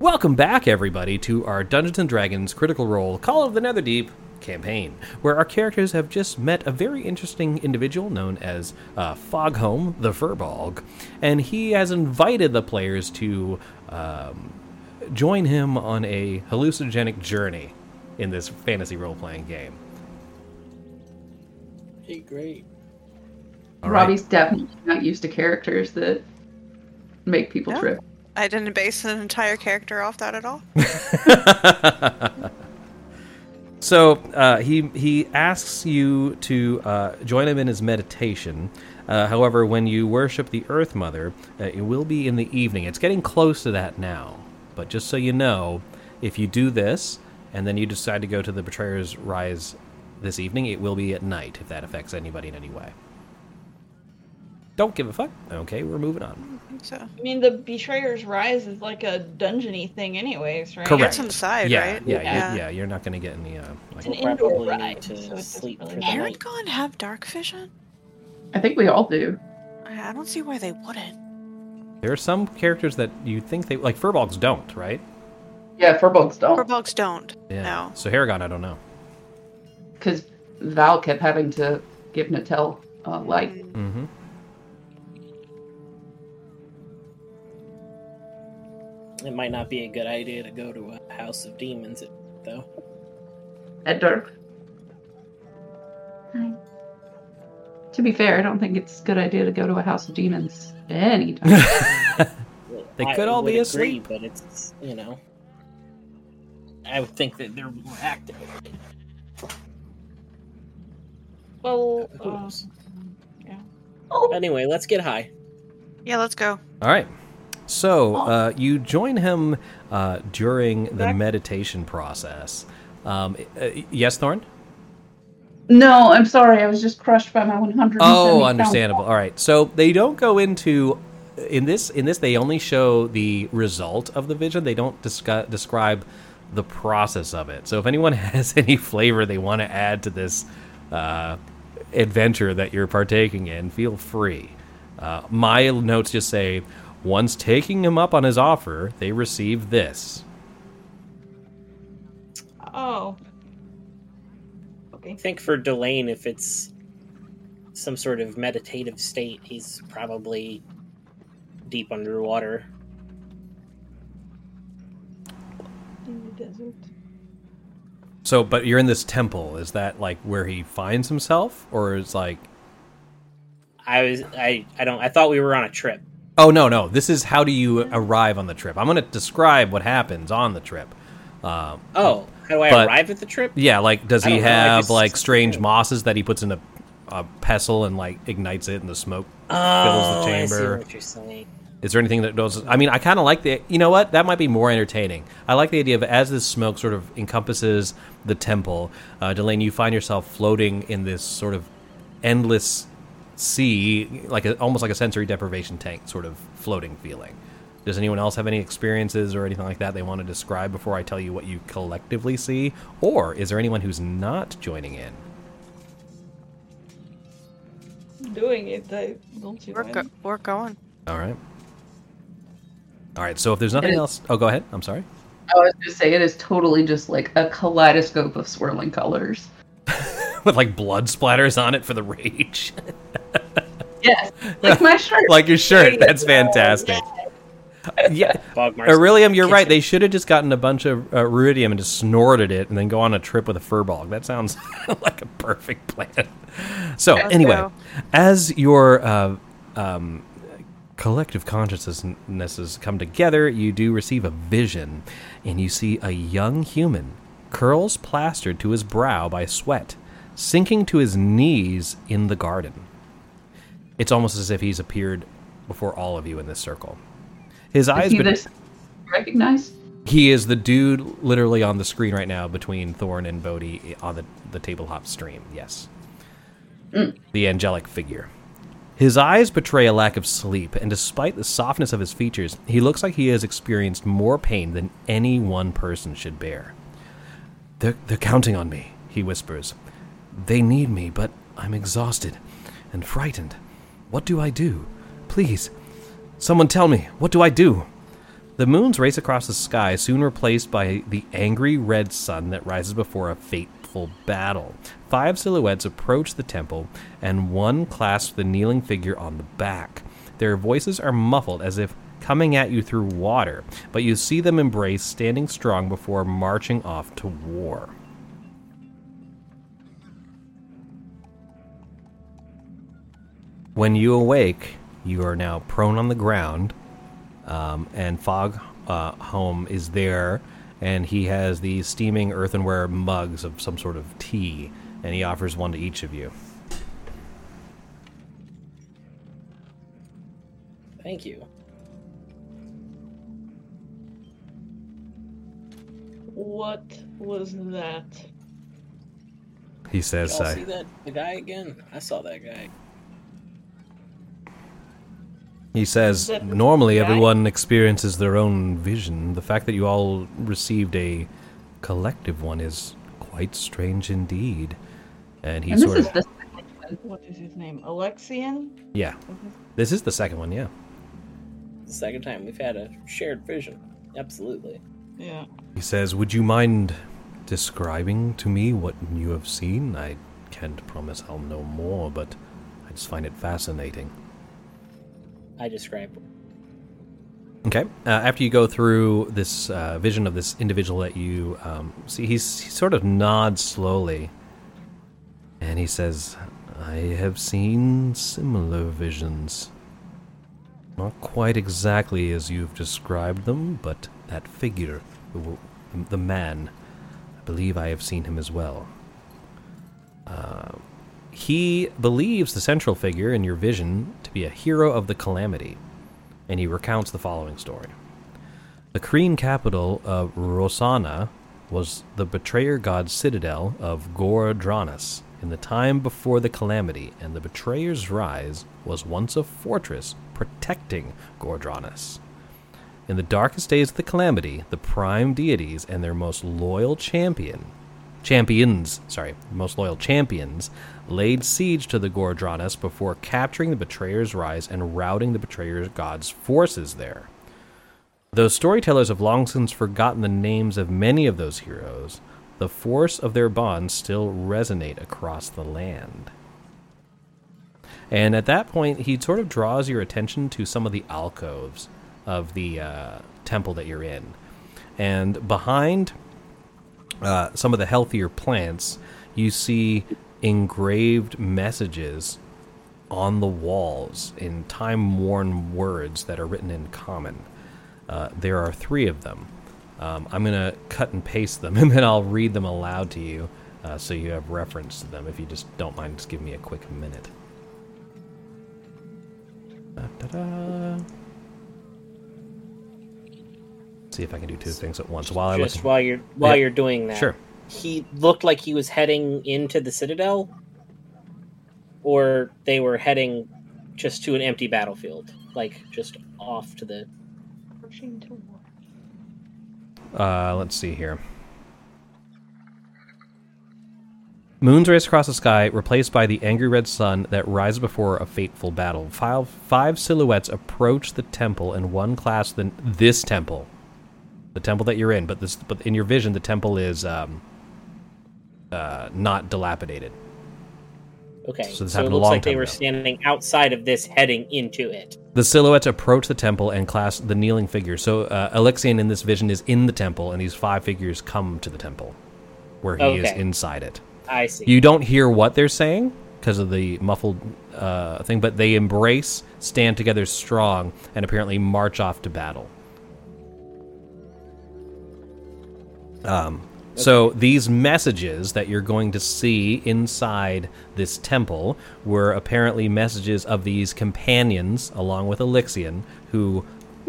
Welcome back, everybody, to our Dungeons and Dragons Critical Role Call of the Netherdeep campaign, where our characters have just met a very interesting individual known as uh, Fogholm the Furbolg, and he has invited the players to um, join him on a hallucinogenic journey in this fantasy role playing game. Hey, great. All right. Robbie's definitely not used to characters that make people No. trip. I didn't base an entire character off that at all. *laughs* So uh, he he asks you to uh, join him in his meditation. Uh, however, when you worship the Earth Mother, uh, it will be in the evening. It's getting close to that now, but just so you know, if you do this and then you decide to go to the Betrayer's Rise this evening, it will be at night. If that affects anybody in any way, don't give a fuck. Okay, we're moving on. So I mean, the Betrayer's Rise is like a dungeony thing, anyways, right? Correct. it's inside, yeah, right? yeah, Yeah. yeah, yeah. You're not going to get any uh, like It's an indoor ride, need to so it doesn't sleep really for the matter. night. Paragon have dark vision? I think we all do. I I don't see why they wouldn't. there are some characters that you think they like. Furbolgs don't, right? Yeah, Furbolgs don't. Furbolgs don't. Yeah. No. So Haragon, I don't know. Because Val kept having to give Natel uh, light. Mm-hmm. It might not be a good idea to go to a house of demons, though. at dark. To be fair, I don't think it's a good idea to go to a house of demons anytime. *laughs* They I could all would be agree, asleep. but it's you know, I would think that they're more active. Well, uh, knows? yeah. Anyway, let's get high. Yeah, let's go. All right. So uh, you join him uh, during the meditation process. Um, uh, yes, Thorn. no, I'm sorry. I was just crushed by my 100. Oh, understandable. All right. So they don't go into in this in this they only show the result of the vision. They don't discuss, describe the process of it. So if anyone *laughs* has any flavor they want to add to this uh, adventure that you're partaking in, feel free. Uh, my notes just say once taking him up on his offer, they receive this. Oh. Okay. I think for Delane, if it's some sort of meditative state, he's probably deep underwater. In the desert. So, but you're in this temple. Is that like where he finds himself, or is like? I was I I don't I thought we were on a trip. Oh no, no. This is how do you arrive on the trip? I'm going to describe what happens on the trip. Um, Oh, how do I But- arrive at the trip? yeah, like does he don't know, have like strange mosses that he puts in a, a pestle and like ignites it and the smoke Oh, fills the I see chamber? what you're saying. Is there anything that does? I mean, I kind of like the. You know what? That might be more entertaining. I like the idea of as this smoke sort of encompasses the temple, uh, Delane, you find yourself floating in this sort of endless sea, like a, almost like a sensory deprivation tank, sort of floating feeling. Does anyone else have any experiences or anything like that they want to describe before I tell you what you collectively see? Or is there anyone who's not joining in? Doing it, I don't see We're, go- we're going. All right. All right. So if there's nothing is- else, oh, go ahead. I'm sorry. I was just say it is totally just like a kaleidoscope of swirling colors. *laughs* With like blood splatters on it for the rage. *laughs* *laughs* Yes, like my shirt. *laughs* like your shirt. That's fantastic. Yeah, Bogmar's Aurelium, you're right. They should have just gotten a bunch of uh, ruidium and just snorted it, and then go on a trip with a furball. That sounds *laughs* like a perfect plan. So, Let's anyway, go. as your uh, um, collective consciousnesses come together, you do receive a vision, and you see a young human, curls plastered to his brow by sweat, sinking to his knees in the garden. It's almost as if he's appeared before all of you in this circle. His Is eyes. he this recognized? he is the dude literally on the screen right now between Thorn and Bodhi on the, the tabletop stream. Yes. Mm. The angelic figure. His eyes betray a lack of sleep, and despite the softness of his features, he looks like he has experienced more pain than any one person should bear. They're, they're counting on me, he whispers. They need me, but I'm exhausted and frightened. What do I do? Please, someone tell me, what do I do? The moons race across the sky, soon replaced by the angry red sun that rises before a fateful battle. Five silhouettes approach the temple, and one clasps the kneeling figure on the back. Their voices are muffled as if coming at you through water, but you see them embrace, standing strong before marching off to war. When you awake, you are now prone on the ground, um, and Fog uh, Home is there, and he has these steaming earthenware mugs of some sort of tea, and he offers one to each of you. Thank you. What was that? He says, uh, see that the guy again? I saw that guy. He says, normally everyone experiences their own vision. The fact that you all received a collective one is quite strange indeed. And he and this sort is of. the What is his name? Alyxian? Yeah. Mm-hmm. This is the second one, yeah. The second time we've had a shared vision. Absolutely. Yeah. He says, Would you mind describing to me what you have seen? I can't promise I'll know more, but I just find it fascinating. I describe Okay. Uh, after you go through this uh, vision of this individual that you um, see, he sort of nods slowly, and he says, "I have seen similar visions. Not quite exactly as you've described them, but that figure, the, the man, I believe I have seen him as well." Uh, he believes the central figure in your vision to be a hero of the calamity and he recounts the following story. The Kryn capital of Rosohna was the betrayer god's citadel of Ghor Dranas in the time before the calamity, and the betrayer's rise was once a fortress protecting Ghor Dranas. In the darkest days of the calamity, the prime deities and their most loyal champion champions, sorry, most loyal champions, laid siege to the Ghor Dranas before capturing the Betrayer's Rise and routing the Betrayer's God's forces there. Though storytellers have long since forgotten the names of many of those heroes, the force of their bonds still resonate across the land. And at that point, he sort of draws your attention to some of the alcoves of the uh, temple that you're in. And behind uh, some of the healthier plants, you see engraved messages on the walls in time worn words that are written in common. Uh, there are three of them. Um, I'm going to cut and paste them, *laughs* and then I'll read them aloud to you uh, so you have reference to them. If you just don't mind, just give me a quick minute. Da-da-da. See if I can do two things at once while I just while you're while Yeah. you're doing that. Sure. He looked like he was heading into the citadel, or they were heading just to an empty battlefield, like just off to the. Marching to war. Uh, let's see here. Moons race across the sky, replaced by the angry red sun that rises before a fateful battle. Five, five silhouettes approach the temple, and one class than this temple, the temple that you're in. But this, but in your vision, the temple is um, uh, not dilapidated. Okay, So so, this it looks like they were ago. standing outside of this, heading into it. The silhouettes approach the temple and clasp the kneeling figure. So uh, Alyxian in this vision is in the temple, and these five figures come to the temple, where he is inside it. I see. You don't hear what they're saying because of the muffled uh, thing, but they embrace, stand together strong, and apparently march off to battle. Um, so these messages that you're going to see inside this temple were apparently messages of these companions, along with Alyxian, who,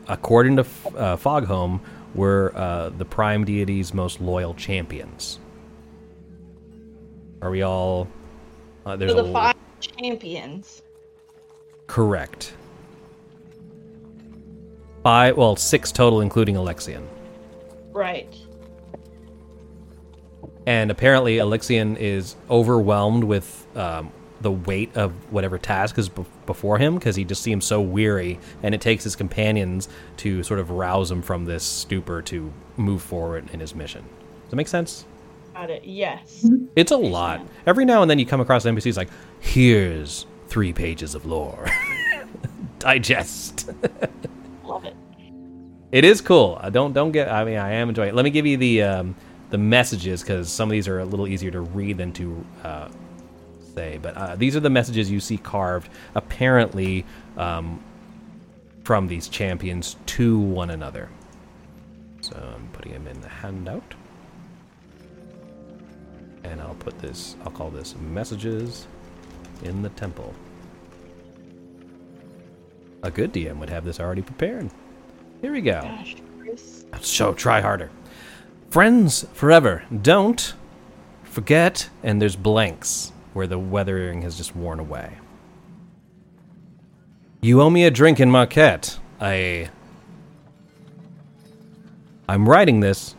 according to uh, Fogholm, were uh, the prime deity's most loyal champions. Are we all? Uh, there's So a the five champions. correct. Five, well, six total, including Alyxian. Right. And apparently, Alyxian is overwhelmed with um, the weight of whatever task is bef- before him because he just seems so weary, and it takes his companions to sort of rouse him from this stupor to move forward in his mission. Does that make sense? Got it. Yes. It's a lot. Every now and then you come across NPCs like, here's three pages of lore. *laughs* Digest. Love it. It is cool. Uh, Don't don't get. I mean, I am enjoying it. Let me give you the um, the messages because some of these are a little easier to read than to uh, say. But uh, these are the messages you see carved, apparently um, from these champions to one another. So I'm putting them in the handout, and I'll put this. I'll call this messages in the temple. A good DM would have this already prepared. Here we go. Gosh, Chris. So try harder. Friends forever. Don't forget, and there's blanks where the weathering has just worn away. You owe me a drink in Marquet. I. I'm writing this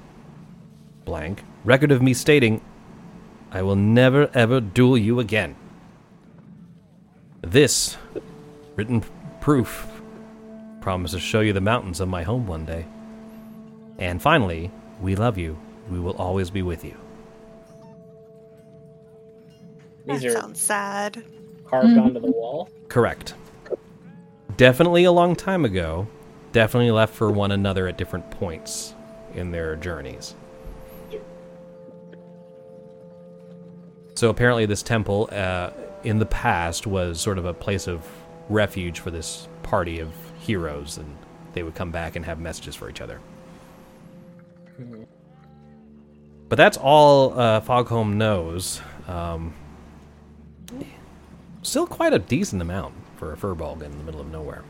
blank record of me stating I will never ever duel you again. This written proof promise to show you the mountains of my home one day. And finally, we love you. We will always be with you. These that are sounds sad. carved onto the wall. Correct. Definitely a long time ago. Definitely left for one another at different points in their journeys. So apparently, this temple uh, in the past was sort of a place of refuge for this party of heroes, and they would come back and have messages for each other. But that's all uh, Fogholm knows. Um, still quite a decent amount for a furball in the middle of nowhere.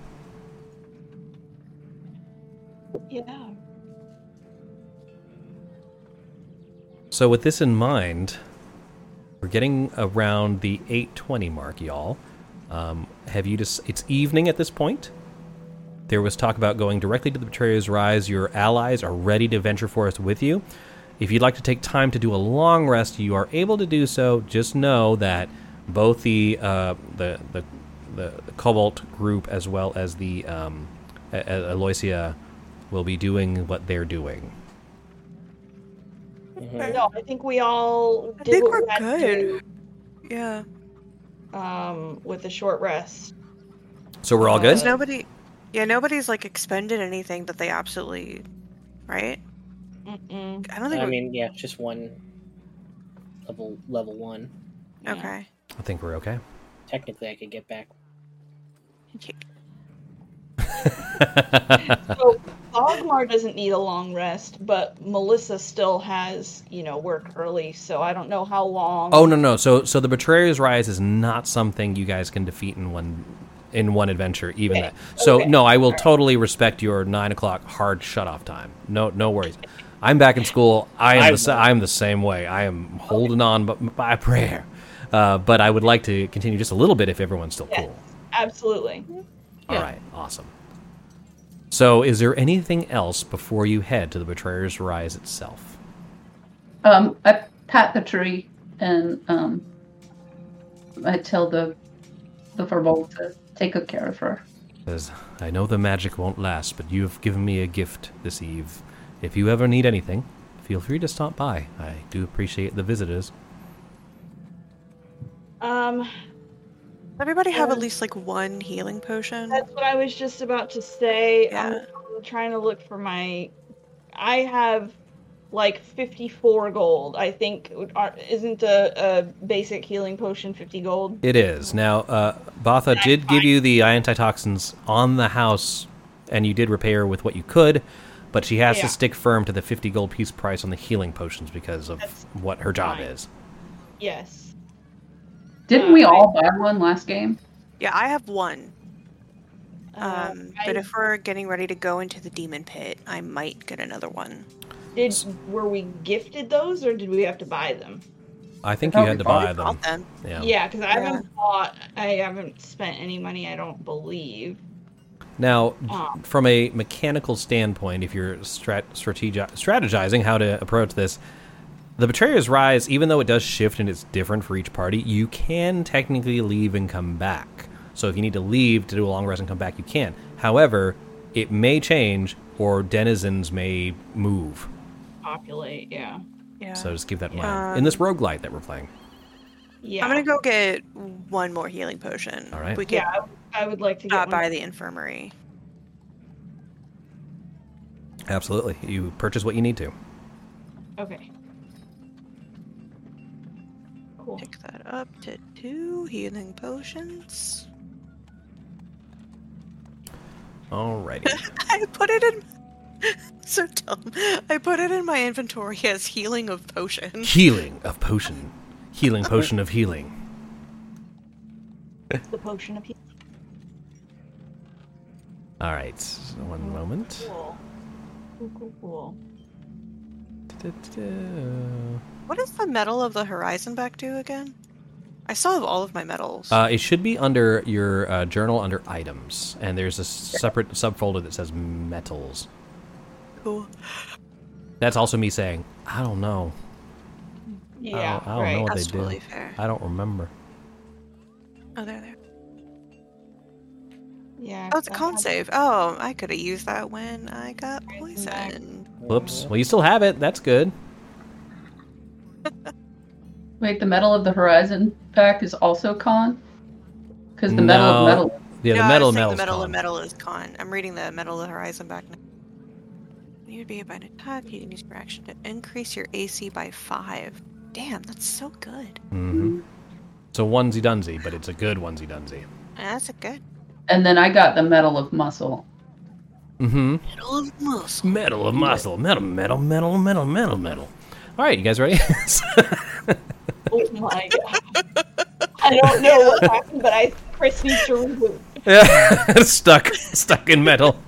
Yeah. So with this in mind, we're getting around the 8:20 mark, y'all. Um, have you just? It's evening at this point. There was talk about going directly to the Betrayer's Rise. Your allies are ready to venture forth with you. If you'd like to take time to do a long rest, you are able to do so. Just know that both the uh, the, the the the Cobalt group as well as the um, A- A- Aloysia will be doing what they're doing. No, I think we all I think what we're we had to good. Yeah. um, with a short rest. So we're all Uh, good. Because nobody, yeah, nobody's like expended anything that they absolutely, right? Mm-mm. I don't think. I we- mean, yeah, just one level level one. Yeah. okay. I think we're okay. Technically, I could get back. *laughs* So Bogmar doesn't need a long rest, but Melissa still has, you know, work early, so I don't know how long. Oh no no! So so the Betrayer's Rise is not something you guys can defeat in one in one adventure. Even Okay, that. So okay, no, I will alright. tody respect your nine o'clock hard shut off time. No no worries. I'm back in school. I am I the sa- I'm the same way. I am holding on b- by prayer. Uh, but I would like to continue just a little bit if everyone's still Yes. cool. Absolutely. All Yeah. right, awesome. So, is there anything else before you head to the Betrayer's Rise itself? Um, I pat the tree and um, I tell the the furball to take good care of her. Says, I know the magic won't last, but you have given me a gift this eve. If you ever need anything, feel free to stop by. I do appreciate the visitors. Um, Everybody have at Uh, least like one healing potion. that's what I was just about to say. I'm, Yeah. I'm trying to look for my. I have like 54 gold. I think isn't a, a basic healing potion 50 gold. It is. Now, uh, Batha did give you the antitoxins on the house, and you did repair with what you could, but she has Yeah. to stick firm to the 50 gold piece price on the healing potions because of That's what her job fine. is. Yes. Didn't we Uh, I- all buy one last game? Yeah, I have one. Uh, Um, but I- if we're getting ready to go into the demon pit, I might get another one. did were we gifted those or did we have to buy them? I think Oh, you had to buy Probably them. bought them. Yeah. Yeah, because I haven't bought. I haven't spent any money. I don't believe. Now, Um, from a mechanical standpoint, if you're strat- strategi- strategizing how to approach this, the Betrayer's Rise, even though it does shift and it's different for each party, you can technically leave and come back. So if you need to leave to do a long rest and come back, you can. However, it may change or denizens may move. Populate, yeah. Yeah. So just keep that in mind. in this roguelite that we're playing. Yeah. I'm gonna go get one more healing potion. All right. We can Yeah, I, I would like to get stop one. by the infirmary. Absolutely. You purchase what you need to. Okay. Cool. Pick that up to two healing potions. Alrighty. *laughs* I put it in. *laughs* So dumb. I put it in my inventory as healing of potion. healing of potion. Healing potion of healing. The potion of healing. All right. One moment. Cool. Cool, cool, cool. What is the medal of the horizon back to again? I still have all of my medals. Uh, it should be under your uh, journal under items, and there's a separate subfolder that says metals. cool. That's also me saying, I don't know. Yeah, I don't, I don't right. know what That's they do. totally fair. I don't remember. Oh, there, there. Yeah. Oh, it's a con save. Oh, I could have used that when I got Right, back. poisoned. Whoops. Well, you still have it. That's good. *laughs* Wait, the Metal of the Horizon pack is also con? Because the Metal No. of Metal. Yeah, no, the metal I was saying metal. the metal of metal is con. I'm reading the metal of the horizon back now. You would be by an attack, you can use your action to increase your AC by five. Damn, that's so good. Mm-hmm. It's a onesie dunsy, but it's a good onesie dunsy. That's a good And then I got the Metal of Muscle. Mm-hmm. metal of muscle. Metal of muscle. Metal, metal, metal, metal, metal, metal. All right, you guys ready? *laughs* Oh my god. I don't know what happened, but I Chris needs to reboot. Yeah, *laughs* stuck, stuck in metal.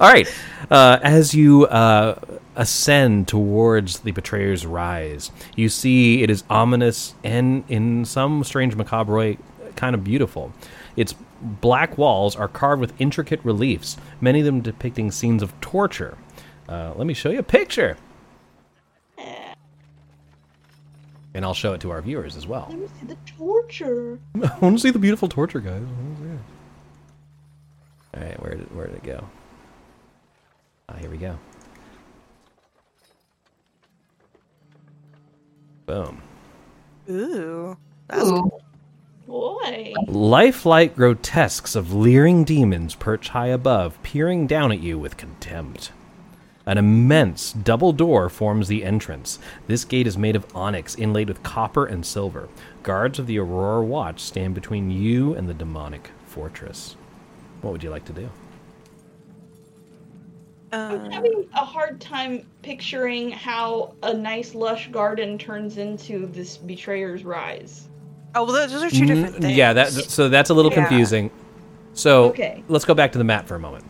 All right. Uh, as you uh, ascend towards the betrayer's rise, you see it is ominous and, in some strange macabre way, kind of beautiful. Its black walls are carved with intricate reliefs, many of them depicting scenes of torture. Uh, let me show you a picture, and I'll show it to our viewers as well. Let me see the torture. *laughs* I want to see the beautiful torture, guys. I wanna see it. All right, where did where did it go? Ah, here we go. Boom. Ooh. That's Ooh. Boy. Lifelike grotesques of leering demons perch high above, peering down at you with contempt. An immense double door forms the entrance. This gate is made of onyx inlaid with copper and silver. Guards of the Aurora Watch stand between you and the demonic fortress. What would you like to do? I'm uh, having a hard time picturing how a nice lush garden turns into this betrayer's rise. Oh, well, those are two different things. Yeah, that so that's a little Yeah. confusing. So Okay. let's go back to the map for a moment.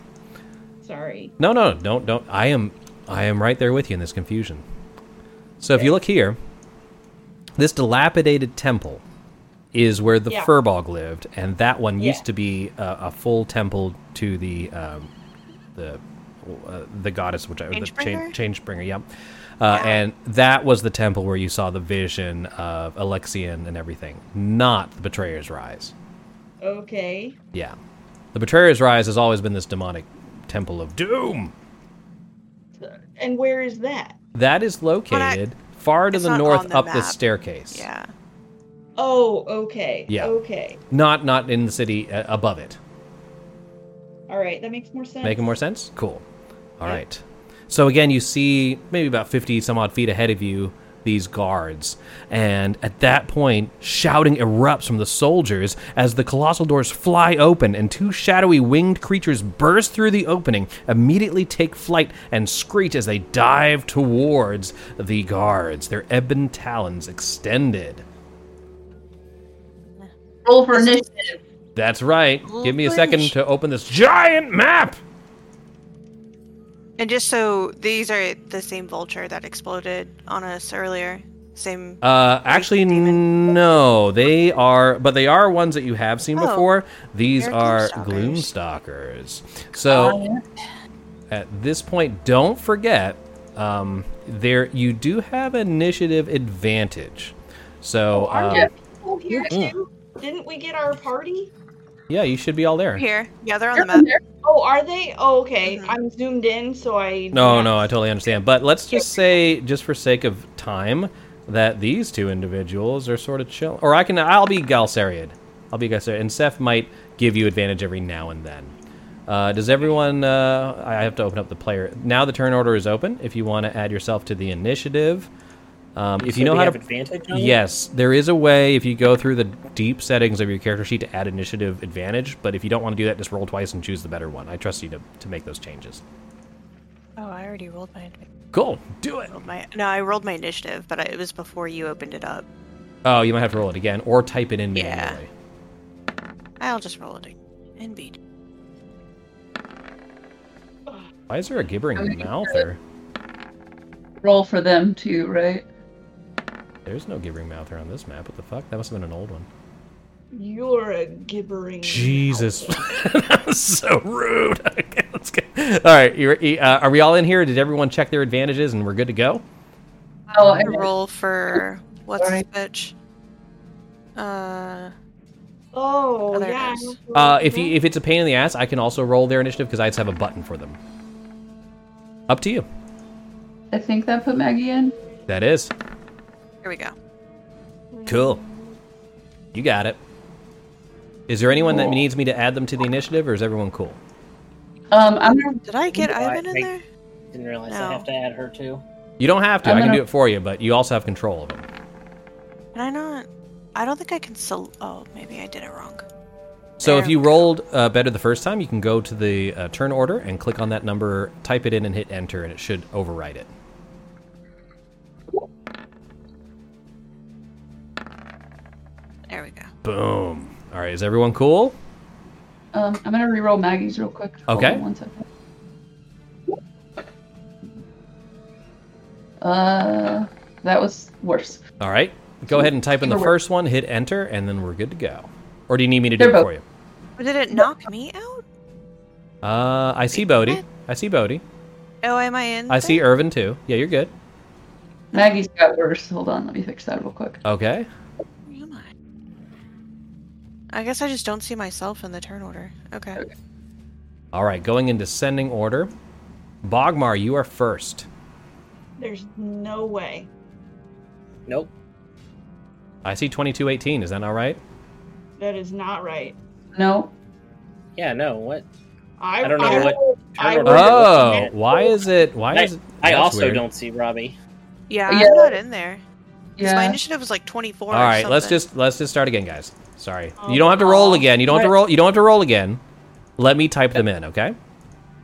Sorry. No, no, don't, don't. I am, I am right there with you in this confusion. So if you look here, this dilapidated temple is where the Yeah. Furbolg lived, and that one Yeah. used to be a, a full temple to the um, the uh, the goddess, which I the Changebringer? change bringer. Yep. Uh. And that was the temple where you saw the vision of Alyxian and everything, not the Betrayer's Rise. Okay. Yeah. The Betrayer's Rise has always been this demonic temple of doom. And where is that? That is located far to the north the up the map. staircase. Yeah. Oh, okay. Yeah. Okay. Not not in the city uh, above it. All right, that makes more sense. Making more sense? Cool. All Yep. right. So again, you see maybe about 50 some odd feet ahead of you these guards. And at that point, shouting erupts from the soldiers as the colossal doors fly open and two shadowy winged creatures burst through the opening, immediately take flight and screech as they dive towards the guards, their ebon talons extended. Roll for initiative. That's right. Give me a second to open this giant map. And just so these are the same vulture that exploded on us earlier. Same. Uh, actually, no. They are, but they are ones that you have seen Oh. before. These They're are Gloomstalkers. Gloomstalkers. So, at this point, don't forget, um, there you do have initiative advantage. So, Aren't um, there people here Mm. too? Didn't we get our party? Yeah, you should be all there. Here. Yeah, they're on They're the map. there. Oh, are they? Oh, okay. Mhm. I'm zoomed in, so I. No, no, I totally understand. But let's just say, just for sake of time, that these two individuals are sort of chill. Or I can, I'll be Galsariad. I'll be Galsariad, and Seth might give you advantage every now and then. Uh, does everyone? Uh, I have to open up the player now. The turn order is open. If you want to add yourself to the initiative, um, if So you know how have to advantage on it? Yes, there is a way if you go through the deep settings of your character sheet to add initiative advantage, but if you don't want to do that, just roll twice and choose the better one. I trust you to, to make those changes. Oh, I already rolled my, initiative. Cool, do it. rolled my. No, I rolled my initiative, but I, it was before you opened it up. Oh, you might have to roll it again or type it in Yeah. I'll just roll it in beat. Why is there a gibbering I'm mouth there? Roll for them too, right? There's no gibbering mouth here on this map. What the fuck? That must have been an old one. You're a gibbering. Jesus, *laughs* that was so rude. *laughs* Okay, let's go. All right, you're, uh, are we all in here? Did everyone check their advantages and we're good to go? Oh, I roll for what's Sorry. this bitch? Uh, Oh, Oh, yeah. Uh, if you if it's a pain in the ass, I can also roll their initiative because I just have a button for them. Up to you. I think that put Maggie in. That is here we go. cool. You got it. Is there anyone that needs me to add them to the initiative, or is everyone cool? Um, I'm gonna Did I get No, I Ivan in think- there? Didn't realize No. I have to add her too. You don't have to. I'm I can gonna- do it for you, but you also have control of them. Can I not? I don't think I can. Sol- oh, maybe I did it wrong. So if There you we go. rolled uh, better the first time, you can go to the uh, turn order and click on that number, type it in, and hit enter, and it should overwrite it. There we go. Boom. All right, is everyone cool? um, I'm gonna re-roll Maggie's real quick. Okay. on one second. Uh, that was worse. All right, go ahead and type in the Either first one, hit enter, and then we're good to go. Or do you need me to do They're it both- for you? But did it knock me out? Uh, I see Bodhi. I see Bodhi. Oh, am I in? I see? Irvin too. Yeah, you're good. Maggie's got worse. Hold on, let me fix that real quick. Okay. Where am I? I guess I just don't see myself in the turn order. Okay. Okay. All right, going in descending order. Bogmar, you are first. There's no way. Nope. I see 2218. Is that not right? That is not right. No, Yeah, no, what? I, I don't know I what rolled- I order rolled- it. Oh, why is it? Why I, is it? I also weird. don't see Robbie. Yeah, Yeah. I'm not in there. 'Cause My initiative was like 24. All right, or let's just let's just start again, guys. Sorry, Oh, you don't have to roll no. again. You don't have to roll. You don't have to roll again. Let me type them in, okay?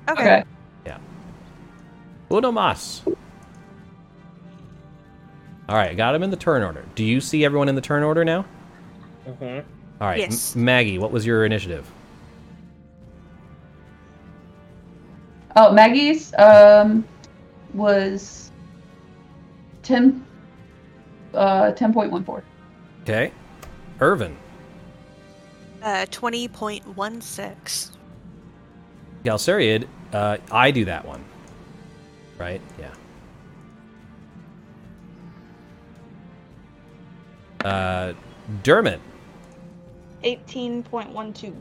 Okay. Okay. Uno mas. All right, I got them in the turn order. Do you see everyone in the turn order now? hmm All right, Yes. M- Maggie, what was your initiative? Oh, Maggie's um was ten uh ten point one four. Okay, Irvin, Uh, 20.16. Galsariad, uh, I do that one, right? Yeah. Uh, Dermot, 18.12.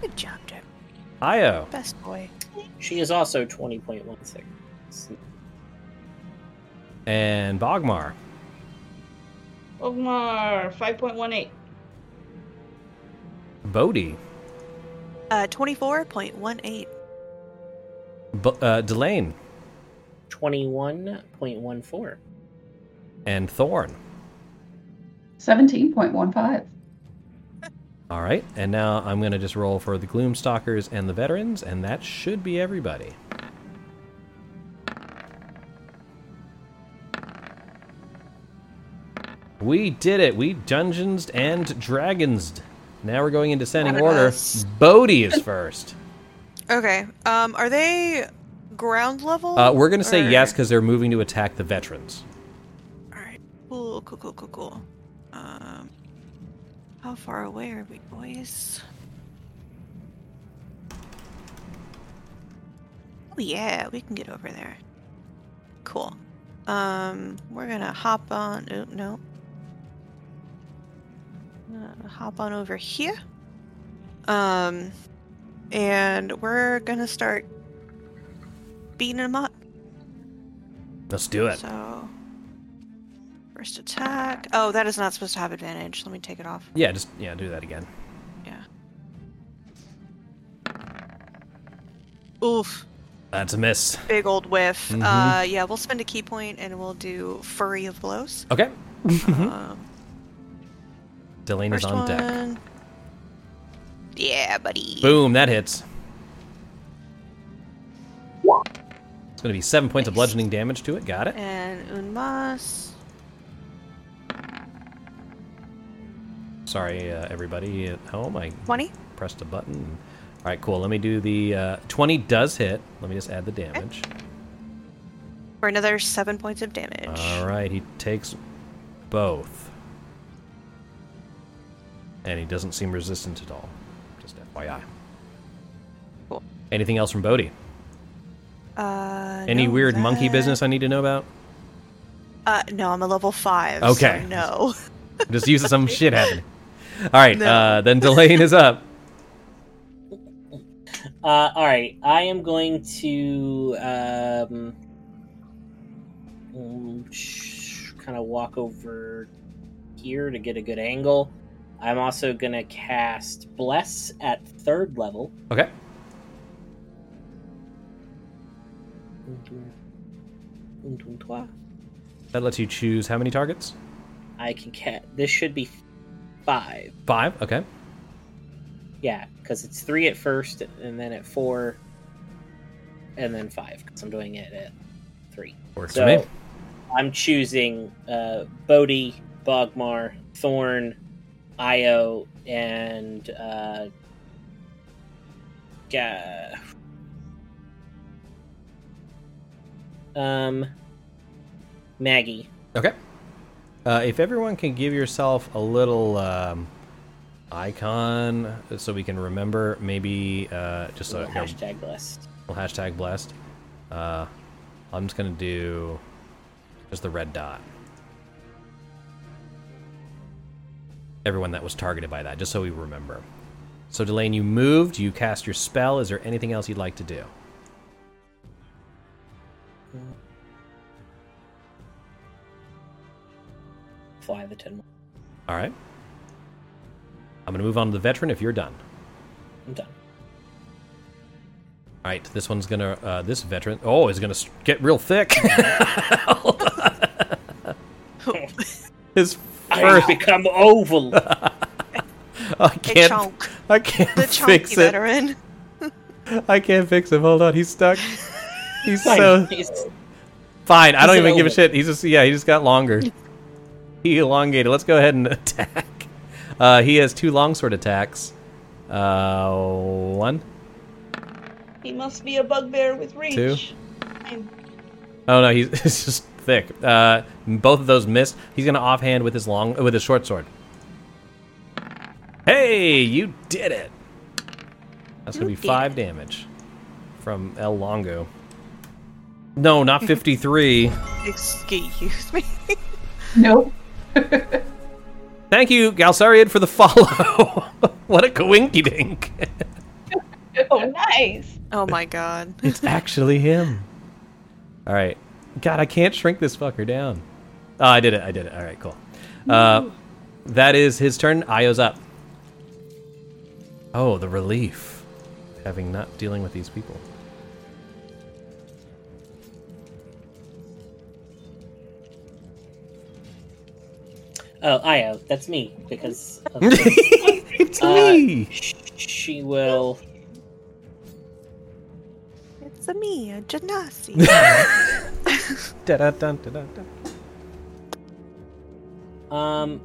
Good job, Jim. Ayo, Best boy. She is also 20.16. and Bogmar. Bogmar, 5.18. Bodhi, Uh, 24.18. B- uh, Delane, 21.14. and Thorn. Seventeen point one five. *laughs* All right, and now I'm going to just roll for the Gloomstalkers and the veterans, and that should be everybody. We did it. We dungeons and dragons. Now we're going in descending order. Bodhi is *laughs* first. Okay. Um, are they ground level? Uh, we're going to say or- yes because they're moving to attack the veterans. All right. Cool, cool, cool, cool, cool. Um, how far away are we, boys? Oh yeah, we can get over there. Cool. Um, we're gonna hop on. Oh no. Uh, hop on over here. Um, and we're gonna start beating him up. Let's do it. So, first attack. Oh, that is not supposed to have advantage. Let me take it off. Yeah, just yeah, do that again. Yeah. Oof. That's a miss. Big old whiff. Mhm. Uh, yeah, we'll spend a ki point and we'll do Flurry of Blows. Okay. um, *laughs* Delane is on deck. one. Yeah, buddy. Boom, that hits. It's going to be seven points of bludgeoning damage to it. Got it. And Unmas. Sorry, uh, everybody at home. I 20. pressed a button. All right, cool. Let me do the uh, 20 does hit. Let me just add the damage. For another seven points of damage. All right, he takes both. And he doesn't seem resistant at all. Just FYI. Cool. Anything else from Bodhi? Uh, Any no, weird monkey business I need to know about? Uh, no, I'm a level five. Okay. So no. *laughs* Just use some shit happening. All right, No. uh, then Delane is up. Uh, all right, I am going to um, kind of walk over here to get a good angle. I'm also going to cast Bless at third level. Okay. That lets you choose how many targets? I can cat. This should be five. Five. Okay. Yeah, because it's three at first, and then at four, and then five. Because I'm doing it at three. Works So for me. I'm choosing uh, Bodhi, Bogmar, Thorn, Ayo, and uh, Ga- um, Maggie. Okay. Uh, if everyone can give yourself a little um, icon so we can remember, maybe uh, just a Little you know, hashtag blessed. little hashtag blessed. Uh, I'm just gonna do just the red dot. Everyone that was targeted by that, just so we remember. So Delane, you moved. You cast your spell. Is there anything else you'd like to do? Fly the ten. All right. I'm gonna move on to the veteran. If you're done. I'm done. All right, this one's gonna. Uh, this veteran. Oh, is gonna get real thick. *laughs* *laughs* His I first. become oval. *laughs* I can't. chunk. I can't The chunky fix it. veteran. I can't fix him. Hold on, he's stuck. *laughs* He's Fine, so he's- fine. I don't He's an even give a shit. He's just yeah. He just got longer. *laughs* he elongated. Let's go ahead and attack. Uh, he has two longsword attacks. Uh, one. He must be a bugbear with reach. Two. I'm- Oh no, he's it's just thick. Uh, both of those missed. He's gonna offhand with his long with his short sword. Hey, you did it. That's gonna You be did five damage from El Longo. No, not fifty-three. Excuse me. Nope. Thank you, Galsariad, for the follow. *laughs* what a coinky dink. *laughs* Oh, nice. oh my god. it's actually him. All right. God, I can't shrink this fucker down. Oh, I did it. I did it. All right, cool. Uh, that is his turn. Ayo's up. Oh, the relief. Having not dealing with these people. Oh, Ayo, that's me because of *laughs* it's Uh, me. she will. It's me, a Genasi. Um,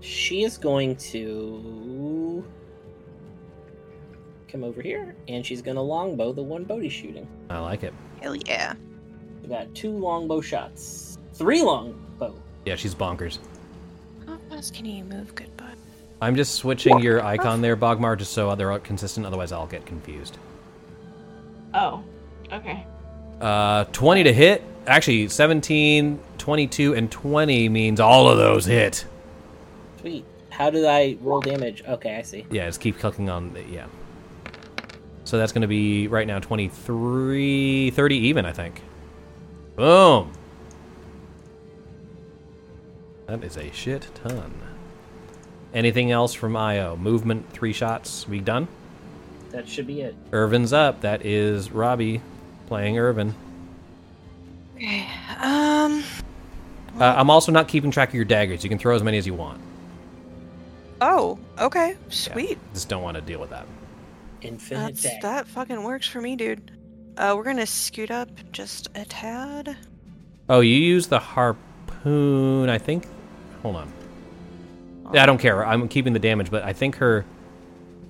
she is going to come over here, and she's gonna longbow the one Bodhi's shooting. I like it. Hell yeah. We got two longbow shots, three longbow. Yeah, she's bonkers. How fast can you move, good bud? I'm just switching your icon there, Bogmar, just so they're consistent. Otherwise, I'll get confused. Oh, okay. Uh, 20 to hit. Actually, 17, 22, and 20 means all of those hit. Sweet. How did I roll damage? Okay, I see. Yeah, just keep clicking on the, yeah. So that's going to be right now 23, 30 even, I think. Boom. That is a shit ton. Anything else from Ayo? Movement, three shots. We done? That should be it. Irvin's up. That is Robbie playing Irvin. Okay. Um. Uh, I'm also not keeping track of your daggers. You can throw as many as you want. Oh. Okay. Yeah, Sweet. Just don't want to deal with that. Infinite That's day. that fucking works for me, dude. Uh, we're gonna scoot up just a tad. Oh, you use the harpoon, I think. Hold on. Yeah, I don't care. I'm keeping the damage, but I think her.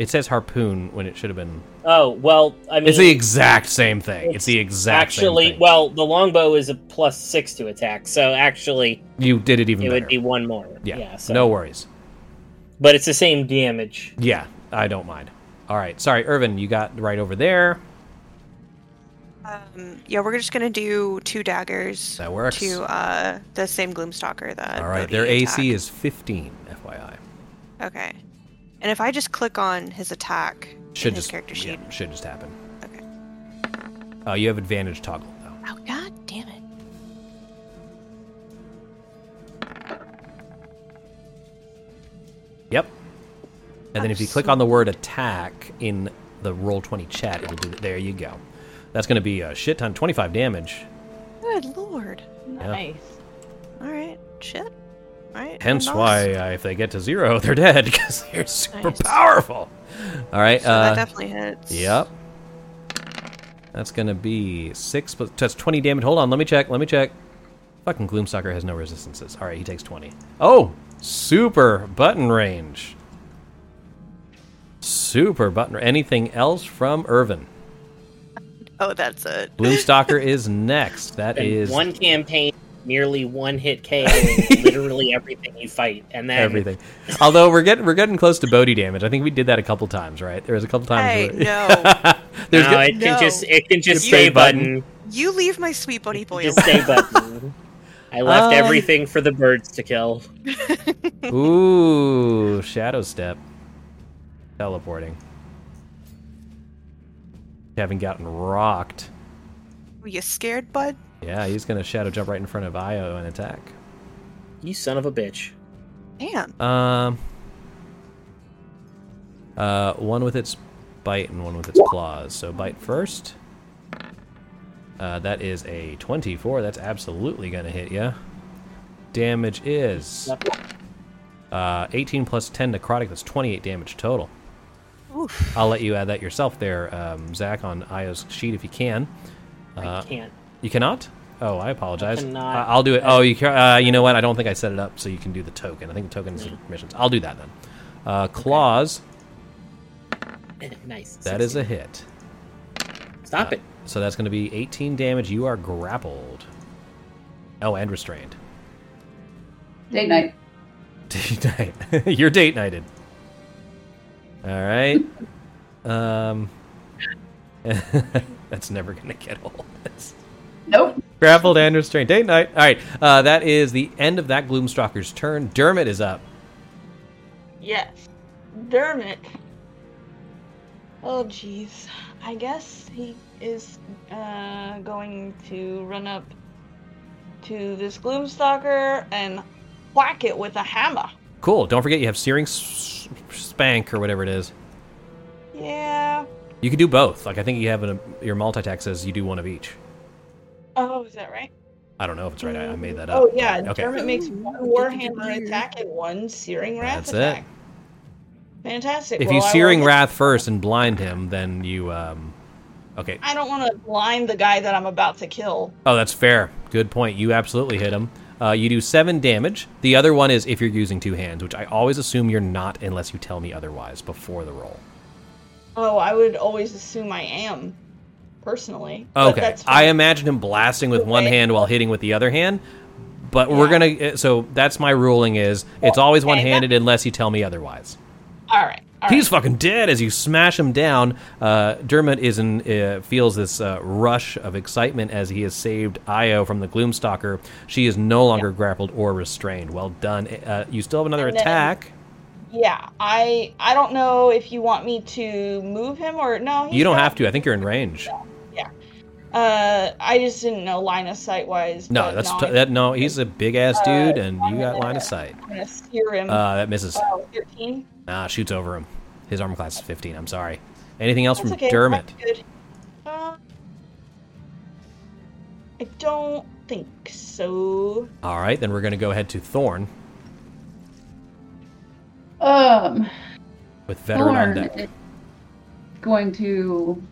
It says harpoon when it should have been. Oh well, I mean, It's the exact same thing. It's the exact actually. same thing. Actually well, the longbow is a plus six to attack, so actually you did it even it better. would be one more. yeah, yeah so. no worries. but it's the same damage. Yeah, I don't mind. All right, sorry, Irvin, you got right over there. Um, yeah, we're just gonna do two daggers That works. to uh the same Gloomstalker that. All right, Bodhi their AC is 15, FYI. Okay. And if I just click on his attack Should in his just character yeah, sheet. should just happen. Okay. Oh, you have advantage toggle though. Oh god damn it. Yep. And then if you click on the word attack in the Roll20 chat, it'll do. There you go. That's going to be a shit ton, 25 damage. Good lord. Nice. Alright. Shit. Alright. Hence nice. why uh, if they get to zero, *laughs* they're dead because they're super Nice. powerful. All right. So that Uh, definitely hits. yep. That's going to be six plus. That's 20 damage. Hold on. Let me check. Let me check. Fucking Gloomstalker has no resistances. All right. He takes 20. Oh, super button range. Super button. Anything else from Irvin? Oh, that's it. Gloomstalker *laughs* is next. That And is one campaign, nearly one hit KO, *laughs* literally everything you fight, and then everything. Although we're getting we're getting close to Bodhi damage. I think we did that a couple times, right? There was a couple times. Hey, where- no. *laughs* There's no, go- it can No. just it can just The stay stay button. button. You leave my sweet bunny boy Just stay button. I left Um, everything for the birds to kill. *laughs* Ooh, shadow step. Teleporting. Haven't gotten rocked. Were you scared, bud? Yeah, he's gonna shadow jump right in front of Ayo and attack. You son of a bitch. Man. Um. Uh, one with its bite and one with its claws. So bite first. Uh, that is a 24. That's absolutely gonna hit you. Damage is uh, 18 plus 10 necrotic. That's 28 damage total. Oof. I'll let you add that yourself there, um, Zach, on Ayo's sheet if you can. I Uh, can't. You cannot? Oh, I apologize. I cannot. I- I'll do it. Oh, you can. Uh, you know what? I don't think I set it up so you can do the token. I think the token is permissions. I'll do that then. Uh, claws. *laughs* nice. That is a hit. Stop uh, it. So that's going to be 18 damage. You are grappled. Oh, and restrained. Date night. *laughs* Date night. *laughs* You're date nighted. All right. Um, that's never going to get old. Nope. Grappled and restrained. Date night. All right. Uh, that is the end of that Gloomstalker's turn. Dermot is up. Yes. Dermot. Oh, jeez. I guess he is uh, going to run up to this Gloomstalker and whack it with a hammer. Cool. Don't forget you have Searing s- Spank or whatever it is. Yeah. You can do both. Like I think you have an, your multi-attack says you do one of each. Oh, is that right? I don't know if it's right. I, I made that up. Oh, yeah. Okay. Dermot makes one Warhammer attack and one Searing Wrath That's it. attack. Fantastic. If Well, you I will Searing hit- Wrath first and blind him, then you um. Okay. I don't want to blind the guy that I'm about to kill. Oh, that's fair. Good point. You absolutely hit him. Uh, you do seven damage. The other one is if you're using two hands, which I always assume you're not unless you tell me otherwise before the roll. Oh, I would always assume I am, personally. Okay. I imagine him blasting with one hand while hitting with the other hand. But we're gonna. uh, So that's my ruling: is it's always Okay, one-handed unless you tell me otherwise. All right. all He's right. fucking dead as you smash him down. Uh, Dermot is in, uh, feels this uh, rush of excitement as he has saved Ayo from the Gloomstalker. She is no longer grappled or restrained. Well done. Uh, you still have another And then- attack. yeah, I I don't know if you want me to move him or no. You don't have to. I think you're in range. Uh, I just didn't know line of sight wise. No, that's no, t- I'm that. No, he's a big ass Uh, dude, and I'm you got gonna- line of sight. gonna steer him. Uh, that misses. oh, 13. Ah, shoots over him. His armor class is 15. I'm sorry. Anything else That's from okay. Dermot? that's Good. Uh, I don't think so. All right, then we're going to go ahead to Thorn Um, with veteran on Thorn deck. is going to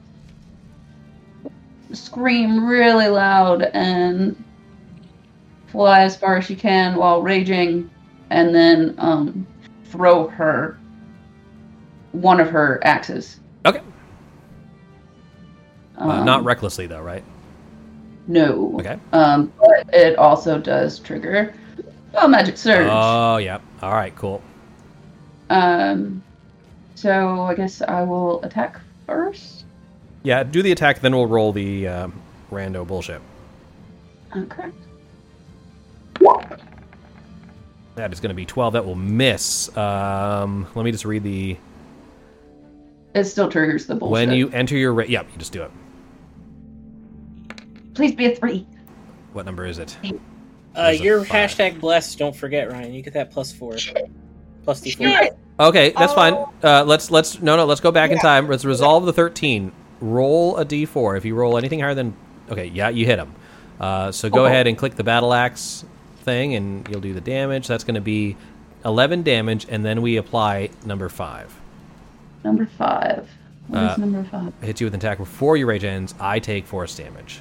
scream really loud and fly as far as she can while raging, and then um, throw her one of her axes. Okay. Uh, Um, not recklessly though, right? No. Okay. Um, but it also does trigger a magic surge. Oh, yeah. All right, cool. Um, so I guess I will attack first. Yeah, do the attack, then we'll roll the um, rando bullshit. Okay. That is going to be 12. That will miss. Um, let me just read the. It still triggers the bullshit. When you enter your. Ra- yep, you just do it. please be a three. What number is it? Uh, your hashtag blessed. Don't forget, Ryan. You get that plus four, plus d four. Okay, that's fine. Oh. Uh, let's let's no no let's go back in time. Let's resolve the thirteen. Roll a d4. If you roll anything higher than okay, yeah, you hit him. Uh, so go Oh. ahead and click the battle axe thing, and you'll do the damage. That's going to be eleven damage, and then we apply number five. Number five. What is Uh, number five? Hits you with an attack before your rage ends. I take force damage.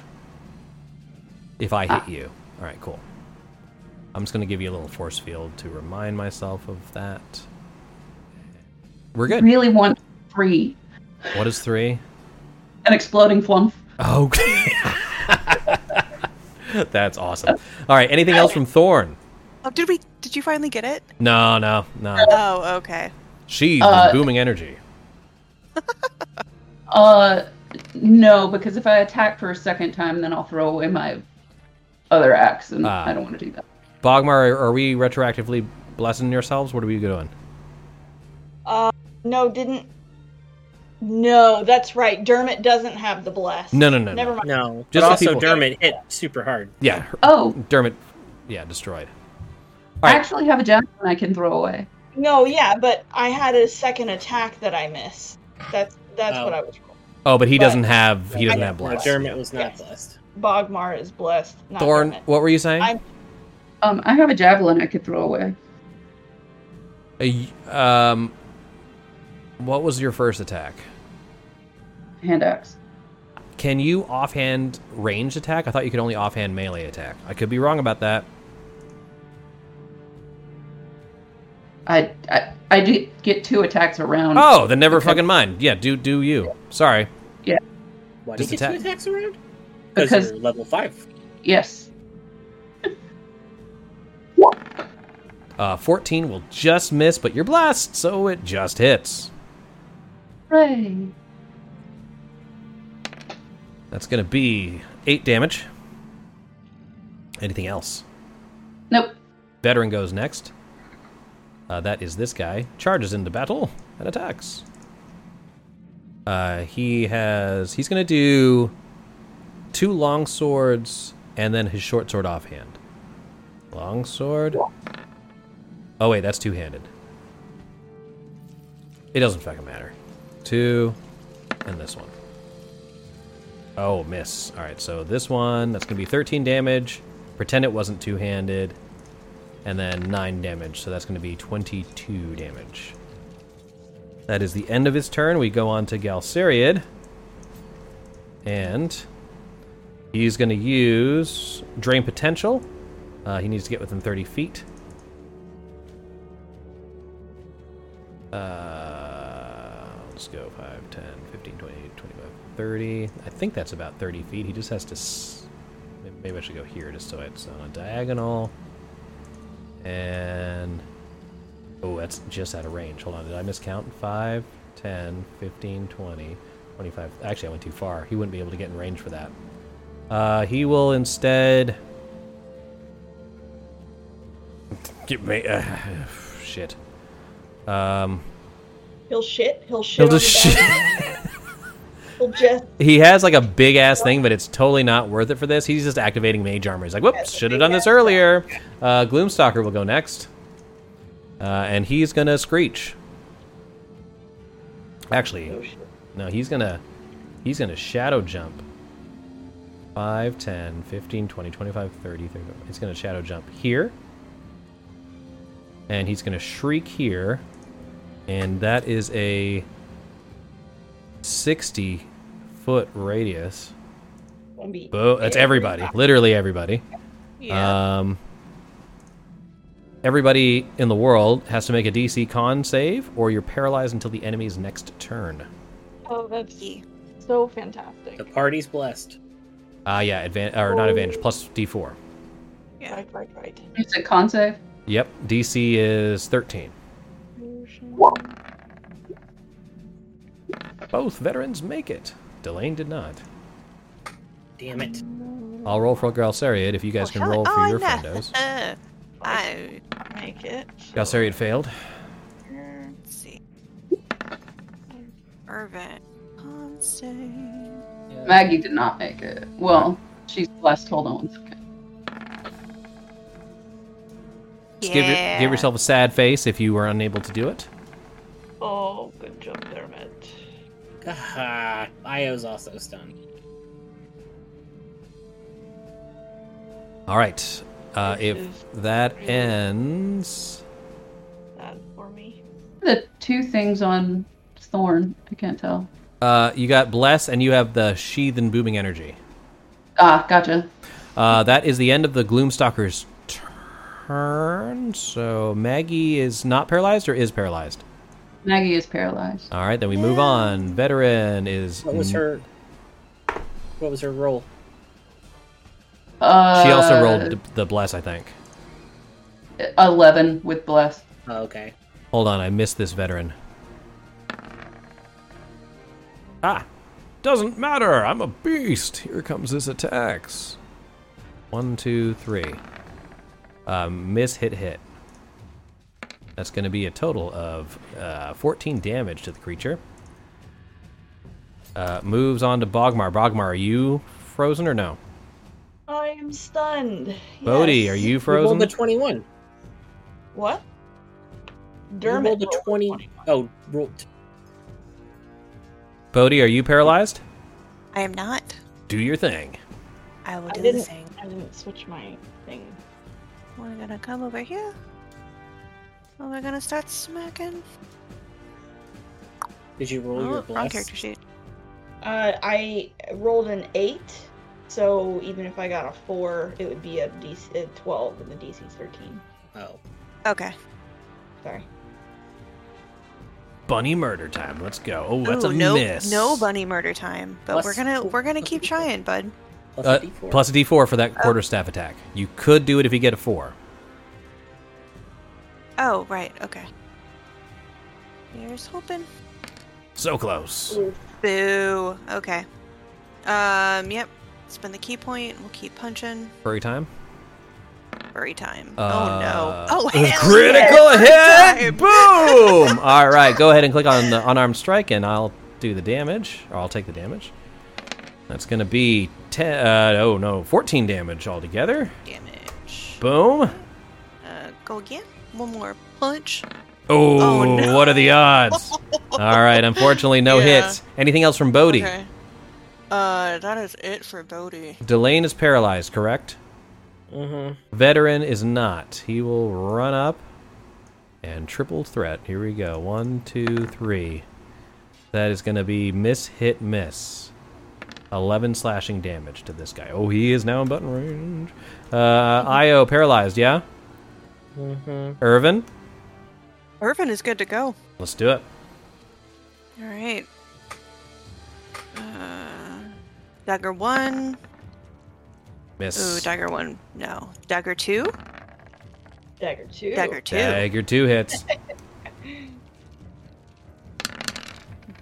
If I hit Ah. you, all right, cool. I'm just going to give you a little force field to remind myself of that. We're good. Really want three. What is three? An exploding flump. Okay. *laughs* That's awesome. All right. Anything else from Thorn? Oh, did we? Did you finally get it? No, no, no. Oh, okay. She's Uh, booming energy. *laughs* Uh, no, because if I attack for a second time, then I'll throw away my other axe, and Ah. I don't want to do that. Bogmar, are we retroactively blessing yourselves? What are we doing? Uh, no, didn't. No, that's right. Dermot doesn't have the bless. No, no, no, Never no. mind. No, Just but also Dermot hit super hard. Yeah, her- Oh, Dermot. Yeah, destroyed. I actually have a javelin I can throw away. No, yeah, but I had a second attack that I missed. That's that's Oh. what I was. Oh, but he But- doesn't have. He doesn't I- have No, bless. Dermot was not Yes. blessed. Bogmar is blessed. Not Thorn, Dermot. what were you saying? I'm- Um, I have a javelin I could throw away. Y- um, what was your first attack? Hand axe. Can you offhand ranged attack? I thought you could only offhand melee attack. I could be wrong about that. I, I I did get two attacks around. Oh, then never Okay. fucking mind. Yeah, do do you? Sorry. Yeah. Why do you get attack. two attacks around? Because Because- you're level five. Yes. Uh, 14 will just miss, but you're blessed, so it just hits. Hooray. That's going to be 8 damage. Anything else? Nope. Veteran goes next. Uh, that is this guy. Charges into battle and attacks. Uh, he has. He's going to do two long swords and then his short sword offhand. Long sword. Oh, wait, that's two handed. It doesn't fucking matter. Two and this one. Oh, miss. Alright, so this one, that's going to be 13 damage. Pretend it wasn't two handed and then 9 damage, so that's going to be 22 damage. That is the end of his turn. We go on to Galsariad. And he's going to use Drain Potential. Uh, he needs to get within 30 feet. Uh, let's go 5, 10, 15, 20, 25, 30. I think that's about 30 feet. He just has to. S- maybe I should go here just so it's on a diagonal. And. Oh, that's just out of range. Hold on. Did I miscount? 5, 10, 15, 20, 25. Actually, I went too far. He wouldn't be able to get in range for that. Uh, he will instead. Get me. Uh, *sighs* shit. Um, He'll shit. He'll shit. he'll just shit. *laughs* He'll just. he has like a big ass thing, but it's totally not worth it for this. He's just activating mage armor. He's like, whoops, should have done this earlier. Uh, Gloomstalker will go next. Uh, and he's gonna screech. Actually, Oh no, he's gonna he's gonna shadow jump. 5, 10, 15, 20, 25, 30, 30. He's gonna shadow jump here. And he's gonna shriek here. And that is a 60 foot radius. Won't. Bo- that's everybody. Literally everybody. Yeah. Um, everybody in the world has to make a DC con save, or you're paralyzed until the enemy's next turn. Oh, that's Yeah. so fantastic. The party's blessed. Ah, yeah, advan- or not advantage, plus D4. Yeah. Right, right, right. It's a con save. Yep, DC is 13. Both veterans make it. Delane did not. Damn it. I'll roll for a Galsariad if you guys can Well, roll hell- for oh, your no. friendos. Uh, *laughs* I Make it. Galsariad failed. let's see. Irvin. Con save. Maggie did not make it. Well, she's blessed. Hold on one second. Just give, your, Yeah. give yourself a sad face if you were unable to do it. Oh, good job, Dermot. Ah, Ayo's also stunned. All right. Uh, if that really- ends, Sad for me. The two things on Thorn. I can't tell. uh, you got bless and you have the sheath and booming energy. Ah, gotcha. Uh, that is the end of the Gloomstalker's turn. So Maggie is not paralyzed or is paralyzed. Maggie is paralyzed. All right, then we move on. Veteran is. What was her? What was her role? Uh, She also rolled the bless, I think. eleven with bless. Oh, okay. Hold on, I missed this veteran. Ah, doesn't matter. I'm a beast. Here comes his attacks. One, two, three. Um, miss, hit, hit. That's going to be a total of uh, 14 damage to the creature. Uh, moves on to Bogmar. Bogmar, are you frozen or no? I am stunned. Bodhi, Yes. are you You frozen? rolled a twenty-one. What? You Dermot rolled a rolled a twenty. 21. Oh, rolled. Bodhi, are you paralyzed? I am not. Do your thing. I will I do the thing. I didn't switch my thing. We're gonna come over here. And we're gonna start smacking. Did you roll your Oh, wrong character sheet. Uh, I rolled an eight, so even if I got a four, it would be a DC a twelve, and the DC's thirteen. Oh, Okay. Sorry. Bunny murder time. Let's go. Oh, that's Ooh, a no, miss. no bunny murder time. But Plus we're gonna four- we're gonna keep trying, bud. plus Uh, a D4. plus a d4 for that quarterstaff attack. You could do it if you get a four. Oh, right. Okay. Here's hoping. So close. Boo. Okay. Um. Yep. Spend the ki point. We'll keep punching. Furry time. Furry time. Uh, oh no. Oh hell critical yeah. hit! Boom! *laughs* All right, go ahead and click on the unarmed strike, and I'll do the damage, or I'll take the damage. That's gonna be ten. Uh, oh no, fourteen damage altogether. Damage. Boom! Uh, go again. One more punch. Oh, Oh, no. what are the odds? *laughs* All right, unfortunately, no Yeah. hits. Anything else from Bodhi? Okay. Uh, that is it for Bodhi. Delane is paralyzed, correct? Mm-hmm. Veteran is not. He will run up and triple threat. Here we go. One, two, three. That is going to be miss, hit, miss. 11 slashing damage to this guy. Oh, he is now in button range. Uh, Ayo paralyzed, yeah? Mm-hmm. Irvin? Irvin is good to go. Let's do it. All right. Uh, dagger one. Miss. Ooh, dagger one. No. Dagger two. Dagger two. Dagger two. Dagger two hits. *laughs*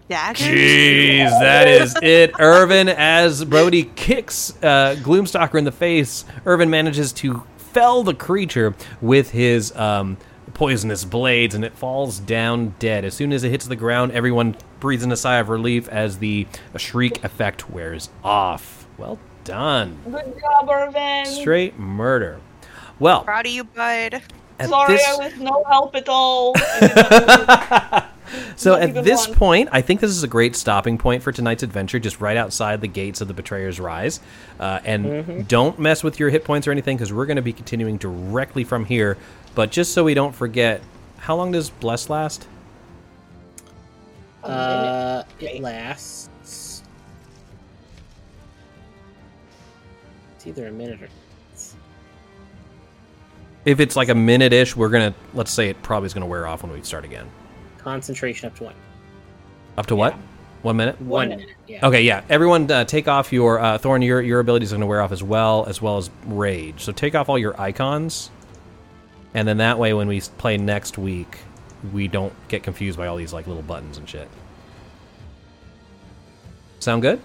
Dagger. Jeez, that is *laughs* it. Irvin, as Brody kicks uh, Gloomstalker in the face, Irvin manages to fell the creature with his um, poisonous blades and it falls down dead. As soon as it hits the ground, everyone breathes in a sigh of relief as the shriek effect wears off. Well done. Good job, Irvin. Straight murder. Well, Proud of you, bud. At Sorry, this- I was no help at all. *laughs* *laughs* So at this one. point, I think this is a great stopping point for tonight's adventure, just right outside the gates of the Betrayer's Rise. Uh, and don't mess with your hit points or anything, because we're going to be continuing directly from here. But just so we don't forget, how long does Bless last? Uh, it lasts. It's either a minute or. If it's like a minute ish, we're to, let's say it probably is to wear off when we start again. Concentration up to one. Up to what? One minute? One, minute. minute. Yeah. Okay, yeah. Everyone, uh, take off your uh, Thorn. Your your abilities are going to wear off as well, as well as Rage. So take off all your icons, and then that way, when we play next week, we don't get confused by all these like little buttons and shit. Sound good?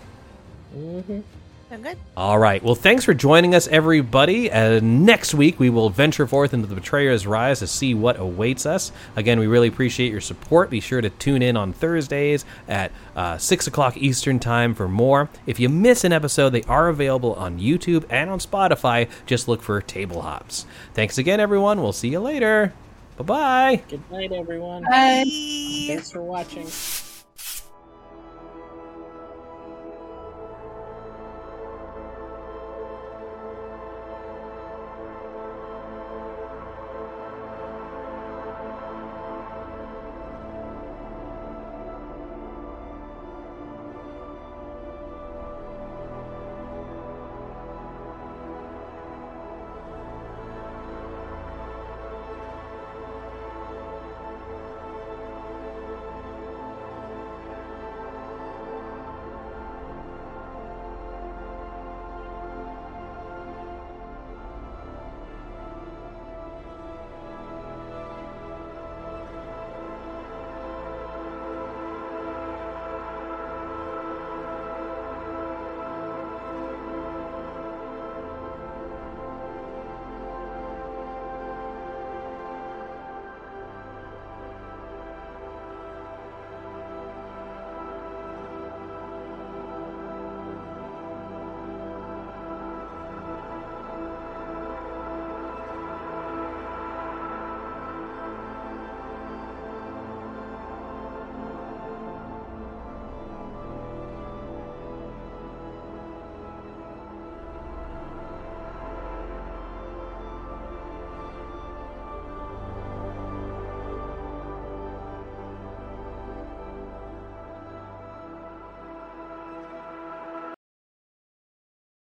I'm good. All right. Well, thanks for joining us, everybody. Uh, next week, we will venture forth into the Betrayer's Rise to see what awaits us. Again, we really appreciate your support. Be sure to tune in on Thursdays at uh, 6 o'clock Eastern Time for more. If you miss an episode, they are available on YouTube and on Spotify. Just look for Table Hops. Thanks again, everyone. We'll see you later. Bye bye. Good night, everyone. Bye. Bye. Thanks for watching.